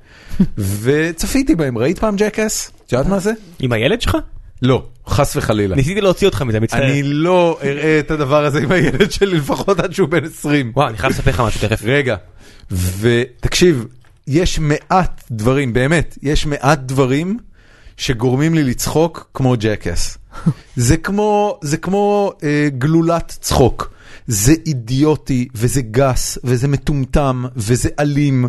Speaker 1: וצפיתי בהם, ראית פעם Jackass? את יודעת מה זה?
Speaker 2: עם הילד שלך?
Speaker 1: לא, חס וחלילה.
Speaker 2: ניסיתי להוציא אותך מזה מצטער.
Speaker 1: אני לא אראה את הדבר הזה עם הילד שלי לפחות עד שהוא בן 20.
Speaker 2: וואו אני חייב לספר לך משהו תכף.
Speaker 1: רגע, ותקשיב, יש מעט דברים, באמת, יש מעט דברים שגורמים לי לצחוק כמו ג'קס. זה כמו, זה כמו אה, גלולת צחוק. זה אידיוטי, וזה גס, וזה מטומטם, וזה אלים,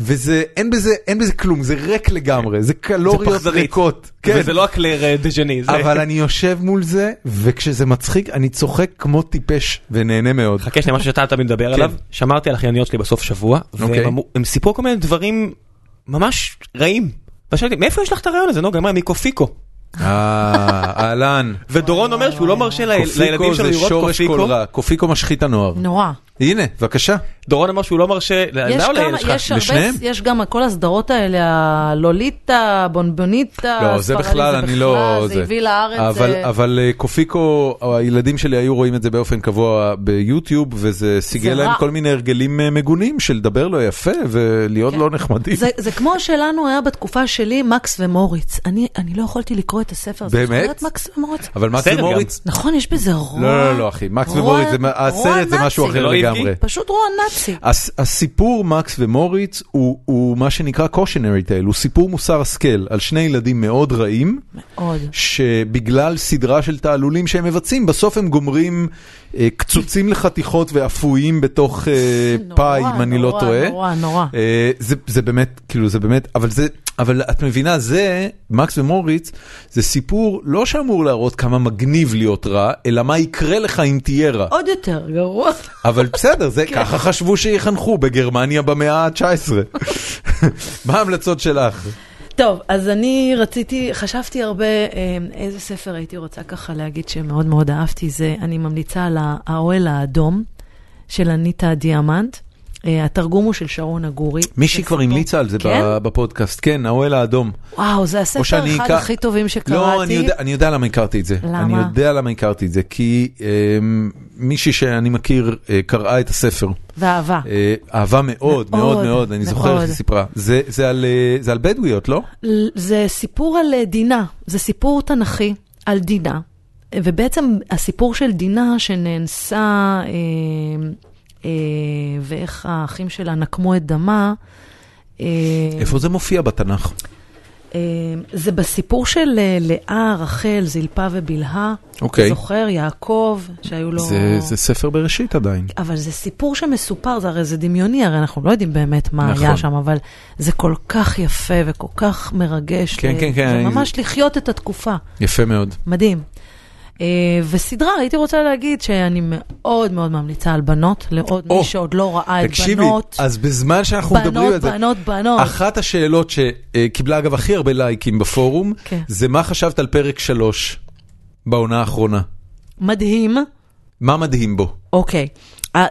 Speaker 1: וזה, אין בזה, אין בזה כלום, זה ריק לגמרי, זה קלוריות
Speaker 2: פחדנית.
Speaker 1: ריקות. כן.
Speaker 2: וזה לא הקלר דז'ני. זה-
Speaker 1: אבל אני יושב מול זה, וכשזה מצחיק, אני צוחק כמו טיפש, ונהנה מאוד.
Speaker 2: חכה שנייה, משהו שאתה תמיד מדבר
Speaker 1: כן.
Speaker 2: עליו, שמרתי על אחייניות שלי בסוף שבוע,
Speaker 1: אוקיי.
Speaker 2: והם הם סיפרו כל מיני דברים ממש רעים. ושאלתי, מאיפה יש לך את הרעיון הזה? נוגה, אמרה, מקופיקו.
Speaker 1: אה, אהלן.
Speaker 2: ודורון אומר שהוא לא מרשה ליל- לילדים
Speaker 1: קופיקו
Speaker 2: שלו
Speaker 1: זה
Speaker 2: לראות
Speaker 1: שורש כל
Speaker 2: קופיקו.
Speaker 1: רע, קופיקו משחית הנוער.
Speaker 3: נורא.
Speaker 1: הנה, בבקשה.
Speaker 2: דורון אמר שהוא לא מרשה, או
Speaker 3: כמה,
Speaker 2: לילד שלך?
Speaker 3: יש הרבה,
Speaker 1: לשניהם?
Speaker 3: יש גם כל הסדרות האלה, הלוליטה, בונבוניטה,
Speaker 1: לא, זה בכלל, אני לא...
Speaker 3: בכלל, זה הביא לארץ.
Speaker 1: אבל,
Speaker 3: אה,
Speaker 1: אבל אה, קופיקו, הילדים שלי היו רואים את זה באופן קבוע ביוטיוב, וזה סיגל להם
Speaker 3: רע.
Speaker 1: כל מיני הרגלים אה, מגונים של לדבר לא יפה ולהיות
Speaker 3: כן.
Speaker 1: לא נחמדים.
Speaker 3: זה, זה כמו שלנו היה בתקופה שלי, מקס ומוריץ. אני, אני לא יכולתי לקרוא את הספר הזה.
Speaker 1: באמת?
Speaker 3: מקס ומוריץ?
Speaker 1: אבל מקס. ומוריץ...
Speaker 3: נכון, יש בזה רוע.
Speaker 1: לא, לא, לא, אחי, מקס
Speaker 3: רוע-
Speaker 1: ומוריץ, הסרט זה משהו. אחר
Speaker 2: לא
Speaker 1: לגמרי.
Speaker 3: פשוט רוע נאצי.
Speaker 1: הס, הסיפור מקס ומוריץ הוא, הוא מה שנקרא cautionary tale, הוא סיפור מוסר השכל על שני ילדים מאוד רעים,
Speaker 3: מאוד.
Speaker 1: שבגלל סדרה של תעלולים שהם מבצעים, בסוף הם גומרים אה, קצוצים לחתיכות ואפויים בתוך אה,
Speaker 3: נורא,
Speaker 1: פאי, אם אני לא
Speaker 3: נורא,
Speaker 1: טועה.
Speaker 3: נורא, נורא.
Speaker 1: אה, זה, זה באמת, כאילו זה באמת, אבל זה, אבל את מבינה, זה, מקס ומוריץ, זה סיפור לא שאמור להראות כמה מגניב להיות רע, אלא מה יקרה לך אם תהיה רע.
Speaker 3: עוד יותר גרוע.
Speaker 1: אבל בסדר, זה
Speaker 3: כן.
Speaker 1: ככה חשבו שיחנכו בגרמניה במאה ה-19. מה ההמלצות שלך?
Speaker 3: טוב, אז אני רציתי, חשבתי הרבה אה, איזה ספר הייתי רוצה ככה להגיד שמאוד מאוד אהבתי, זה, אני ממליצה על האוהל האדום של אניטה דיאמנט. אה, התרגום הוא של שרון אגורי.
Speaker 1: מישהי כבר המליצה על זה
Speaker 3: כן?
Speaker 1: בפודקאסט, כן, האוהל האדום.
Speaker 3: וואו, זה הספר אחד הכי טובים שקראתי.
Speaker 1: לא, אני יודע, אני יודע למה הכרתי את זה.
Speaker 3: למה?
Speaker 1: אני יודע למה הכרתי את זה, כי אה, מישהי שאני מכיר אה, קראה את הספר.
Speaker 3: ואהבה.
Speaker 1: אה, אהבה מאוד, מאוד
Speaker 3: מאוד,
Speaker 1: מאוד, אני זוכר איך. היא סיפרה. זה- זה על, זה על בדואיות, לא?
Speaker 3: זה סיפור על דינה, זה סיפור תנכי על דינה, ובעצם הסיפור של דינה שנאנסה, אה, ואיך האחים שלה נקמו את דמה, אה,
Speaker 1: איפה זה מופיע בתנ"ך?
Speaker 3: אה, זה בסיפור של אה, לאה, רחל, זלפה ובלהה.
Speaker 1: אוקיי.
Speaker 3: זוכר, יעקב, שהיו לו...
Speaker 1: זה- זה ספר בראשית עדיין.
Speaker 3: אבל זה סיפור שמסופר, זה הרי זה דמיוני, הרי אנחנו לא יודעים באמת מה
Speaker 1: נכון.
Speaker 3: היה שם, אבל זה כל כך יפה וכל כך מרגש.
Speaker 1: כן,
Speaker 3: ל-
Speaker 1: כן, כן,
Speaker 3: זה ממש לחיות את התקופה,
Speaker 1: יפה מאוד.
Speaker 3: מדהים. אה, וסדרה, הייתי רוצה להגיד שאני מאוד מאוד ממליצה על בנות, לעוד מי שעוד לא ראה את בנות.
Speaker 1: אז בזמן שאנחנו מדברים
Speaker 3: בנות,
Speaker 1: על זה,
Speaker 3: בנות, בנות.
Speaker 1: אחת השאלות שקיבלה אגב הכי הרבה לייקים בפורום,
Speaker 3: כן.
Speaker 1: זה מה חשבת על פרק 3 בעונה האחרונה?
Speaker 3: מדהים.
Speaker 1: מה מדהים בו?
Speaker 3: אוקיי. אה,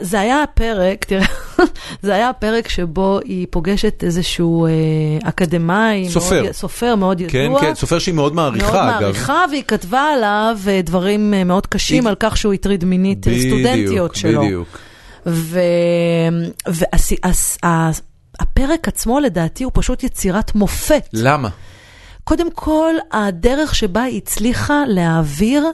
Speaker 3: זה היה הפרק, תראה, זה היה הפרק שבו היא פוגשת איזשהו אה, אקדמאי,
Speaker 1: סופר.
Speaker 3: מאוד, סופר מאוד
Speaker 1: כן,
Speaker 3: ידוע.
Speaker 1: כן, סופר שהיא מאוד
Speaker 3: מאוד
Speaker 1: מעריכה אגב.
Speaker 3: מעריכה, והיא כתבה עליו אה, דברים אה, מאוד קשים
Speaker 1: היא-
Speaker 3: על כך שהוא הטריד מינית אה, סטודנטיות שלו.
Speaker 1: בדיוק.
Speaker 3: והפרק עצמו לדעתי הוא פשוט יצירת מופת.
Speaker 1: למה?
Speaker 3: קודם כל, הדרך שבה היא הצליחה להעביר אה,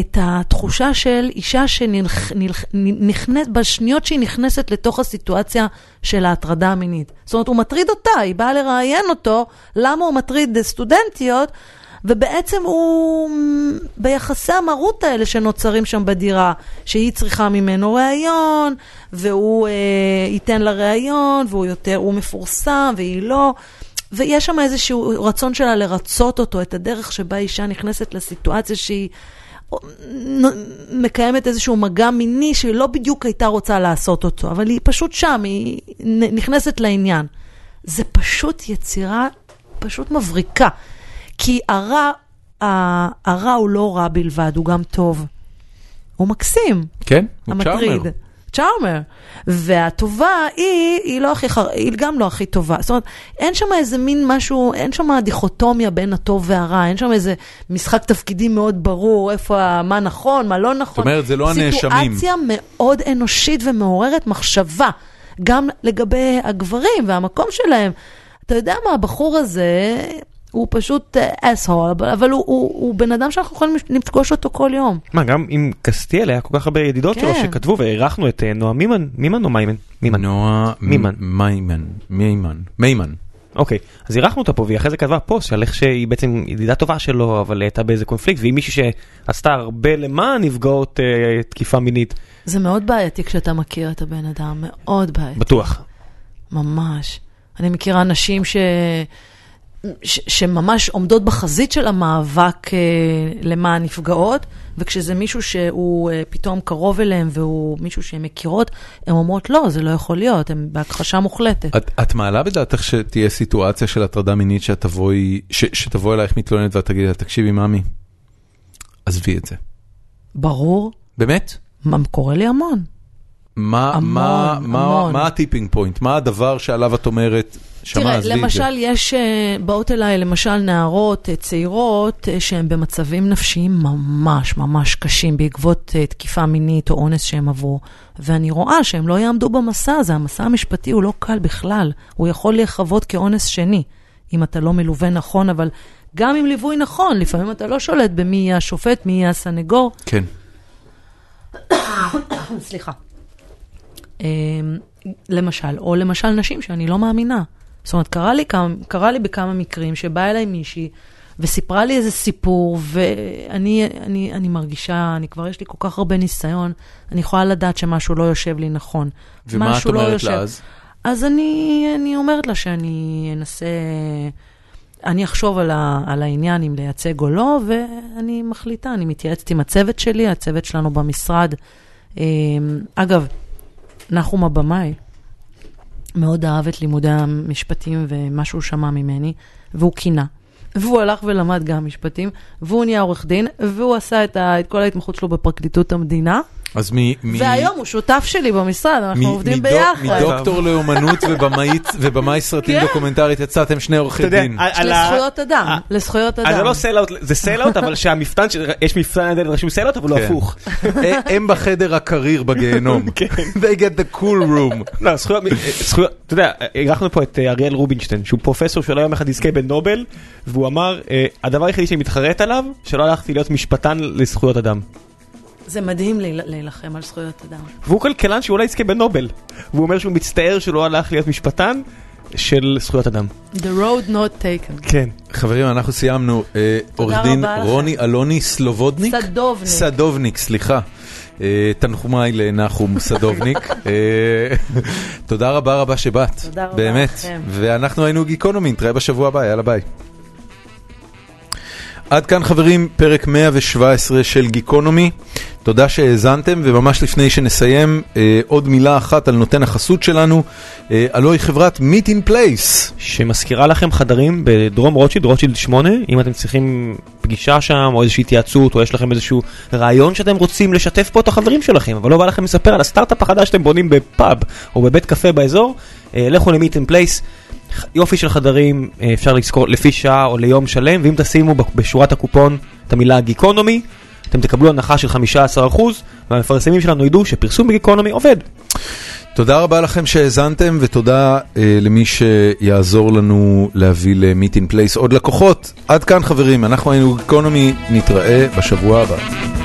Speaker 3: את התחושה של אישה שנכנסת, בשניות שהיא נכנסת לתוך הסיטואציה של ההטרדה המינית. זאת אומרת, הוא מטריד אותה, היא באה לראיין אותו, למה הוא מטריד סטודנטיות, ובעצם הוא ביחסי המרות האלה שנוצרים שם בדירה, שהיא צריכה ממנו ראיון, והוא אה, ייתן לה ראיון, והוא יותר, הוא מפורסם, והיא לא. ויש שם איזשהו רצון שלה לרצות אותו, את הדרך שבה אישה נכנסת לסיטואציה שהיא מקיימת איזשהו מגע מיני שהיא לא בדיוק הייתה רוצה לעשות אותו, אבל היא פשוט שם, היא נכנסת לעניין. זה פשוט יצירה פשוט מבריקה. כי הרע, הרע הוא לא רע בלבד, הוא גם טוב. הוא מקסים.
Speaker 1: כן, הוא
Speaker 3: המטריד.
Speaker 1: צ'ארמר.
Speaker 3: והטובה היא, היא לא הכי. היא גם לא הכי טובה. זאת אומרת, אין שם איזה מין משהו, אין שם דיכוטומיה בין הטוב והרע, אין שם איזה משחק תפקידים מאוד ברור, איפה, מה נכון, מה לא נכון.
Speaker 1: זאת אומרת, זה לא הנאשמים.
Speaker 3: סיטואציה מאוד אנושית ומעוררת מחשבה, גם לגבי הגברים והמקום שלהם. אתה יודע מה, הבחור הזה... הוא פשוט אסהול, אבל הוא, הוא, הוא בן אדם שאנחנו יכולים לפגוש אותו כל יום.
Speaker 2: מה, גם עם קסטיאל היה כל כך הרבה ידידות שלו
Speaker 3: כן.
Speaker 2: שכתבו והערכנו את אה, נועה מימן, מימן או מיימן? מימן.
Speaker 1: נועה
Speaker 2: מימן.
Speaker 1: מיימן. מימן. מימן.
Speaker 2: אוקיי, אז אירחנו אותה פה והיא אחרי זה כתבה פוסט על איך שהיא בעצם ידידה טובה שלו, אבל הייתה באיזה קונפליקט, והיא מישהי שעשתה הרבה למען נפגעות אה, תקיפה מינית,
Speaker 3: זה מאוד בעייתי כשאתה מכיר את הבן אדם, מאוד בעייתי.
Speaker 2: בטוח.
Speaker 3: ממש. אני מכירה נשים ש... ש... שממש עומדות בחזית של המאבק אה, למען נפגעות, וכשזה מישהו שהוא אה, פתאום קרוב אליהם והוא מישהו שהן מכירות, הן אומרות, לא, זה לא יכול להיות, הן בהכחשה מוחלטת.
Speaker 1: את, את מעלה בדעתך שתהיה סיטואציה של הטרדה מינית שאת תבואי, ש, שתבוא אלייך מתלוננת ואת תגידי לה, תקשיבי ממי, עזבי את זה.
Speaker 3: ברור,
Speaker 1: באמת?
Speaker 3: מה קורה לי המון.
Speaker 1: מה,
Speaker 3: המון,
Speaker 1: מה, מה,
Speaker 3: המון.
Speaker 1: מה הטיפינג פוינט? מה הדבר שעליו את אומרת,
Speaker 3: תראה? למשל, יש, אה, באות אליי למשל נערות אה, צעירות אה, שהן במצבים נפשיים ממש ממש קשים בעקבות תקיפה מינית או אונס שהם עברו, ואני רואה שהם לא יעמדו במסע הזה, המסע המשפטי הוא לא קל בכלל, הוא יכול להיחוות כאונס שני, אם אתה לא מלווה נכון, אבל גם עם ליווי נכון, לפעמים אתה לא שולט במי יהיה השופט, מי יהיה הסנגור,
Speaker 1: כן.
Speaker 3: סליחה. אמ, למשל, או למשל נשים שאני לא מאמינה. זאת אומרת, קרה לי, כמה, קרה לי בכמה מקרים שבאה אליי מישהי וסיפרה לי איזה סיפור, ואני אני, אני מרגישה, אני כבר יש לי כל כך הרבה ניסיון, אני יכולה לדעת שמשהו לא יושב לי נכון.
Speaker 1: ומה את
Speaker 3: לא
Speaker 1: אומרת
Speaker 3: יושב.
Speaker 1: לה אז?
Speaker 3: אז אני, אני אומרת לה שאני אנסה, אני אחשוב על, ה, על העניין אם לייצג או לא, ואני מחליטה, אני מתייעצת עם הצוות שלי, הצוות שלנו במשרד. אמ, אגב, נחום הבמאי מאוד אהב את לימודי המשפטים ומה שהוא שמע ממני, והוא קינה. והוא הלך ולמד גם משפטים, והוא נהיה עורך דין, והוא עשה את, ה, את כל ההתמחות שלו בפרקליטות המדינה.
Speaker 1: אז מ... מ-
Speaker 3: והיום הוא שותף שלי במשרד, אנחנו
Speaker 1: מ-
Speaker 3: עובדים
Speaker 1: מדו-
Speaker 3: ביחד.
Speaker 1: מדוקטור לאומנות ובמאית- ובמאי סרטים
Speaker 3: כן.
Speaker 1: דוקומנטרית יצאתם שני עורכי דין.
Speaker 3: לזכויות אדם,
Speaker 2: אה,
Speaker 3: לזכויות
Speaker 2: אז זה
Speaker 3: אדם.
Speaker 2: לא sell-out, זה sell-out, אבל שהמפתן, ש- יש מפתן על הדלת רשום סל-אאוט, אבל הוא
Speaker 1: כן.
Speaker 2: הפוך.
Speaker 1: אה, הם בחדר הקריר בגיהנום.
Speaker 2: כן.
Speaker 1: They get the cool room.
Speaker 2: לא, זכויות, אה, זכויות, אתה יודע, אירחנו פה את אה, אריאל רובינשטיין, שהוא פרופסור שלא יום אחד יזכה בנובל, והוא אמר, אה, הדבר היחידי שאני מתחרט עליו, שלא הלכתי להיות משפטן לזכויות אדם.
Speaker 3: זה מדהים להיל- להילחם על זכויות אדם.
Speaker 2: והוא כלכלן שאולי יזכה בנובל. והוא אומר שהוא מצטער שהוא לא הלך להיות משפטן של זכויות אדם.
Speaker 3: The road not taken.
Speaker 2: כן.
Speaker 1: חברים, אנחנו סיימנו. אה, עורך דין. רוני אלוני סלובודניק?
Speaker 3: סדובניק.
Speaker 1: סדובניק, סליחה. אה, תנחומיי לנחום סדובניק. אה, תודה רבה רבה שבאת.
Speaker 3: תודה רבה
Speaker 1: באמת.
Speaker 3: לכם.
Speaker 1: ואנחנו היינו גיקונומי, נתראה בשבוע הבא, יאללה ביי. עד כאן חברים, פרק 117 של גיקונומי. תודה שהאזנתם, וממש לפני שנסיים, אה, עוד מילה אחת על נותן החסות שלנו, אה, הלוא היא חברת Meet in Place.
Speaker 2: שמזכירה לכם חדרים בדרום רוטשילד, רוטשילד 8, אם אתם צריכים פגישה שם, או איזושהי התייעצות, או יש לכם איזשהו רעיון שאתם רוצים לשתף פה את החברים שלכם, אבל לא בא לכם לספר על הסטארט-אפ החדש שאתם בונים בפאב, או בבית קפה באזור, לכו ל-Meet in Place. יופי של חדרים, אה, אפשר לזכור לפי שעה או ליום שלם, ואם תשימו בשורת הקופון את המילה גיקונומי, אתם תקבלו הנחה של 15%, והמפרסמים שלנו ידעו שפרסום בגיקונומי עובד.
Speaker 1: תודה רבה לכם שהאזנתם, ותודה אה, למי שיעזור לנו להביא ל-Meet in Place עוד לקוחות. עד כאן חברים, אנחנו היינו גיקונומי, נתראה בשבוע הבא.